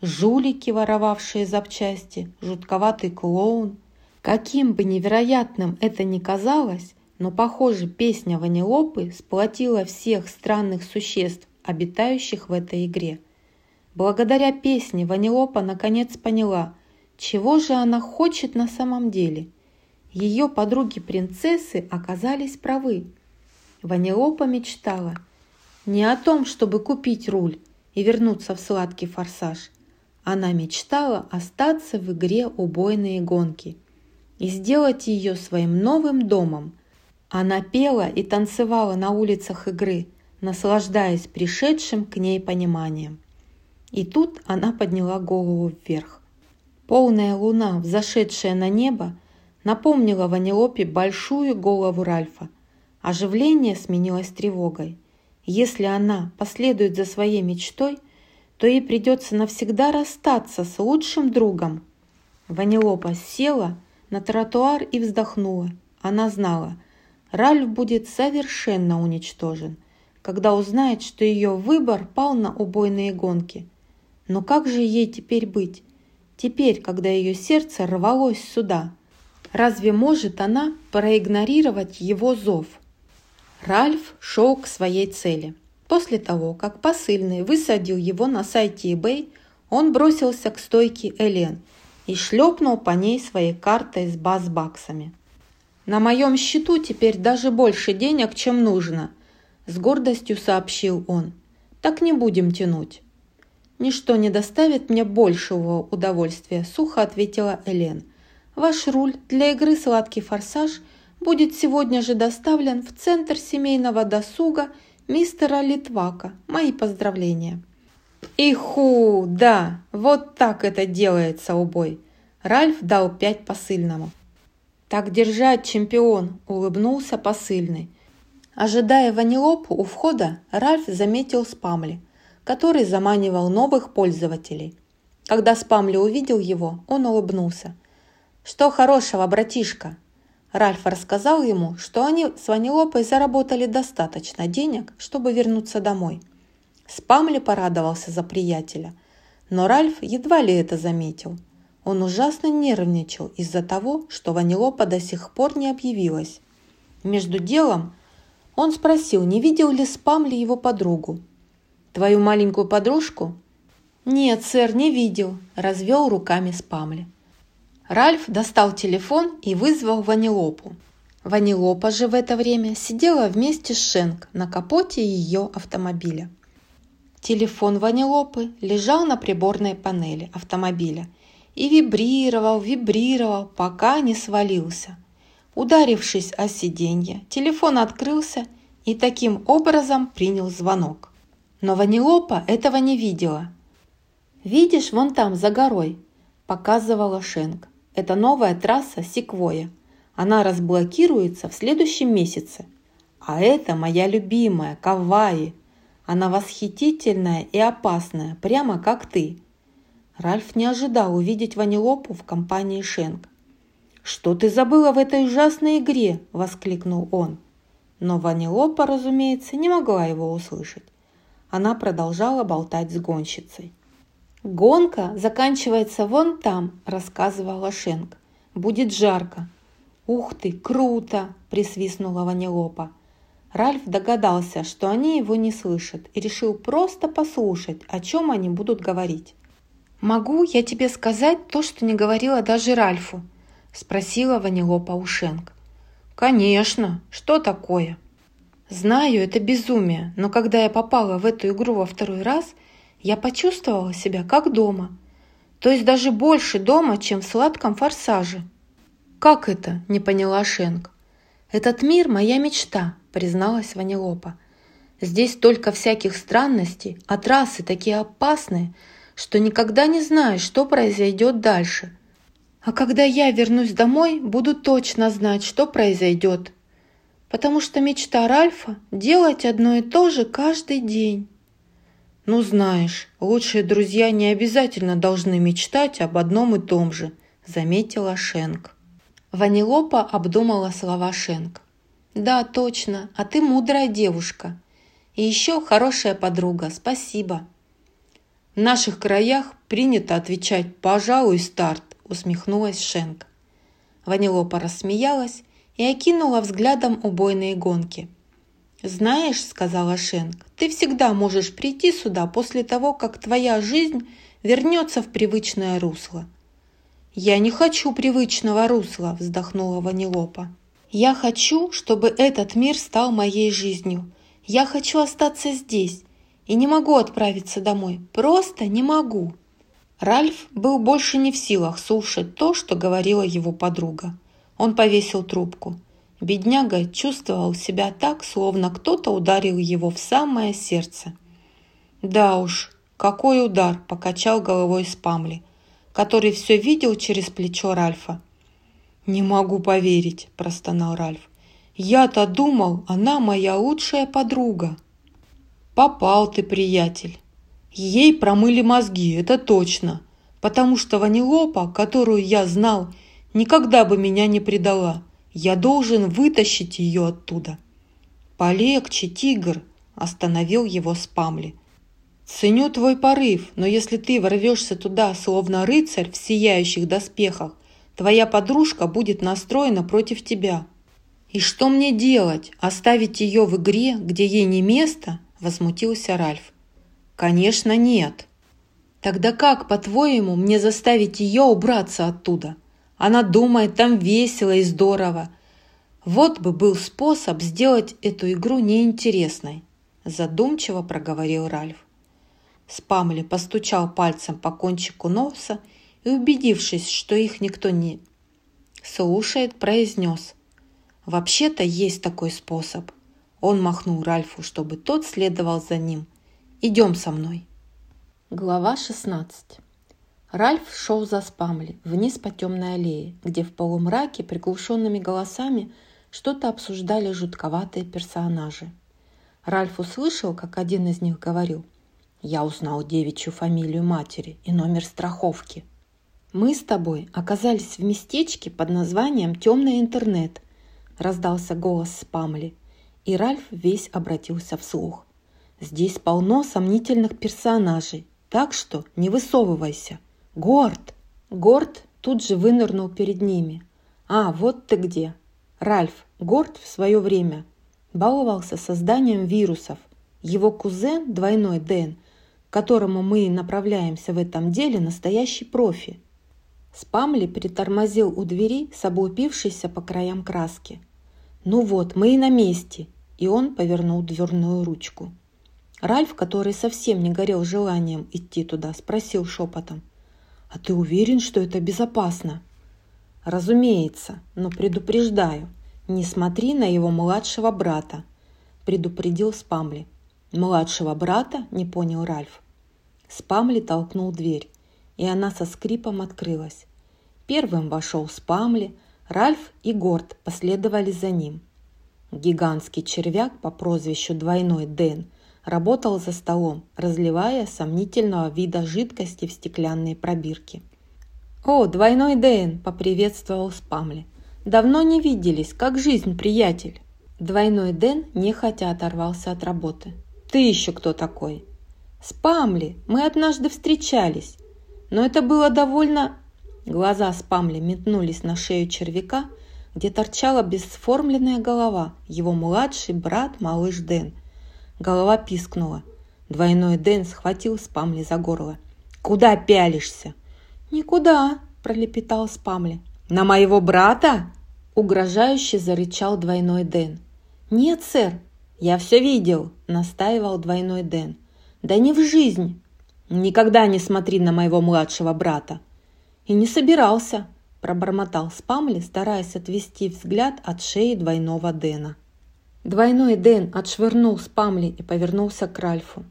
жулики, воровавшие запчасти, жутковатый клоун. Каким бы невероятным это ни казалось, но, похоже, песня Ванилопы сплотила всех странных существ, обитающих в этой игре. Благодаря песне Ванилопа наконец поняла, чего же она хочет на самом деле. Ее подруги-принцессы оказались правы. Ванилопа мечтала не о том, чтобы купить руль и вернуться в сладкий форсаж. Она мечтала остаться в игре убойные гонки и сделать ее своим новым домом – она пела и танцевала на улицах игры, наслаждаясь пришедшим к ней пониманием. И тут она подняла голову вверх. Полная луна, взошедшая на небо, напомнила Ванилопе большую голову Ральфа. Оживление сменилось тревогой. Если она последует за своей мечтой, то ей придется навсегда расстаться с лучшим другом. Ванилопа села на тротуар и вздохнула. Она знала, Ральф будет совершенно уничтожен, когда узнает, что ее выбор пал на убойные гонки. Но как же ей теперь быть? Теперь, когда ее сердце рвалось сюда, разве может она проигнорировать его зов? Ральф шел к своей цели. После того, как посыльный высадил его на сайте eBay, он бросился к стойке Элен и шлепнул по ней своей картой с баз-баксами. На моем счету теперь даже больше денег, чем нужно, с гордостью сообщил он. Так не будем тянуть. Ничто не доставит мне большего удовольствия, сухо ответила Элен. Ваш руль для игры «Сладкий форсаж» будет сегодня же доставлен в Центр семейного досуга мистера Литвака. Мои поздравления. Иху, да, вот так это делается, убой. Ральф дал пять посыльному. «Так держать, чемпион!» – улыбнулся посыльный. Ожидая Ванилопу у входа, Ральф заметил Спамли, который заманивал новых пользователей. Когда Спамли увидел его, он улыбнулся. «Что хорошего, братишка?» Ральф рассказал ему, что они с Ванилопой заработали достаточно денег, чтобы вернуться домой. Спамли порадовался за приятеля, но Ральф едва ли это заметил – он ужасно нервничал из-за того, что Ванилопа до сих пор не объявилась. Между делом он спросил, не видел ли спам ли его подругу. «Твою маленькую подружку?» «Нет, сэр, не видел», – развел руками спамли. Ральф достал телефон и вызвал Ванилопу. Ванилопа же в это время сидела вместе с Шенк на капоте ее автомобиля. Телефон Ванилопы лежал на приборной панели автомобиля и вибрировал, вибрировал, пока не свалился. Ударившись о сиденье, телефон открылся и таким образом принял звонок. Но Ванилопа этого не видела. «Видишь, вон там, за горой», – показывала Шенк. «Это новая трасса Секвоя. Она разблокируется в следующем месяце. А это моя любимая, Каваи. Она восхитительная и опасная, прямо как ты. Ральф не ожидал увидеть Ванилопу в компании Шенк. «Что ты забыла в этой ужасной игре?» – воскликнул он. Но Ванилопа, разумеется, не могла его услышать. Она продолжала болтать с гонщицей. «Гонка заканчивается вон там», – рассказывала Шенк. «Будет жарко». «Ух ты, круто!» – присвистнула Ванилопа. Ральф догадался, что они его не слышат, и решил просто послушать, о чем они будут говорить. «Могу я тебе сказать то, что не говорила даже Ральфу?» – спросила Ванилопа Ушенко. «Конечно. Что такое?» «Знаю, это безумие, но когда я попала в эту игру во второй раз, я почувствовала себя как дома. То есть даже больше дома, чем в сладком форсаже. «Как это?» – не поняла Шенк. «Этот мир – моя мечта», – призналась Ванилопа. «Здесь столько всяких странностей, а трассы такие опасные, что никогда не знаешь, что произойдет дальше. А когда я вернусь домой, буду точно знать, что произойдет. Потому что мечта Ральфа – делать одно и то же каждый день». «Ну знаешь, лучшие друзья не обязательно должны мечтать об одном и том же», – заметила Шенк. Ванилопа обдумала слова Шенк. «Да, точно, а ты мудрая девушка. И еще хорошая подруга, спасибо». «В наших краях принято отвечать «пожалуй, старт», – усмехнулась Шенк. Ванилопа рассмеялась и окинула взглядом убойные гонки – «Знаешь, — сказала Шенк, — ты всегда можешь прийти сюда после того, как твоя жизнь вернется в привычное русло». «Я не хочу привычного русла», — вздохнула Ванилопа. «Я хочу, чтобы этот мир стал моей жизнью. Я хочу остаться здесь и не могу отправиться домой. Просто не могу». Ральф был больше не в силах слушать то, что говорила его подруга. Он повесил трубку. Бедняга чувствовал себя так, словно кто-то ударил его в самое сердце. «Да уж, какой удар!» – покачал головой Спамли, который все видел через плечо Ральфа. «Не могу поверить», – простонал Ральф. «Я-то думал, она моя лучшая подруга». «Попал ты, приятель. Ей промыли мозги, это точно, потому что Ванилопа, которую я знал, никогда бы меня не предала. Я должен вытащить ее оттуда. Полегче, тигр, остановил его Спамли. Ценю твой порыв, но если ты ворвешься туда, словно рыцарь в сияющих доспехах, твоя подружка будет настроена против тебя. И что мне делать? Оставить ее в игре, где ей не место? Возмутился Ральф. Конечно, нет. Тогда как, по-твоему, мне заставить ее убраться оттуда? Она думает, там весело и здорово. Вот бы был способ сделать эту игру неинтересной, задумчиво проговорил Ральф. Спамли постучал пальцем по кончику носа и, убедившись, что их никто не слушает, произнес. «Вообще-то есть такой способ». Он махнул Ральфу, чтобы тот следовал за ним. «Идем со мной». Глава 16 Ральф шел за Спамли вниз по темной аллее, где в полумраке приглушенными голосами что-то обсуждали жутковатые персонажи. Ральф услышал, как один из них говорил «Я узнал девичью фамилию матери и номер страховки». «Мы с тобой оказались в местечке под названием «Темный интернет», – раздался голос Спамли, и Ральф весь обратился вслух. «Здесь полно сомнительных персонажей, так что не высовывайся». «Горд!» Горд тут же вынырнул перед ними. «А, вот ты где!» Ральф Горд в свое время баловался созданием вирусов. Его кузен, двойной Дэн, к которому мы направляемся в этом деле, настоящий профи. Спамли притормозил у двери с облупившейся по краям краски. «Ну вот, мы и на месте!» И он повернул дверную ручку. Ральф, который совсем не горел желанием идти туда, спросил шепотом – «А ты уверен, что это безопасно?» «Разумеется, но предупреждаю, не смотри на его младшего брата», предупредил Спамли. «Младшего брата?» – не понял Ральф. Спамли толкнул дверь, и она со скрипом открылась. Первым вошел Спамли, Ральф и Горд последовали за ним. Гигантский червяк по прозвищу Двойной Дэн работал за столом, разливая сомнительного вида жидкости в стеклянные пробирки. «О, двойной Дэн!» – поприветствовал Спамли. «Давно не виделись, как жизнь, приятель?» Двойной Дэн нехотя оторвался от работы. «Ты еще кто такой?» «Спамли! Мы однажды встречались. Но это было довольно...» Глаза Спамли метнулись на шею червяка, где торчала бесформленная голова, его младший брат, малыш Дэн – Голова пискнула. Двойной Дэн схватил Спамли за горло. «Куда пялишься?» «Никуда», – пролепетал Спамли. «На моего брата?» – угрожающе зарычал двойной Дэн. «Нет, сэр, я все видел», – настаивал двойной Дэн. «Да не в жизнь». Никогда не смотри на моего младшего брата. И не собирался, пробормотал Спамли, стараясь отвести взгляд от шеи двойного Дэна. Двойной Дэн отшвырнул Спамли и повернулся к Ральфу.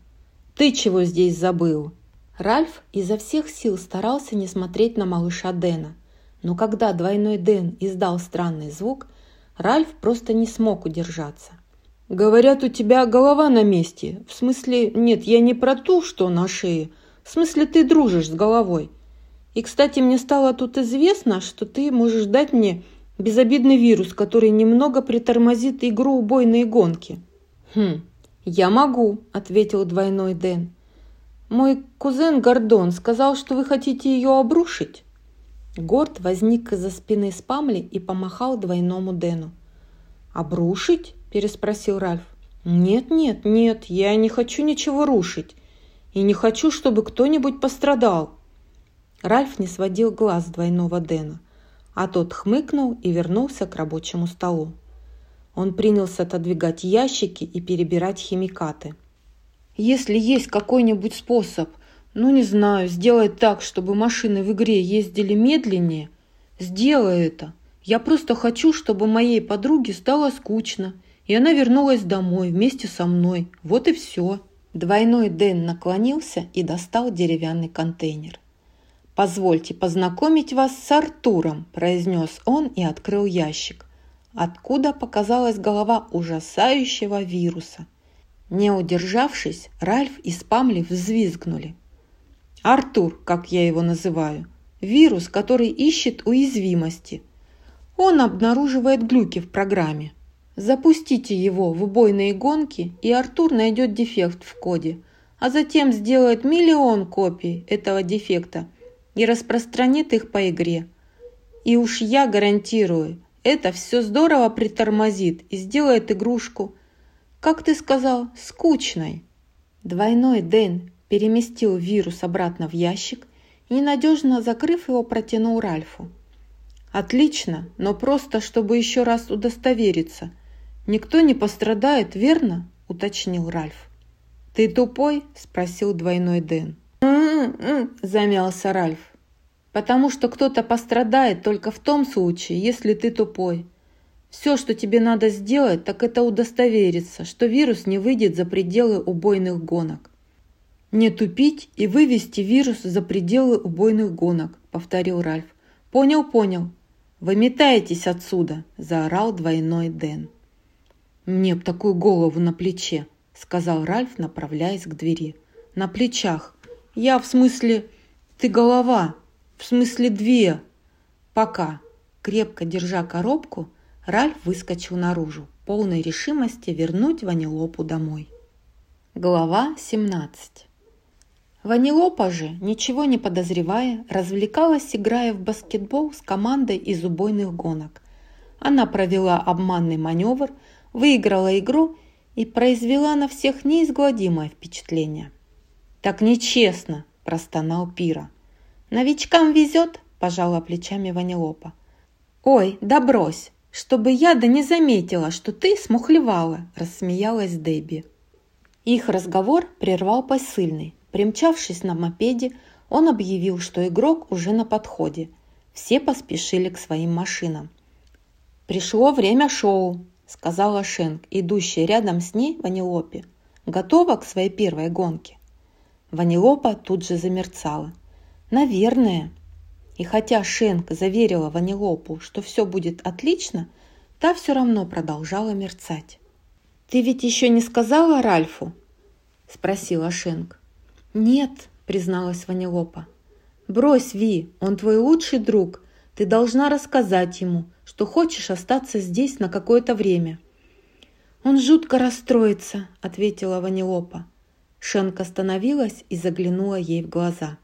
«Ты чего здесь забыл?» Ральф изо всех сил старался не смотреть на малыша Дэна, но когда двойной Дэн издал странный звук, Ральф просто не смог удержаться. «Говорят, у тебя голова на месте. В смысле, нет, я не про ту, что на шее. В смысле, ты дружишь с головой. И, кстати, мне стало тут известно, что ты можешь дать мне безобидный вирус, который немного притормозит игру убойные гонки». «Хм, я могу», — ответил двойной Дэн. «Мой кузен Гордон сказал, что вы хотите ее обрушить». Горд возник из-за спины Спамли и помахал двойному Дэну. «Обрушить?» переспросил Ральф. «Нет, нет, нет, я не хочу ничего рушить. И не хочу, чтобы кто-нибудь пострадал». Ральф не сводил глаз двойного Дэна, а тот хмыкнул и вернулся к рабочему столу. Он принялся отодвигать ящики и перебирать химикаты. «Если есть какой-нибудь способ, ну не знаю, сделать так, чтобы машины в игре ездили медленнее, сделай это. Я просто хочу, чтобы моей подруге стало скучно, и она вернулась домой вместе со мной. Вот и все. Двойной Дэн наклонился и достал деревянный контейнер. «Позвольте познакомить вас с Артуром», – произнес он и открыл ящик, откуда показалась голова ужасающего вируса. Не удержавшись, Ральф и Спамли взвизгнули. «Артур, как я его называю, вирус, который ищет уязвимости. Он обнаруживает глюки в программе, Запустите его в убойные гонки, и Артур найдет дефект в коде, а затем сделает миллион копий этого дефекта и распространит их по игре. И уж я гарантирую, это все здорово притормозит и сделает игрушку, как ты сказал, скучной. Двойной Дэн переместил вирус обратно в ящик и, ненадежно закрыв его, протянул Ральфу. «Отлично, но просто, чтобы еще раз удостовериться – «Никто не пострадает, верно?» – уточнил Ральф. «Ты тупой?» – спросил двойной Дэн. «М-м-м», замялся Ральф. «Потому что кто-то пострадает только в том случае, если ты тупой. Все, что тебе надо сделать, так это удостовериться, что вирус не выйдет за пределы убойных гонок. «Не тупить и вывести вирус за пределы убойных гонок», – повторил Ральф. «Понял, понял. Выметайтесь отсюда!» – заорал двойной Дэн. «Мне б такую голову на плече», — сказал Ральф, направляясь к двери. «На плечах. Я в смысле... Ты голова. В смысле две. Пока». Крепко держа коробку, Ральф выскочил наружу, полной решимости вернуть Ванилопу домой. Глава 17 Ванилопа же, ничего не подозревая, развлекалась, играя в баскетбол с командой из убойных гонок. Она провела обманный маневр – выиграла игру и произвела на всех неизгладимое впечатление. «Так нечестно!» – простонал Пира. «Новичкам везет!» – пожала плечами Ванилопа. «Ой, да брось! Чтобы я да не заметила, что ты смухлевала!» – рассмеялась Дебби. Их разговор прервал посыльный. Примчавшись на мопеде, он объявил, что игрок уже на подходе. Все поспешили к своим машинам. «Пришло время шоу», – сказала Шенк, идущая рядом с ней Ванилопе. «Готова к своей первой гонке?» Ванилопа тут же замерцала. «Наверное». И хотя Шенк заверила Ванилопу, что все будет отлично, та все равно продолжала мерцать. «Ты ведь еще не сказала Ральфу?» – спросила Шенк. «Нет», – призналась Ванилопа. «Брось, Ви, он твой лучший друг. Ты должна рассказать ему, что хочешь остаться здесь на какое-то время». «Он жутко расстроится», — ответила Ванилопа. Шенка остановилась и заглянула ей в глаза.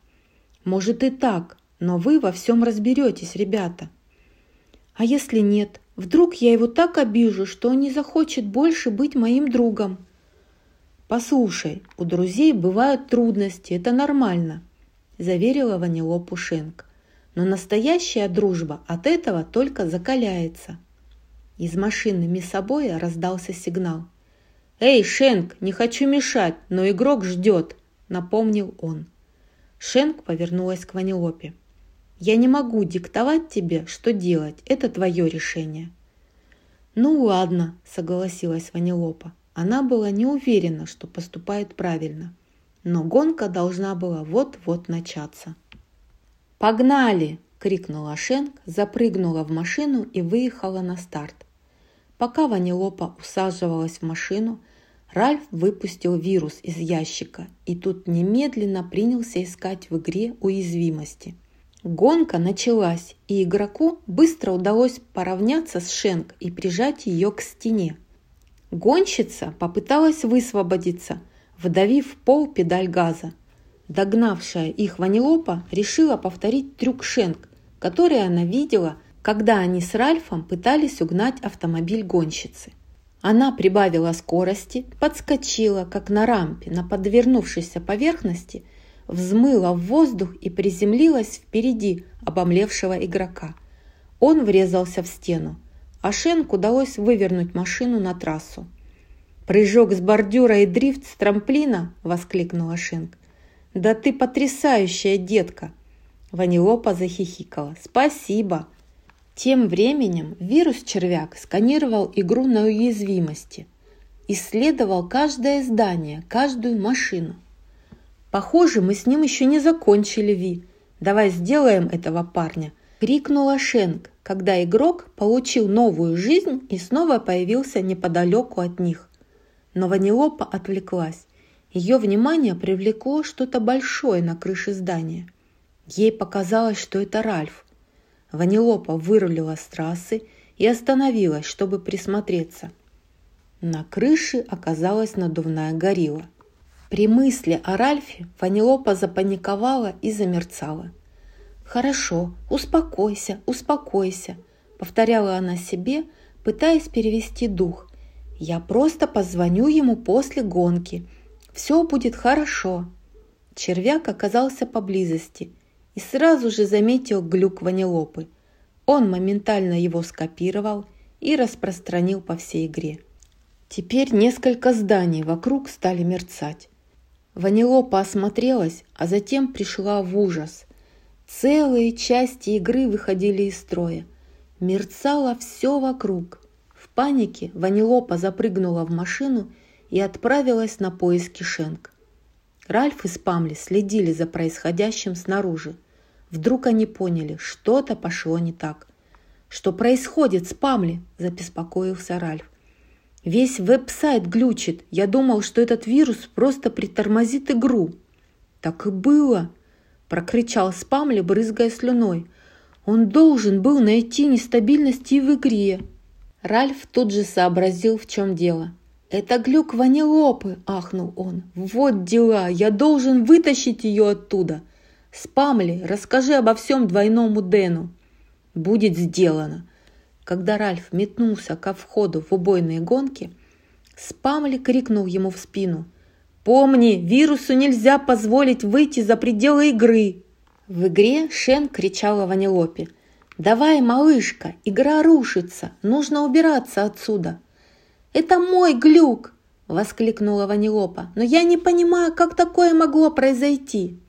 «Может и так, но вы во всем разберетесь, ребята». «А если нет? Вдруг я его так обижу, что он не захочет больше быть моим другом?» «Послушай, у друзей бывают трудности, это нормально», – заверила Ванилопу Шенк но настоящая дружба от этого только закаляется. Из машины Миссобоя раздался сигнал. «Эй, Шенк, не хочу мешать, но игрок ждет», — напомнил он. Шенк повернулась к Ванилопе. «Я не могу диктовать тебе, что делать. Это твое решение». «Ну ладно», — согласилась Ванилопа. Она была не уверена, что поступает правильно. Но гонка должна была вот-вот начаться. «Погнали!» – крикнула Шенк, запрыгнула в машину и выехала на старт. Пока Ванилопа усаживалась в машину, Ральф выпустил вирус из ящика и тут немедленно принялся искать в игре уязвимости. Гонка началась, и игроку быстро удалось поравняться с Шенк и прижать ее к стене. Гонщица попыталась высвободиться, вдавив в пол педаль газа. Догнавшая их Ванилопа решила повторить трюк Шенк, который она видела, когда они с Ральфом пытались угнать автомобиль гонщицы. Она прибавила скорости, подскочила, как на рампе, на подвернувшейся поверхности, взмыла в воздух и приземлилась впереди обомлевшего игрока. Он врезался в стену, а Шенк удалось вывернуть машину на трассу. «Прыжок с бордюра и дрифт с трамплина!» – воскликнула Шенк. «Да ты потрясающая детка!» Ванилопа захихикала. «Спасибо!» Тем временем вирус-червяк сканировал игру на уязвимости, исследовал каждое здание, каждую машину. «Похоже, мы с ним еще не закончили, Ви. Давай сделаем этого парня!» – крикнула Шенк, когда игрок получил новую жизнь и снова появился неподалеку от них. Но Ванилопа отвлеклась. Ее внимание привлекло что-то большое на крыше здания. Ей показалось, что это Ральф – Ванилопа вырулила с трассы и остановилась, чтобы присмотреться. На крыше оказалась надувная горилла. При мысли о Ральфе Ванилопа запаниковала и замерцала. «Хорошо, успокойся, успокойся», — повторяла она себе, пытаясь перевести дух. «Я просто позвоню ему после гонки. Все будет хорошо». Червяк оказался поблизости и сразу же заметил глюк ванилопы. Он моментально его скопировал и распространил по всей игре. Теперь несколько зданий вокруг стали мерцать. Ванилопа осмотрелась, а затем пришла в ужас. Целые части игры выходили из строя. Мерцало все вокруг. В панике Ванилопа запрыгнула в машину и отправилась на поиски Шенк. Ральф и Спамли следили за происходящим снаружи. Вдруг они поняли, что-то пошло не так. «Что происходит с Памли?» – забеспокоился Ральф. «Весь веб-сайт глючит. Я думал, что этот вирус просто притормозит игру». «Так и было!» – прокричал Спамли, брызгая слюной. «Он должен был найти нестабильности в игре». Ральф тут же сообразил, в чем дело – «Это глюк ванилопы!» – ахнул он. «Вот дела! Я должен вытащить ее оттуда!» «Спамли, расскажи обо всем двойному Дэну!» «Будет сделано!» Когда Ральф метнулся ко входу в убойные гонки, Спамли крикнул ему в спину. «Помни, вирусу нельзя позволить выйти за пределы игры!» В игре Шен кричала Ванилопе. «Давай, малышка, игра рушится, нужно убираться отсюда!» «Это мой глюк!» – воскликнула Ванилопа. «Но я не понимаю, как такое могло произойти!»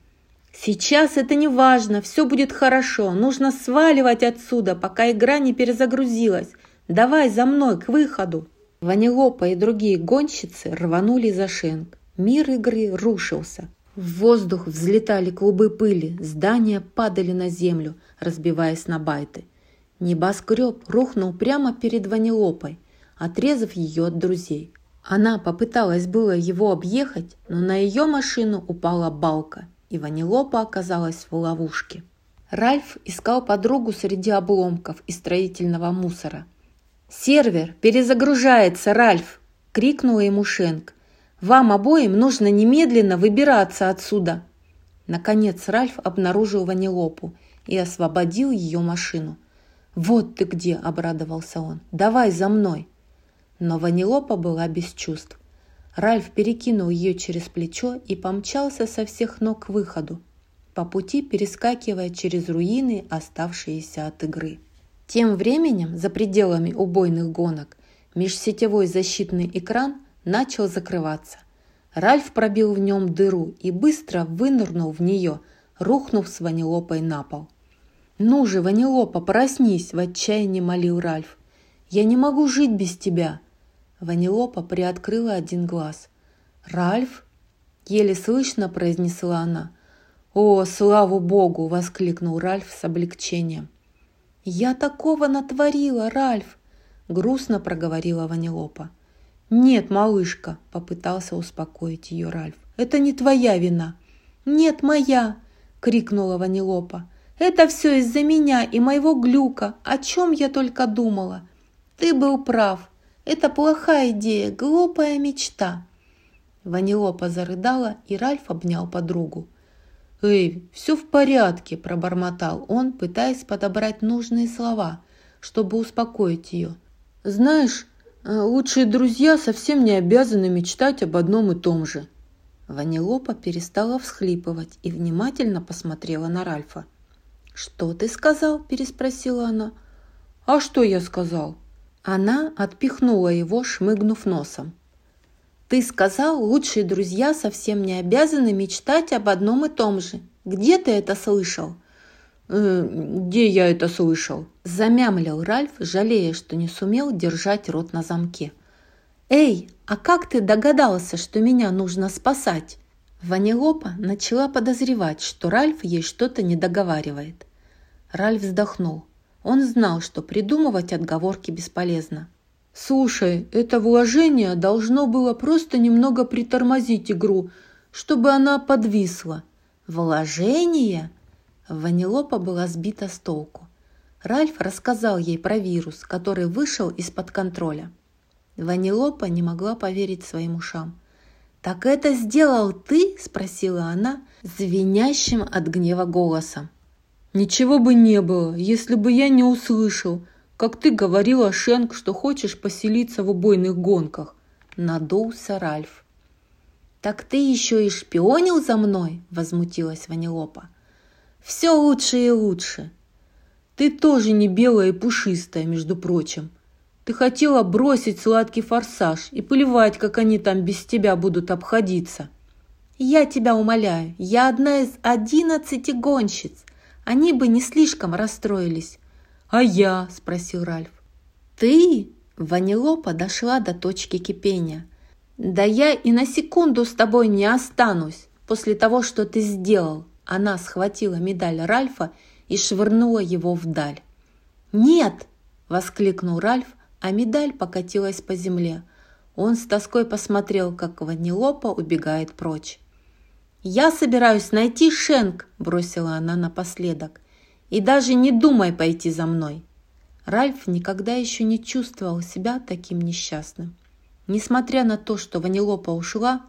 «Сейчас это не важно, все будет хорошо. Нужно сваливать отсюда, пока игра не перезагрузилась. Давай за мной, к выходу!» Ванилопа и другие гонщицы рванули за Шенк. Мир игры рушился. В воздух взлетали клубы пыли, здания падали на землю, разбиваясь на байты. Небоскреб рухнул прямо перед Ванилопой отрезав ее от друзей. Она попыталась было его объехать, но на ее машину упала балка, и Ванилопа оказалась в ловушке. Ральф искал подругу среди обломков и строительного мусора. «Сервер перезагружается, Ральф!» – крикнула ему Шенк. «Вам обоим нужно немедленно выбираться отсюда!» Наконец Ральф обнаружил Ванилопу и освободил ее машину. «Вот ты где!» – обрадовался он. «Давай за мной!» Но Ванилопа была без чувств. Ральф перекинул ее через плечо и помчался со всех ног к выходу, по пути перескакивая через руины, оставшиеся от игры. Тем временем, за пределами убойных гонок, межсетевой защитный экран начал закрываться. Ральф пробил в нем дыру и быстро вынырнул в нее, рухнув с Ванилопой на пол. «Ну же, Ванилопа, проснись!» – в отчаянии молил Ральф. «Я не могу жить без тебя!» Ванилопа приоткрыла один глаз. «Ральф?» – еле слышно произнесла она. «О, слава богу!» – воскликнул Ральф с облегчением. «Я такого натворила, Ральф!» – грустно проговорила Ванилопа. «Нет, малышка!» – попытался успокоить ее Ральф. «Это не твоя вина!» «Нет, моя!» – крикнула Ванилопа. «Это все из-за меня и моего глюка, о чем я только думала. Ты был прав. Это плохая идея, глупая мечта». Ванилопа зарыдала, и Ральф обнял подругу. «Эй, все в порядке», – пробормотал он, пытаясь подобрать нужные слова, чтобы успокоить ее. «Знаешь, э, лучшие друзья совсем не обязаны мечтать об одном и том же». Ванилопа перестала всхлипывать и внимательно посмотрела на Ральфа. «Что ты сказал?» – переспросила она. «А что я сказал?» Она отпихнула его, шмыгнув носом. «Ты сказал, лучшие друзья совсем не обязаны мечтать об одном и том же. Где ты это слышал?» «Э, «Где я это слышал?» – замямлил Ральф, жалея, что не сумел держать рот на замке. «Эй, а как ты догадался, что меня нужно спасать?» Ванилопа начала подозревать, что Ральф ей что-то не договаривает. Ральф вздохнул. Он знал, что придумывать отговорки бесполезно. «Слушай, это вложение должно было просто немного притормозить игру, чтобы она подвисла». «Вложение?» Ванилопа была сбита с толку. Ральф рассказал ей про вирус, который вышел из-под контроля. Ванилопа не могла поверить своим ушам. «Так это сделал ты?» – спросила она, звенящим от гнева голосом. «Ничего бы не было, если бы я не услышал, как ты говорила, Шенк, что хочешь поселиться в убойных гонках», – надулся Ральф. «Так ты еще и шпионил за мной?» – возмутилась Ванилопа. «Все лучше и лучше». «Ты тоже не белая и пушистая, между прочим», ты хотела бросить сладкий форсаж и плевать, как они там без тебя будут обходиться. Я тебя умоляю, я одна из одиннадцати гонщиц. Они бы не слишком расстроились. А я? Спросил Ральф. Ты? Ванилопа дошла до точки кипения. Да я и на секунду с тобой не останусь после того, что ты сделал. Она схватила медаль Ральфа и швырнула его вдаль. «Нет!» – воскликнул Ральф, а медаль покатилась по земле. Он с тоской посмотрел, как Ванилопа убегает прочь. «Я собираюсь найти Шенк», – бросила она напоследок. «И даже не думай пойти за мной». Ральф никогда еще не чувствовал себя таким несчастным. Несмотря на то, что Ванилопа ушла,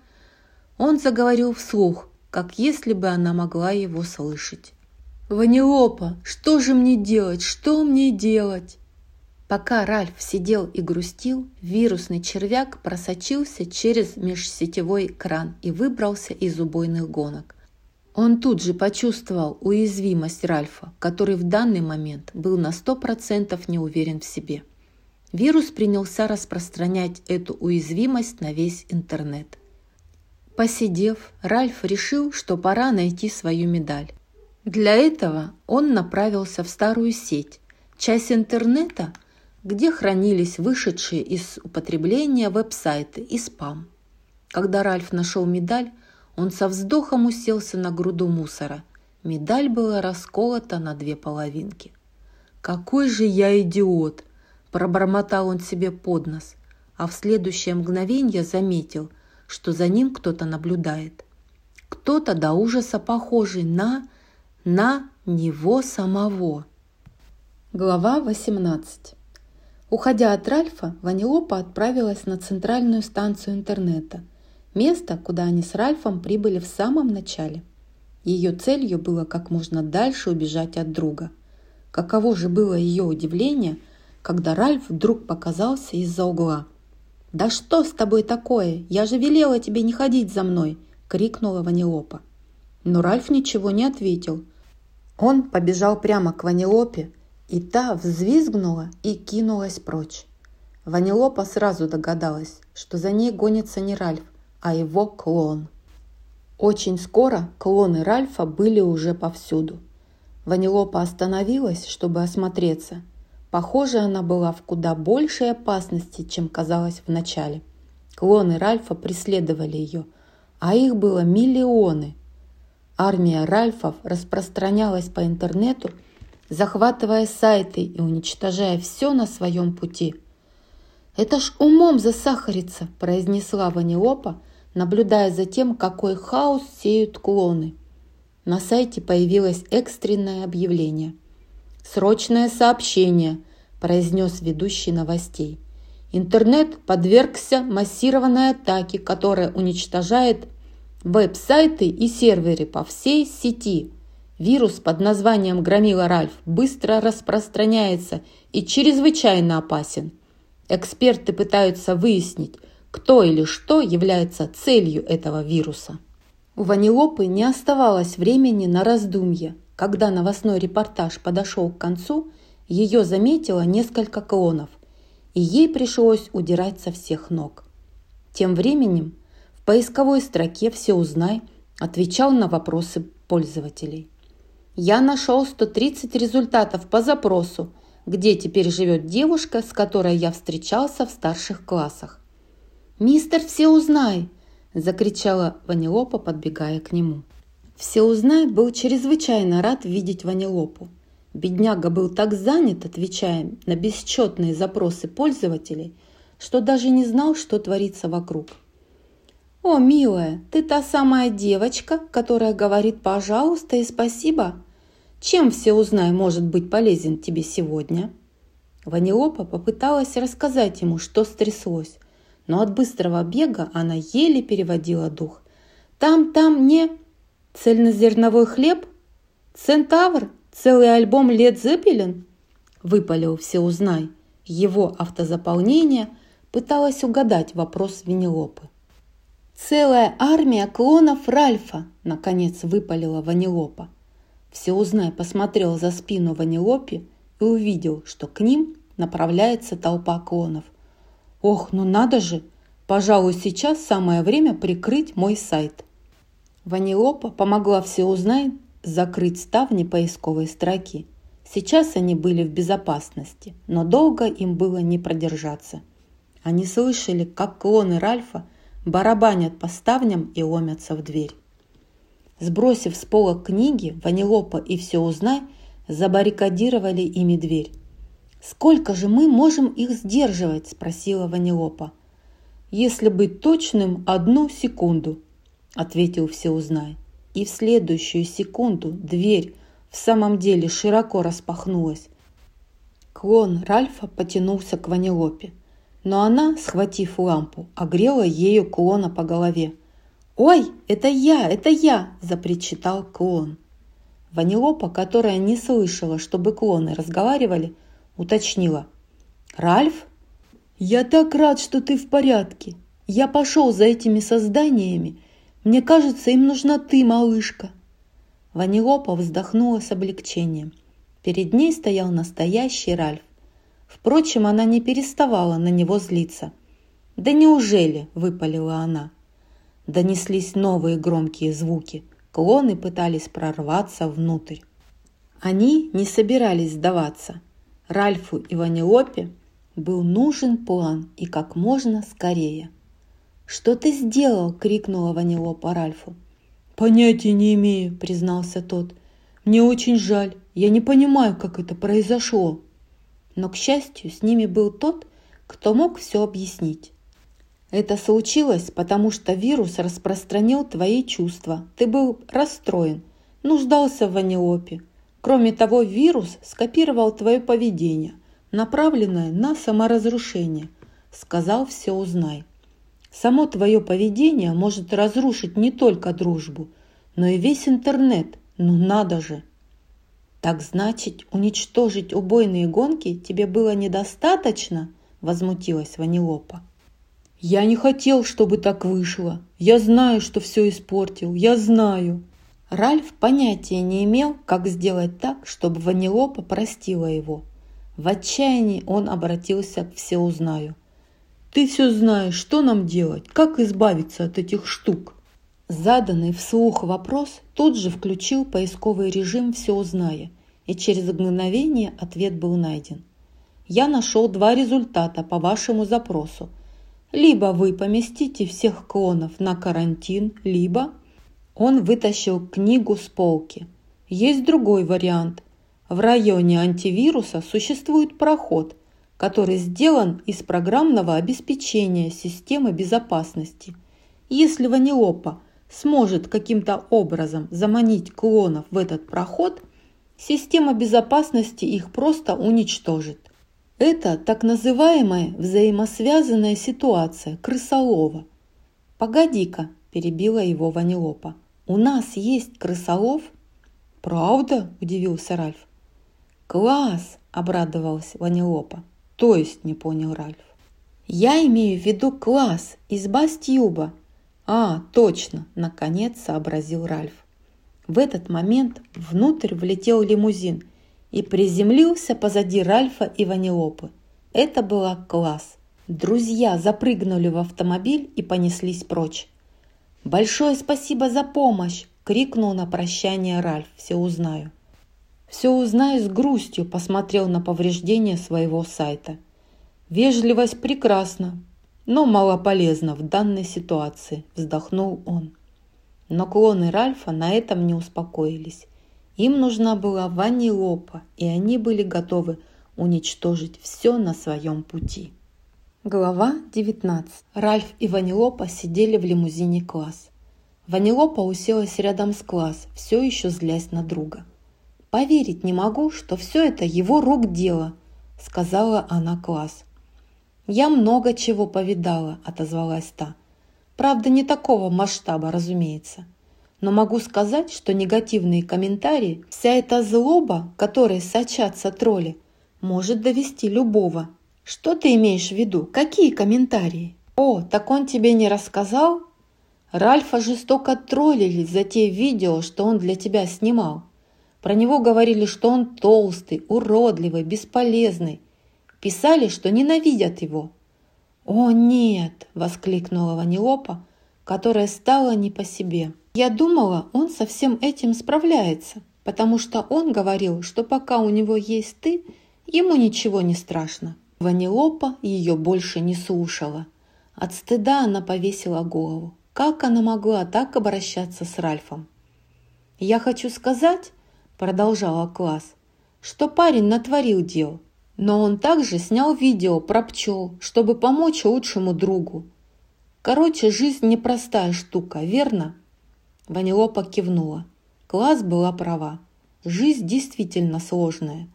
он заговорил вслух, как если бы она могла его слышать. «Ванилопа, что же мне делать? Что мне делать?» Пока Ральф сидел и грустил, вирусный червяк просочился через межсетевой кран и выбрался из убойных гонок. Он тут же почувствовал уязвимость Ральфа, который в данный момент был на 100% не уверен в себе. Вирус принялся распространять эту уязвимость на весь интернет. Посидев, Ральф решил, что пора найти свою медаль. Для этого он направился в старую сеть, часть интернета, где хранились вышедшие из употребления веб-сайты и спам. Когда Ральф нашел медаль, он со вздохом уселся на груду мусора. Медаль была расколота на две половинки. «Какой же я идиот!» – пробормотал он себе под нос, а в следующее мгновение заметил, что за ним кто-то наблюдает. Кто-то до ужаса похожий на... на него самого. Глава 18 Уходя от Ральфа, Ванилопа отправилась на центральную станцию интернета, место, куда они с Ральфом прибыли в самом начале. Ее целью было как можно дальше убежать от друга. Каково же было ее удивление, когда Ральф вдруг показался из-за угла. «Да что с тобой такое? Я же велела тебе не ходить за мной!» – крикнула Ванилопа. Но Ральф ничего не ответил. Он побежал прямо к Ванилопе, и та взвизгнула и кинулась прочь. Ванилопа сразу догадалась, что за ней гонится не Ральф, а его клон. Очень скоро клоны Ральфа были уже повсюду. Ванилопа остановилась, чтобы осмотреться. Похоже, она была в куда большей опасности, чем казалось вначале. Клоны Ральфа преследовали ее, а их было миллионы. Армия Ральфов распространялась по интернету, захватывая сайты и уничтожая все на своем пути. «Это ж умом засахарится!» – произнесла Ванилопа, наблюдая за тем, какой хаос сеют клоны. На сайте появилось экстренное объявление. «Срочное сообщение», – произнес ведущий новостей. Интернет подвергся массированной атаке, которая уничтожает веб-сайты и серверы по всей сети. Вирус под названием Громила Ральф быстро распространяется и чрезвычайно опасен. Эксперты пытаются выяснить, кто или что является целью этого вируса. У Ванилопы не оставалось времени на раздумье. Когда новостной репортаж подошел к концу, ее заметило несколько клонов, и ей пришлось удирать со всех ног. Тем временем в поисковой строке «Все узнай» отвечал на вопросы пользователей. Я нашел 130 результатов по запросу, где теперь живет девушка, с которой я встречался в старших классах. «Мистер Все узнай!» закричала Ванилопа, подбегая к нему. Всеузнай был чрезвычайно рад видеть Ванилопу. Бедняга был так занят, отвечая на бесчетные запросы пользователей, что даже не знал, что творится вокруг. «О, милая, ты та самая девочка, которая говорит «пожалуйста» и «спасибо»? Чем все узнай может быть полезен тебе сегодня?» Ванилопа попыталась рассказать ему, что стряслось, но от быстрого бега она еле переводила дух. «Там, там не цельнозерновой хлеб? Центавр? Целый альбом Лед Зеппелин?» Выпалил все узнай. Его автозаполнение пыталась угадать вопрос Венелопы. «Целая армия клонов Ральфа!» – наконец выпалила Ванилопа. Все узнай посмотрел за спину Ванилопе и увидел, что к ним направляется толпа клонов. Ох, ну надо же! Пожалуй, сейчас самое время прикрыть мой сайт. Ванилопа помогла все узнать закрыть ставни поисковой строки. Сейчас они были в безопасности, но долго им было не продержаться. Они слышали, как клоны Ральфа барабанят по ставням и ломятся в дверь. Сбросив с пола книги, Ванилопа и все узнай забаррикадировали ими дверь. «Сколько же мы можем их сдерживать?» – спросила Ванилопа. «Если быть точным, одну секунду», – ответил Всеузнай. И в следующую секунду дверь в самом деле широко распахнулась. Клон Ральфа потянулся к Ванилопе, но она, схватив лампу, огрела ею клона по голове. «Ой, это я, это я!» – запричитал клон. Ванилопа, которая не слышала, чтобы клоны разговаривали, уточнила. «Ральф, я так рад, что ты в порядке. Я пошел за этими созданиями. Мне кажется, им нужна ты, малышка». Ванилопа вздохнула с облегчением. Перед ней стоял настоящий Ральф. Впрочем, она не переставала на него злиться. «Да неужели?» – выпалила она. Донеслись новые громкие звуки. Клоны пытались прорваться внутрь. Они не собирались сдаваться. Ральфу и Ванилопе был нужен план и как можно скорее. «Что ты сделал?» – крикнула Ванилопа Ральфу. «Понятия не имею», – признался тот. «Мне очень жаль. Я не понимаю, как это произошло». Но, к счастью, с ними был тот, кто мог все объяснить. Это случилось, потому что вирус распространил твои чувства. Ты был расстроен, нуждался в ванилопе, Кроме того, вирус скопировал твое поведение, направленное на саморазрушение. Сказал «все узнай». Само твое поведение может разрушить не только дружбу, но и весь интернет. Ну надо же! Так значит, уничтожить убойные гонки тебе было недостаточно? Возмутилась Ванилопа. Я не хотел, чтобы так вышло. Я знаю, что все испортил. Я знаю. Ральф понятия не имел, как сделать так, чтобы Ванилопа простила его. В отчаянии он обратился к «Всеузнаю». «Ты все знаешь, что нам делать, как избавиться от этих штук?» Заданный вслух вопрос тут же включил поисковый режим «Все узная», и через мгновение ответ был найден. Я нашел два результата по вашему запросу. Либо вы поместите всех клонов на карантин, либо... Он вытащил книгу с полки. Есть другой вариант. В районе антивируса существует проход, который сделан из программного обеспечения системы безопасности. Если Ванилопа сможет каким-то образом заманить клонов в этот проход, система безопасности их просто уничтожит. Это так называемая взаимосвязанная ситуация крысолова. «Погоди-ка», – перебила его Ванилопа, – «у нас есть крысолов?» «Правда?» – удивился Ральф. «Класс!» – обрадовалась Ванилопа. «То есть?» – не понял Ральф. «Я имею в виду класс из Бастьюба». «А, точно!» – наконец сообразил Ральф. В этот момент внутрь влетел лимузин и приземлился позади Ральфа и Ванилопы. Это была класс. Друзья запрыгнули в автомобиль и понеслись прочь. «Большое спасибо за помощь!» – крикнул на прощание Ральф. «Все узнаю». «Все узнаю с грустью», – посмотрел на повреждения своего сайта. «Вежливость прекрасна, но мало полезна в данной ситуации», – вздохнул он. Но клоны Ральфа на этом не успокоились. Им нужна была Ванилопа, и они были готовы уничтожить все на своем пути. Глава 19. Ральф и Ванилопа сидели в лимузине класс. Ванилопа уселась рядом с класс, все еще злясь на друга. «Поверить не могу, что все это его рук дело», — сказала она класс. «Я много чего повидала», — отозвалась та. «Правда, не такого масштаба, разумеется. Но могу сказать, что негативные комментарии, вся эта злоба, которой сочатся тролли, может довести любого. Что ты имеешь в виду? Какие комментарии? О, так он тебе не рассказал? Ральфа жестоко троллили за те видео, что он для тебя снимал. Про него говорили, что он толстый, уродливый, бесполезный. Писали, что ненавидят его. «О, нет!» – воскликнула Ванилопа, которая стала не по себе. «Я думала, он со всем этим справляется, потому что он говорил, что пока у него есть ты, ему ничего не страшно». Ванилопа ее больше не слушала. От стыда она повесила голову. Как она могла так обращаться с Ральфом? «Я хочу сказать, продолжала класс, что парень натворил дел, но он также снял видео про пчел, чтобы помочь лучшему другу. Короче, жизнь непростая штука, верно? Ванилопа кивнула. Класс была права. Жизнь действительно сложная.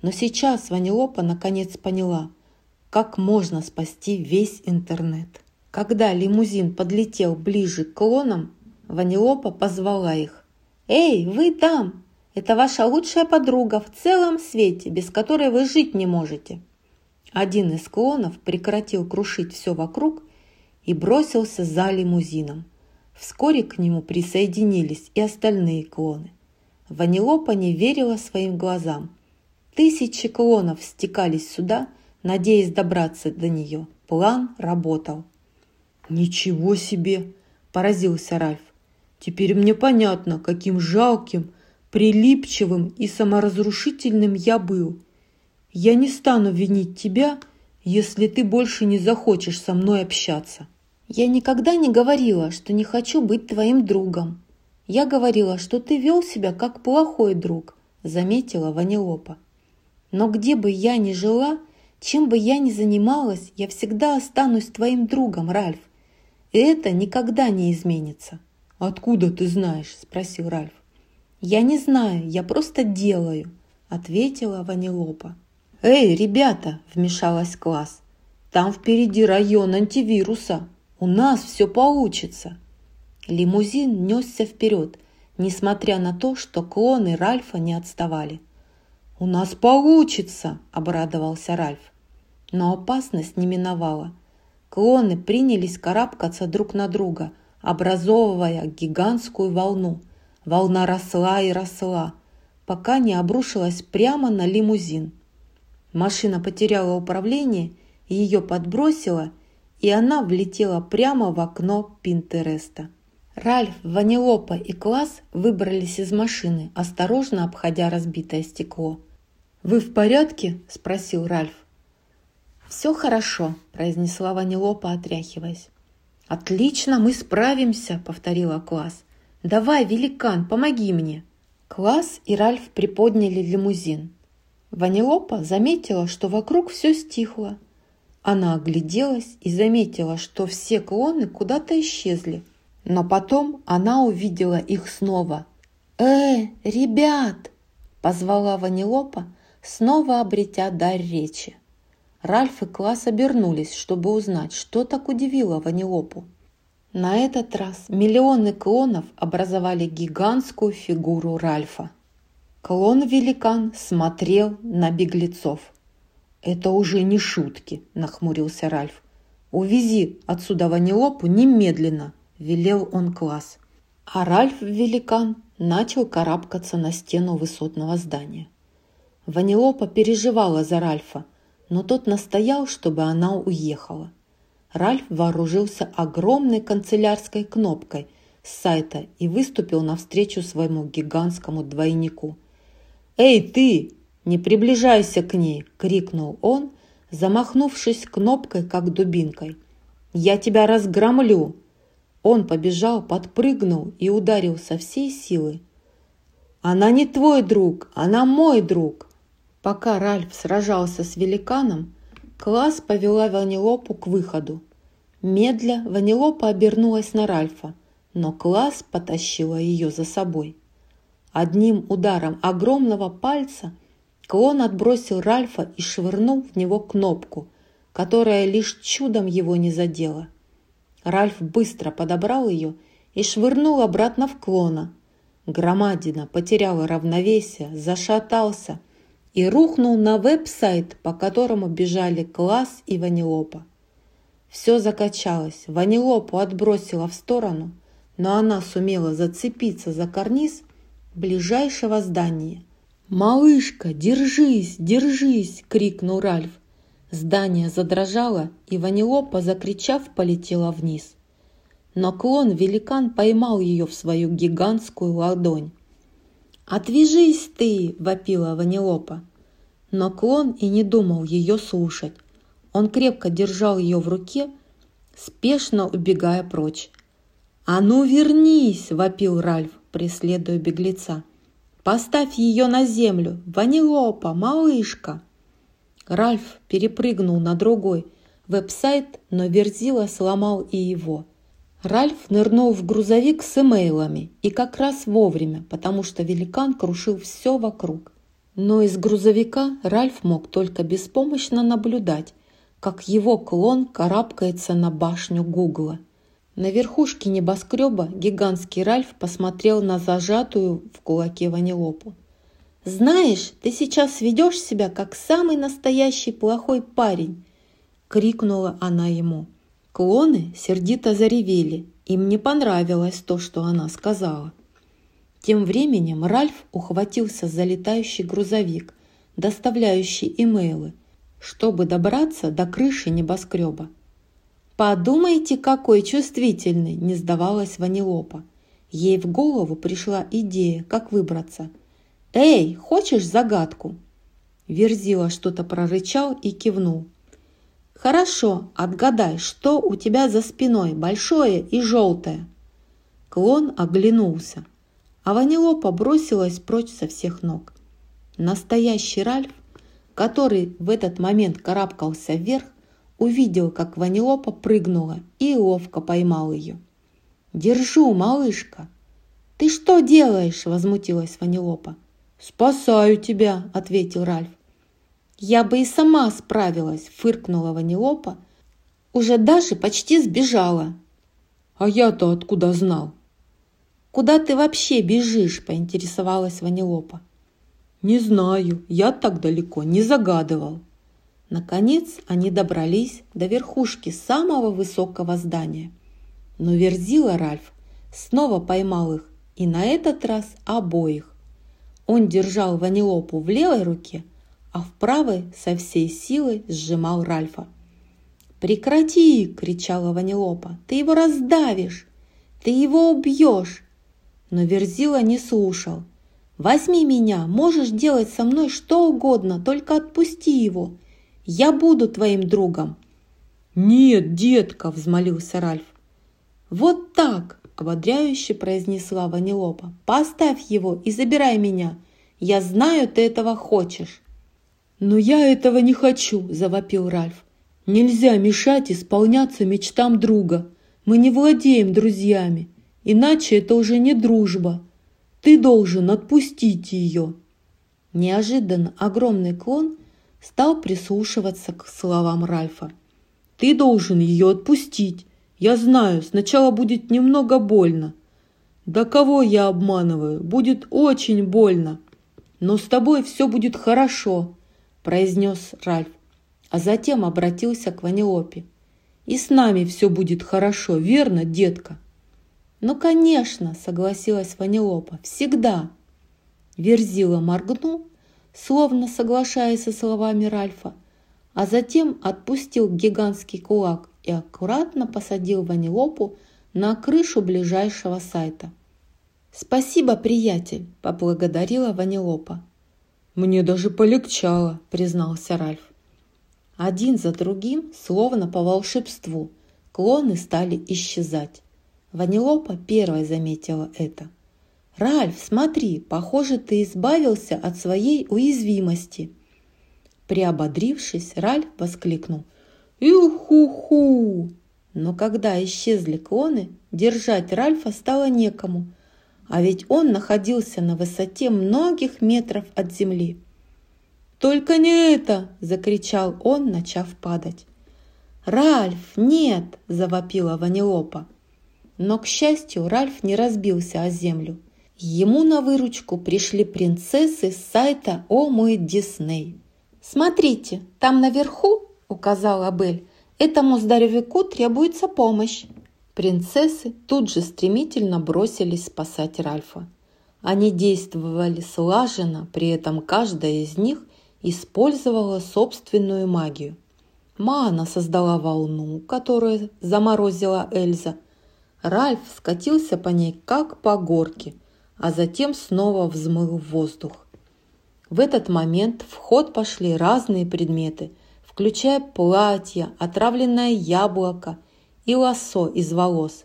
Но сейчас Ванилопа наконец поняла, как можно спасти весь интернет. Когда лимузин подлетел ближе к клонам, Ванилопа позвала их. «Эй, вы там! Это ваша лучшая подруга в целом свете, без которой вы жить не можете. Один из клонов прекратил крушить все вокруг и бросился за лимузином. Вскоре к нему присоединились и остальные клоны. Ванилопа не верила своим глазам. Тысячи клонов стекались сюда, надеясь добраться до нее. План работал. «Ничего себе!» – поразился Ральф. «Теперь мне понятно, каким жалким прилипчивым и саморазрушительным я был. Я не стану винить тебя, если ты больше не захочешь со мной общаться. Я никогда не говорила, что не хочу быть твоим другом. Я говорила, что ты вел себя как плохой друг, заметила Ванилопа. Но где бы я ни жила, чем бы я ни занималась, я всегда останусь твоим другом, Ральф. И это никогда не изменится. «Откуда ты знаешь?» – спросил Ральф. «Я не знаю, я просто делаю», – ответила Ванилопа. «Эй, ребята!» – вмешалась класс. «Там впереди район антивируса. У нас все получится!» Лимузин несся вперед, несмотря на то, что клоны Ральфа не отставали. «У нас получится!» – обрадовался Ральф. Но опасность не миновала. Клоны принялись карабкаться друг на друга, образовывая гигантскую волну – Волна росла и росла, пока не обрушилась прямо на лимузин. Машина потеряла управление, ее подбросило, и она влетела прямо в окно Пинтереста. Ральф, Ванилопа и Класс выбрались из машины, осторожно обходя разбитое стекло. «Вы в порядке?» – спросил Ральф. «Все хорошо», – произнесла Ванилопа, отряхиваясь. «Отлично, мы справимся», – повторила Класс. «Давай, великан, помоги мне». Класс и Ральф приподняли лимузин. Ванилопа заметила, что вокруг все стихло. Она огляделась и заметила, что все клоны куда-то исчезли. Но потом она увидела их снова. «Э, ребят!» – позвала Ванилопа, снова обретя дар речи. Ральф и Класс обернулись, чтобы узнать, что так удивило Ванилопу. На этот раз миллионы клонов образовали гигантскую фигуру Ральфа. Клон-великан смотрел на беглецов. «Это уже не шутки», – нахмурился Ральф. «Увези отсюда Ванилопу немедленно», – велел он класс. А Ральф-великан начал карабкаться на стену высотного здания. Ванилопа переживала за Ральфа – но тот настоял, чтобы она уехала. Ральф вооружился огромной канцелярской кнопкой с сайта и выступил навстречу своему гигантскому двойнику. «Эй, ты! Не приближайся к ней!» – крикнул он, замахнувшись кнопкой, как дубинкой. «Я тебя разгромлю!» Он побежал, подпрыгнул и ударил со всей силы. «Она не твой друг, она мой друг!» Пока Ральф сражался с великаном, Класс повела Ванилопу к выходу. Медля Ванилопа обернулась на Ральфа, но Класс потащила ее за собой. Одним ударом огромного пальца клон отбросил Ральфа и швырнул в него кнопку, которая лишь чудом его не задела. Ральф быстро подобрал ее и швырнул обратно в клона. Громадина потеряла равновесие, зашатался – и рухнул на веб-сайт, по которому бежали Класс и Ванилопа. Все закачалось, Ванилопу отбросила в сторону, но она сумела зацепиться за карниз ближайшего здания. «Малышка, держись, держись!» – крикнул Ральф. Здание задрожало, и Ванилопа, закричав, полетела вниз. Но клон-великан поймал ее в свою гигантскую ладонь. «Отвяжись ты!» – вопила Ванилопа. Но клон и не думал ее слушать. Он крепко держал ее в руке, спешно убегая прочь. «А ну вернись!» – вопил Ральф, преследуя беглеца. «Поставь ее на землю! Ванилопа, малышка!» Ральф перепрыгнул на другой веб-сайт, но Верзила сломал и его – Ральф нырнул в грузовик с имейлами и как раз вовремя, потому что великан крушил все вокруг. Но из грузовика Ральф мог только беспомощно наблюдать, как его клон карабкается на башню Гугла. На верхушке небоскреба гигантский Ральф посмотрел на зажатую в кулаке Ванилопу. «Знаешь, ты сейчас ведешь себя как самый настоящий плохой парень!» — крикнула она ему. Клоны сердито заревели. Им не понравилось то, что она сказала. Тем временем Ральф ухватился за летающий грузовик, доставляющий имейлы, чтобы добраться до крыши небоскреба. «Подумайте, какой чувствительный!» – не сдавалась Ванилопа. Ей в голову пришла идея, как выбраться. «Эй, хочешь загадку?» Верзила что-то прорычал и кивнул. «Хорошо, отгадай, что у тебя за спиной, большое и желтое?» Клон оглянулся, а Ванилопа бросилась прочь со всех ног. Настоящий Ральф, который в этот момент карабкался вверх, увидел, как Ванилопа прыгнула и ловко поймал ее. «Держу, малышка!» «Ты что делаешь?» – возмутилась Ванилопа. «Спасаю тебя!» – ответил Ральф. «Я бы и сама справилась», – фыркнула Ванилопа. «Уже даже почти сбежала». «А я-то откуда знал?» «Куда ты вообще бежишь?» – поинтересовалась Ванилопа. «Не знаю, я так далеко не загадывал». Наконец они добрались до верхушки самого высокого здания. Но Верзила Ральф снова поймал их, и на этот раз обоих. Он держал Ванилопу в левой руке – а в правой со всей силы сжимал Ральфа. «Прекрати!» – кричала Ванилопа. «Ты его раздавишь! Ты его убьешь!» Но Верзила не слушал. «Возьми меня, можешь делать со мной что угодно, только отпусти его. Я буду твоим другом». «Нет, детка!» – взмолился Ральф. «Вот так!» – ободряюще произнесла Ванилопа. «Поставь его и забирай меня. Я знаю, ты этого хочешь». «Но я этого не хочу!» – завопил Ральф. «Нельзя мешать исполняться мечтам друга. Мы не владеем друзьями, иначе это уже не дружба. Ты должен отпустить ее». Неожиданно огромный клон стал прислушиваться к словам Ральфа. «Ты должен ее отпустить. Я знаю, сначала будет немного больно. Да кого я обманываю? Будет очень больно. Но с тобой все будет хорошо произнес Ральф, а затем обратился к Ванилопе. «И с нами все будет хорошо, верно, детка?» «Ну, конечно», — согласилась Ванилопа, — «всегда». Верзила моргнул, словно соглашаясь со словами Ральфа, а затем отпустил гигантский кулак и аккуратно посадил Ванилопу на крышу ближайшего сайта. «Спасибо, приятель», – поблагодарила Ванилопа. «Мне даже полегчало», – признался Ральф. Один за другим, словно по волшебству, клоны стали исчезать. Ванилопа первой заметила это. «Ральф, смотри, похоже, ты избавился от своей уязвимости». Приободрившись, Ральф воскликнул «Ю-ху-ху!» Но когда исчезли клоны, держать Ральфа стало некому – а ведь он находился на высоте многих метров от земли. «Только не это!» – закричал он, начав падать. «Ральф, нет!» – завопила Ванилопа. Но, к счастью, Ральф не разбился о землю. Ему на выручку пришли принцессы с сайта «О мой Дисней». «Смотрите, там наверху, – указала Бель, – этому здоровяку требуется помощь. Принцессы тут же стремительно бросились спасать Ральфа. Они действовали слаженно, при этом каждая из них использовала собственную магию. Маана создала волну, которую заморозила Эльза. Ральф скатился по ней, как по горке, а затем снова взмыл в воздух. В этот момент в ход пошли разные предметы, включая платье, отравленное яблоко – и лассо из волос.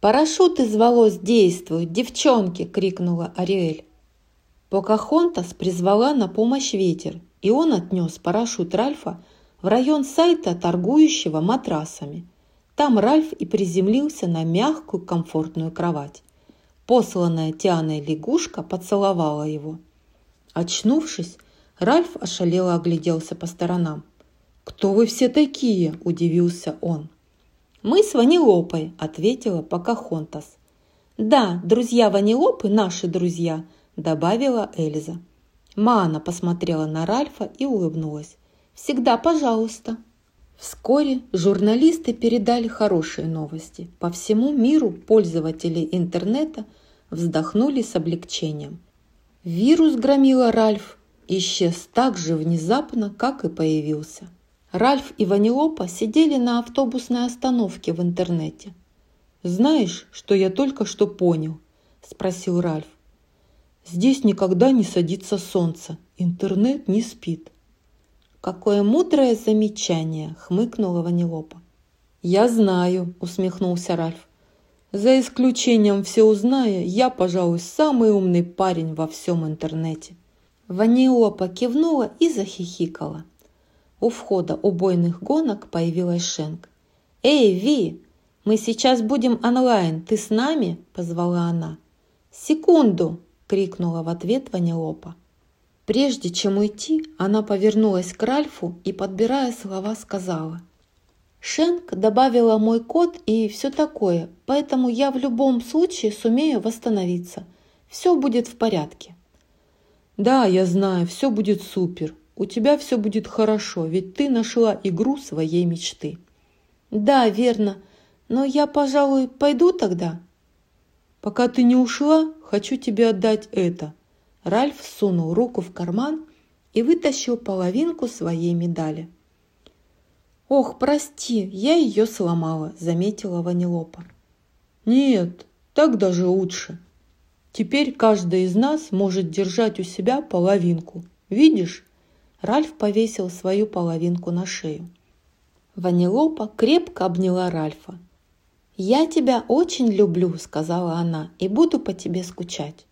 «Парашют из волос действует, девчонки!» – крикнула Ариэль. Покахонтас призвала на помощь ветер, и он отнес парашют Ральфа в район сайта, торгующего матрасами. Там Ральф и приземлился на мягкую комфортную кровать. Посланная Тианой лягушка поцеловала его. Очнувшись, Ральф ошалело огляделся по сторонам. «Кто вы все такие?» – удивился он. «Мы с Ванилопой», – ответила Покахонтас. «Да, друзья Ванилопы – наши друзья», – добавила Эльза. Мана посмотрела на Ральфа и улыбнулась. «Всегда пожалуйста». Вскоре журналисты передали хорошие новости. По всему миру пользователи интернета вздохнули с облегчением. Вирус громила Ральф исчез так же внезапно, как и появился. Ральф и Ванилопа сидели на автобусной остановке в интернете. «Знаешь, что я только что понял?» – спросил Ральф. «Здесь никогда не садится солнце, интернет не спит». «Какое мудрое замечание!» – хмыкнула Ванилопа. «Я знаю», – усмехнулся Ральф. «За исключением всеузная, я, пожалуй, самый умный парень во всем интернете». Ванилопа кивнула и захихикала. У входа убойных гонок появилась Шенк. «Эй, Ви, мы сейчас будем онлайн, ты с нами?» – позвала она. «Секунду!» – крикнула в ответ Ванилопа. Прежде чем уйти, она повернулась к Ральфу и, подбирая слова, сказала. «Шенк добавила мой код и все такое, поэтому я в любом случае сумею восстановиться. Все будет в порядке». «Да, я знаю, все будет супер», у тебя все будет хорошо, ведь ты нашла игру своей мечты. Да, верно. Но я, пожалуй, пойду тогда. Пока ты не ушла, хочу тебе отдать это. Ральф сунул руку в карман и вытащил половинку своей медали. «Ох, прости, я ее сломала», – заметила Ванилопа. Нет, так даже лучше. Теперь каждый из нас может держать у себя половинку. Видишь? Ральф повесил свою половинку на шею. Ванилопа крепко обняла Ральфа. «Я тебя очень люблю», — сказала она, — «и буду по тебе скучать».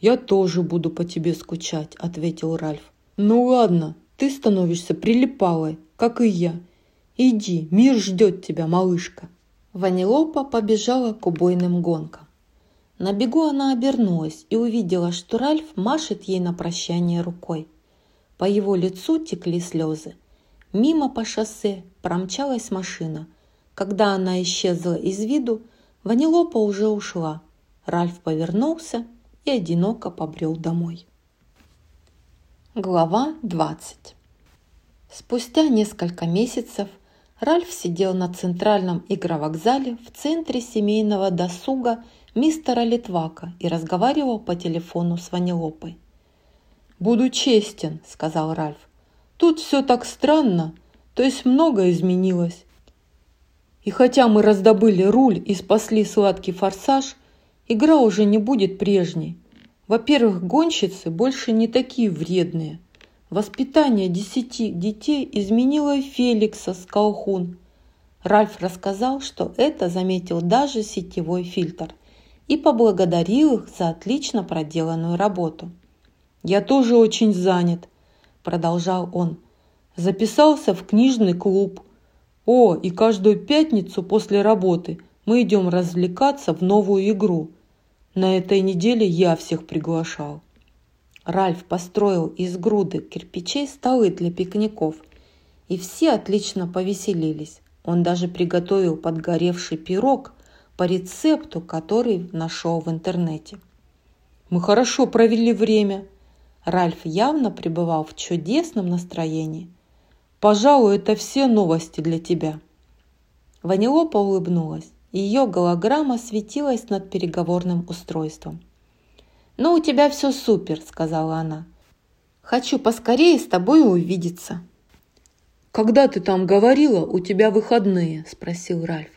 «Я тоже буду по тебе скучать», — ответил Ральф. «Ну ладно, ты становишься прилипалой, как и я. Иди, мир ждет тебя, малышка». Ванилопа побежала к убойным гонкам. На бегу она обернулась и увидела, что Ральф машет ей на прощание рукой. По его лицу текли слезы. Мимо по шоссе промчалась машина. Когда она исчезла из виду, Ванилопа уже ушла. Ральф повернулся и одиноко побрел домой. Глава 20 Спустя несколько месяцев Ральф сидел на центральном игровокзале в центре семейного досуга мистера Литвака и разговаривал по телефону с Ванилопой. «Буду честен», — сказал Ральф. «Тут все так странно, то есть много изменилось. И хотя мы раздобыли руль и спасли сладкий форсаж, игра уже не будет прежней. Во-первых, гонщицы больше не такие вредные. Воспитание десяти детей изменило Феликса с Калхун. Ральф рассказал, что это заметил даже сетевой фильтр и поблагодарил их за отлично проделанную работу. «Я тоже очень занят», – продолжал он. «Записался в книжный клуб. О, и каждую пятницу после работы мы идем развлекаться в новую игру – на этой неделе я всех приглашал. Ральф построил из груды кирпичей столы для пикников, и все отлично повеселились. Он даже приготовил подгоревший пирог по рецепту, который нашел в интернете. Мы хорошо провели время. Ральф явно пребывал в чудесном настроении. Пожалуй, это все новости для тебя. Ванилопа улыбнулась. Ее голограмма светилась над переговорным устройством. «Ну, у тебя все супер», — сказала она. «Хочу поскорее с тобой увидеться». «Когда ты там говорила, у тебя выходные?» – спросил Ральф.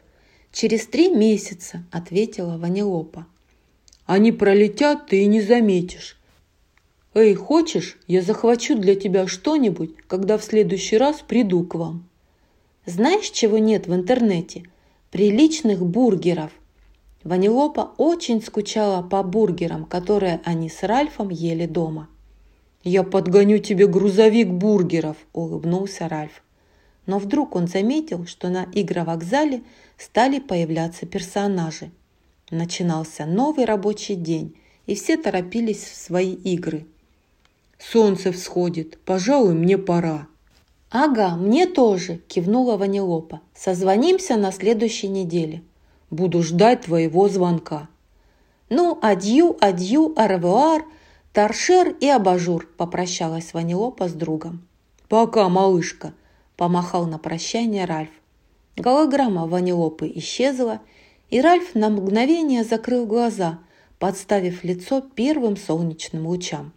«Через три месяца», – ответила Ванилопа. «Они пролетят, ты и не заметишь. Эй, хочешь, я захвачу для тебя что-нибудь, когда в следующий раз приду к вам?» «Знаешь, чего нет в интернете?» приличных бургеров. Ванилопа очень скучала по бургерам, которые они с Ральфом ели дома. «Я подгоню тебе грузовик бургеров», – улыбнулся Ральф. Но вдруг он заметил, что на игровокзале стали появляться персонажи. Начинался новый рабочий день, и все торопились в свои игры. «Солнце всходит, пожалуй, мне пора», «Ага, мне тоже», – кивнула Ванилопа. «Созвонимся на следующей неделе». «Буду ждать твоего звонка». «Ну, адью, адью, арвуар, торшер и абажур», – попрощалась Ванилопа с другом. «Пока, малышка», – помахал на прощание Ральф. Голограмма Ванилопы исчезла, и Ральф на мгновение закрыл глаза, подставив лицо первым солнечным лучам.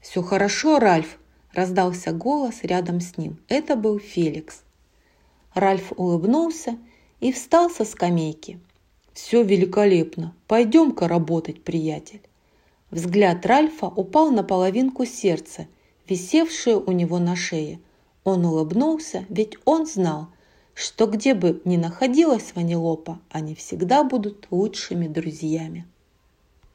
«Все хорошо, Ральф?» Раздался голос рядом с ним. Это был Феликс. Ральф улыбнулся и встал со скамейки. «Все великолепно. Пойдем-ка работать, приятель». Взгляд Ральфа упал на половинку сердца, висевшую у него на шее. Он улыбнулся, ведь он знал, что где бы ни находилась Ванилопа, они всегда будут лучшими друзьями.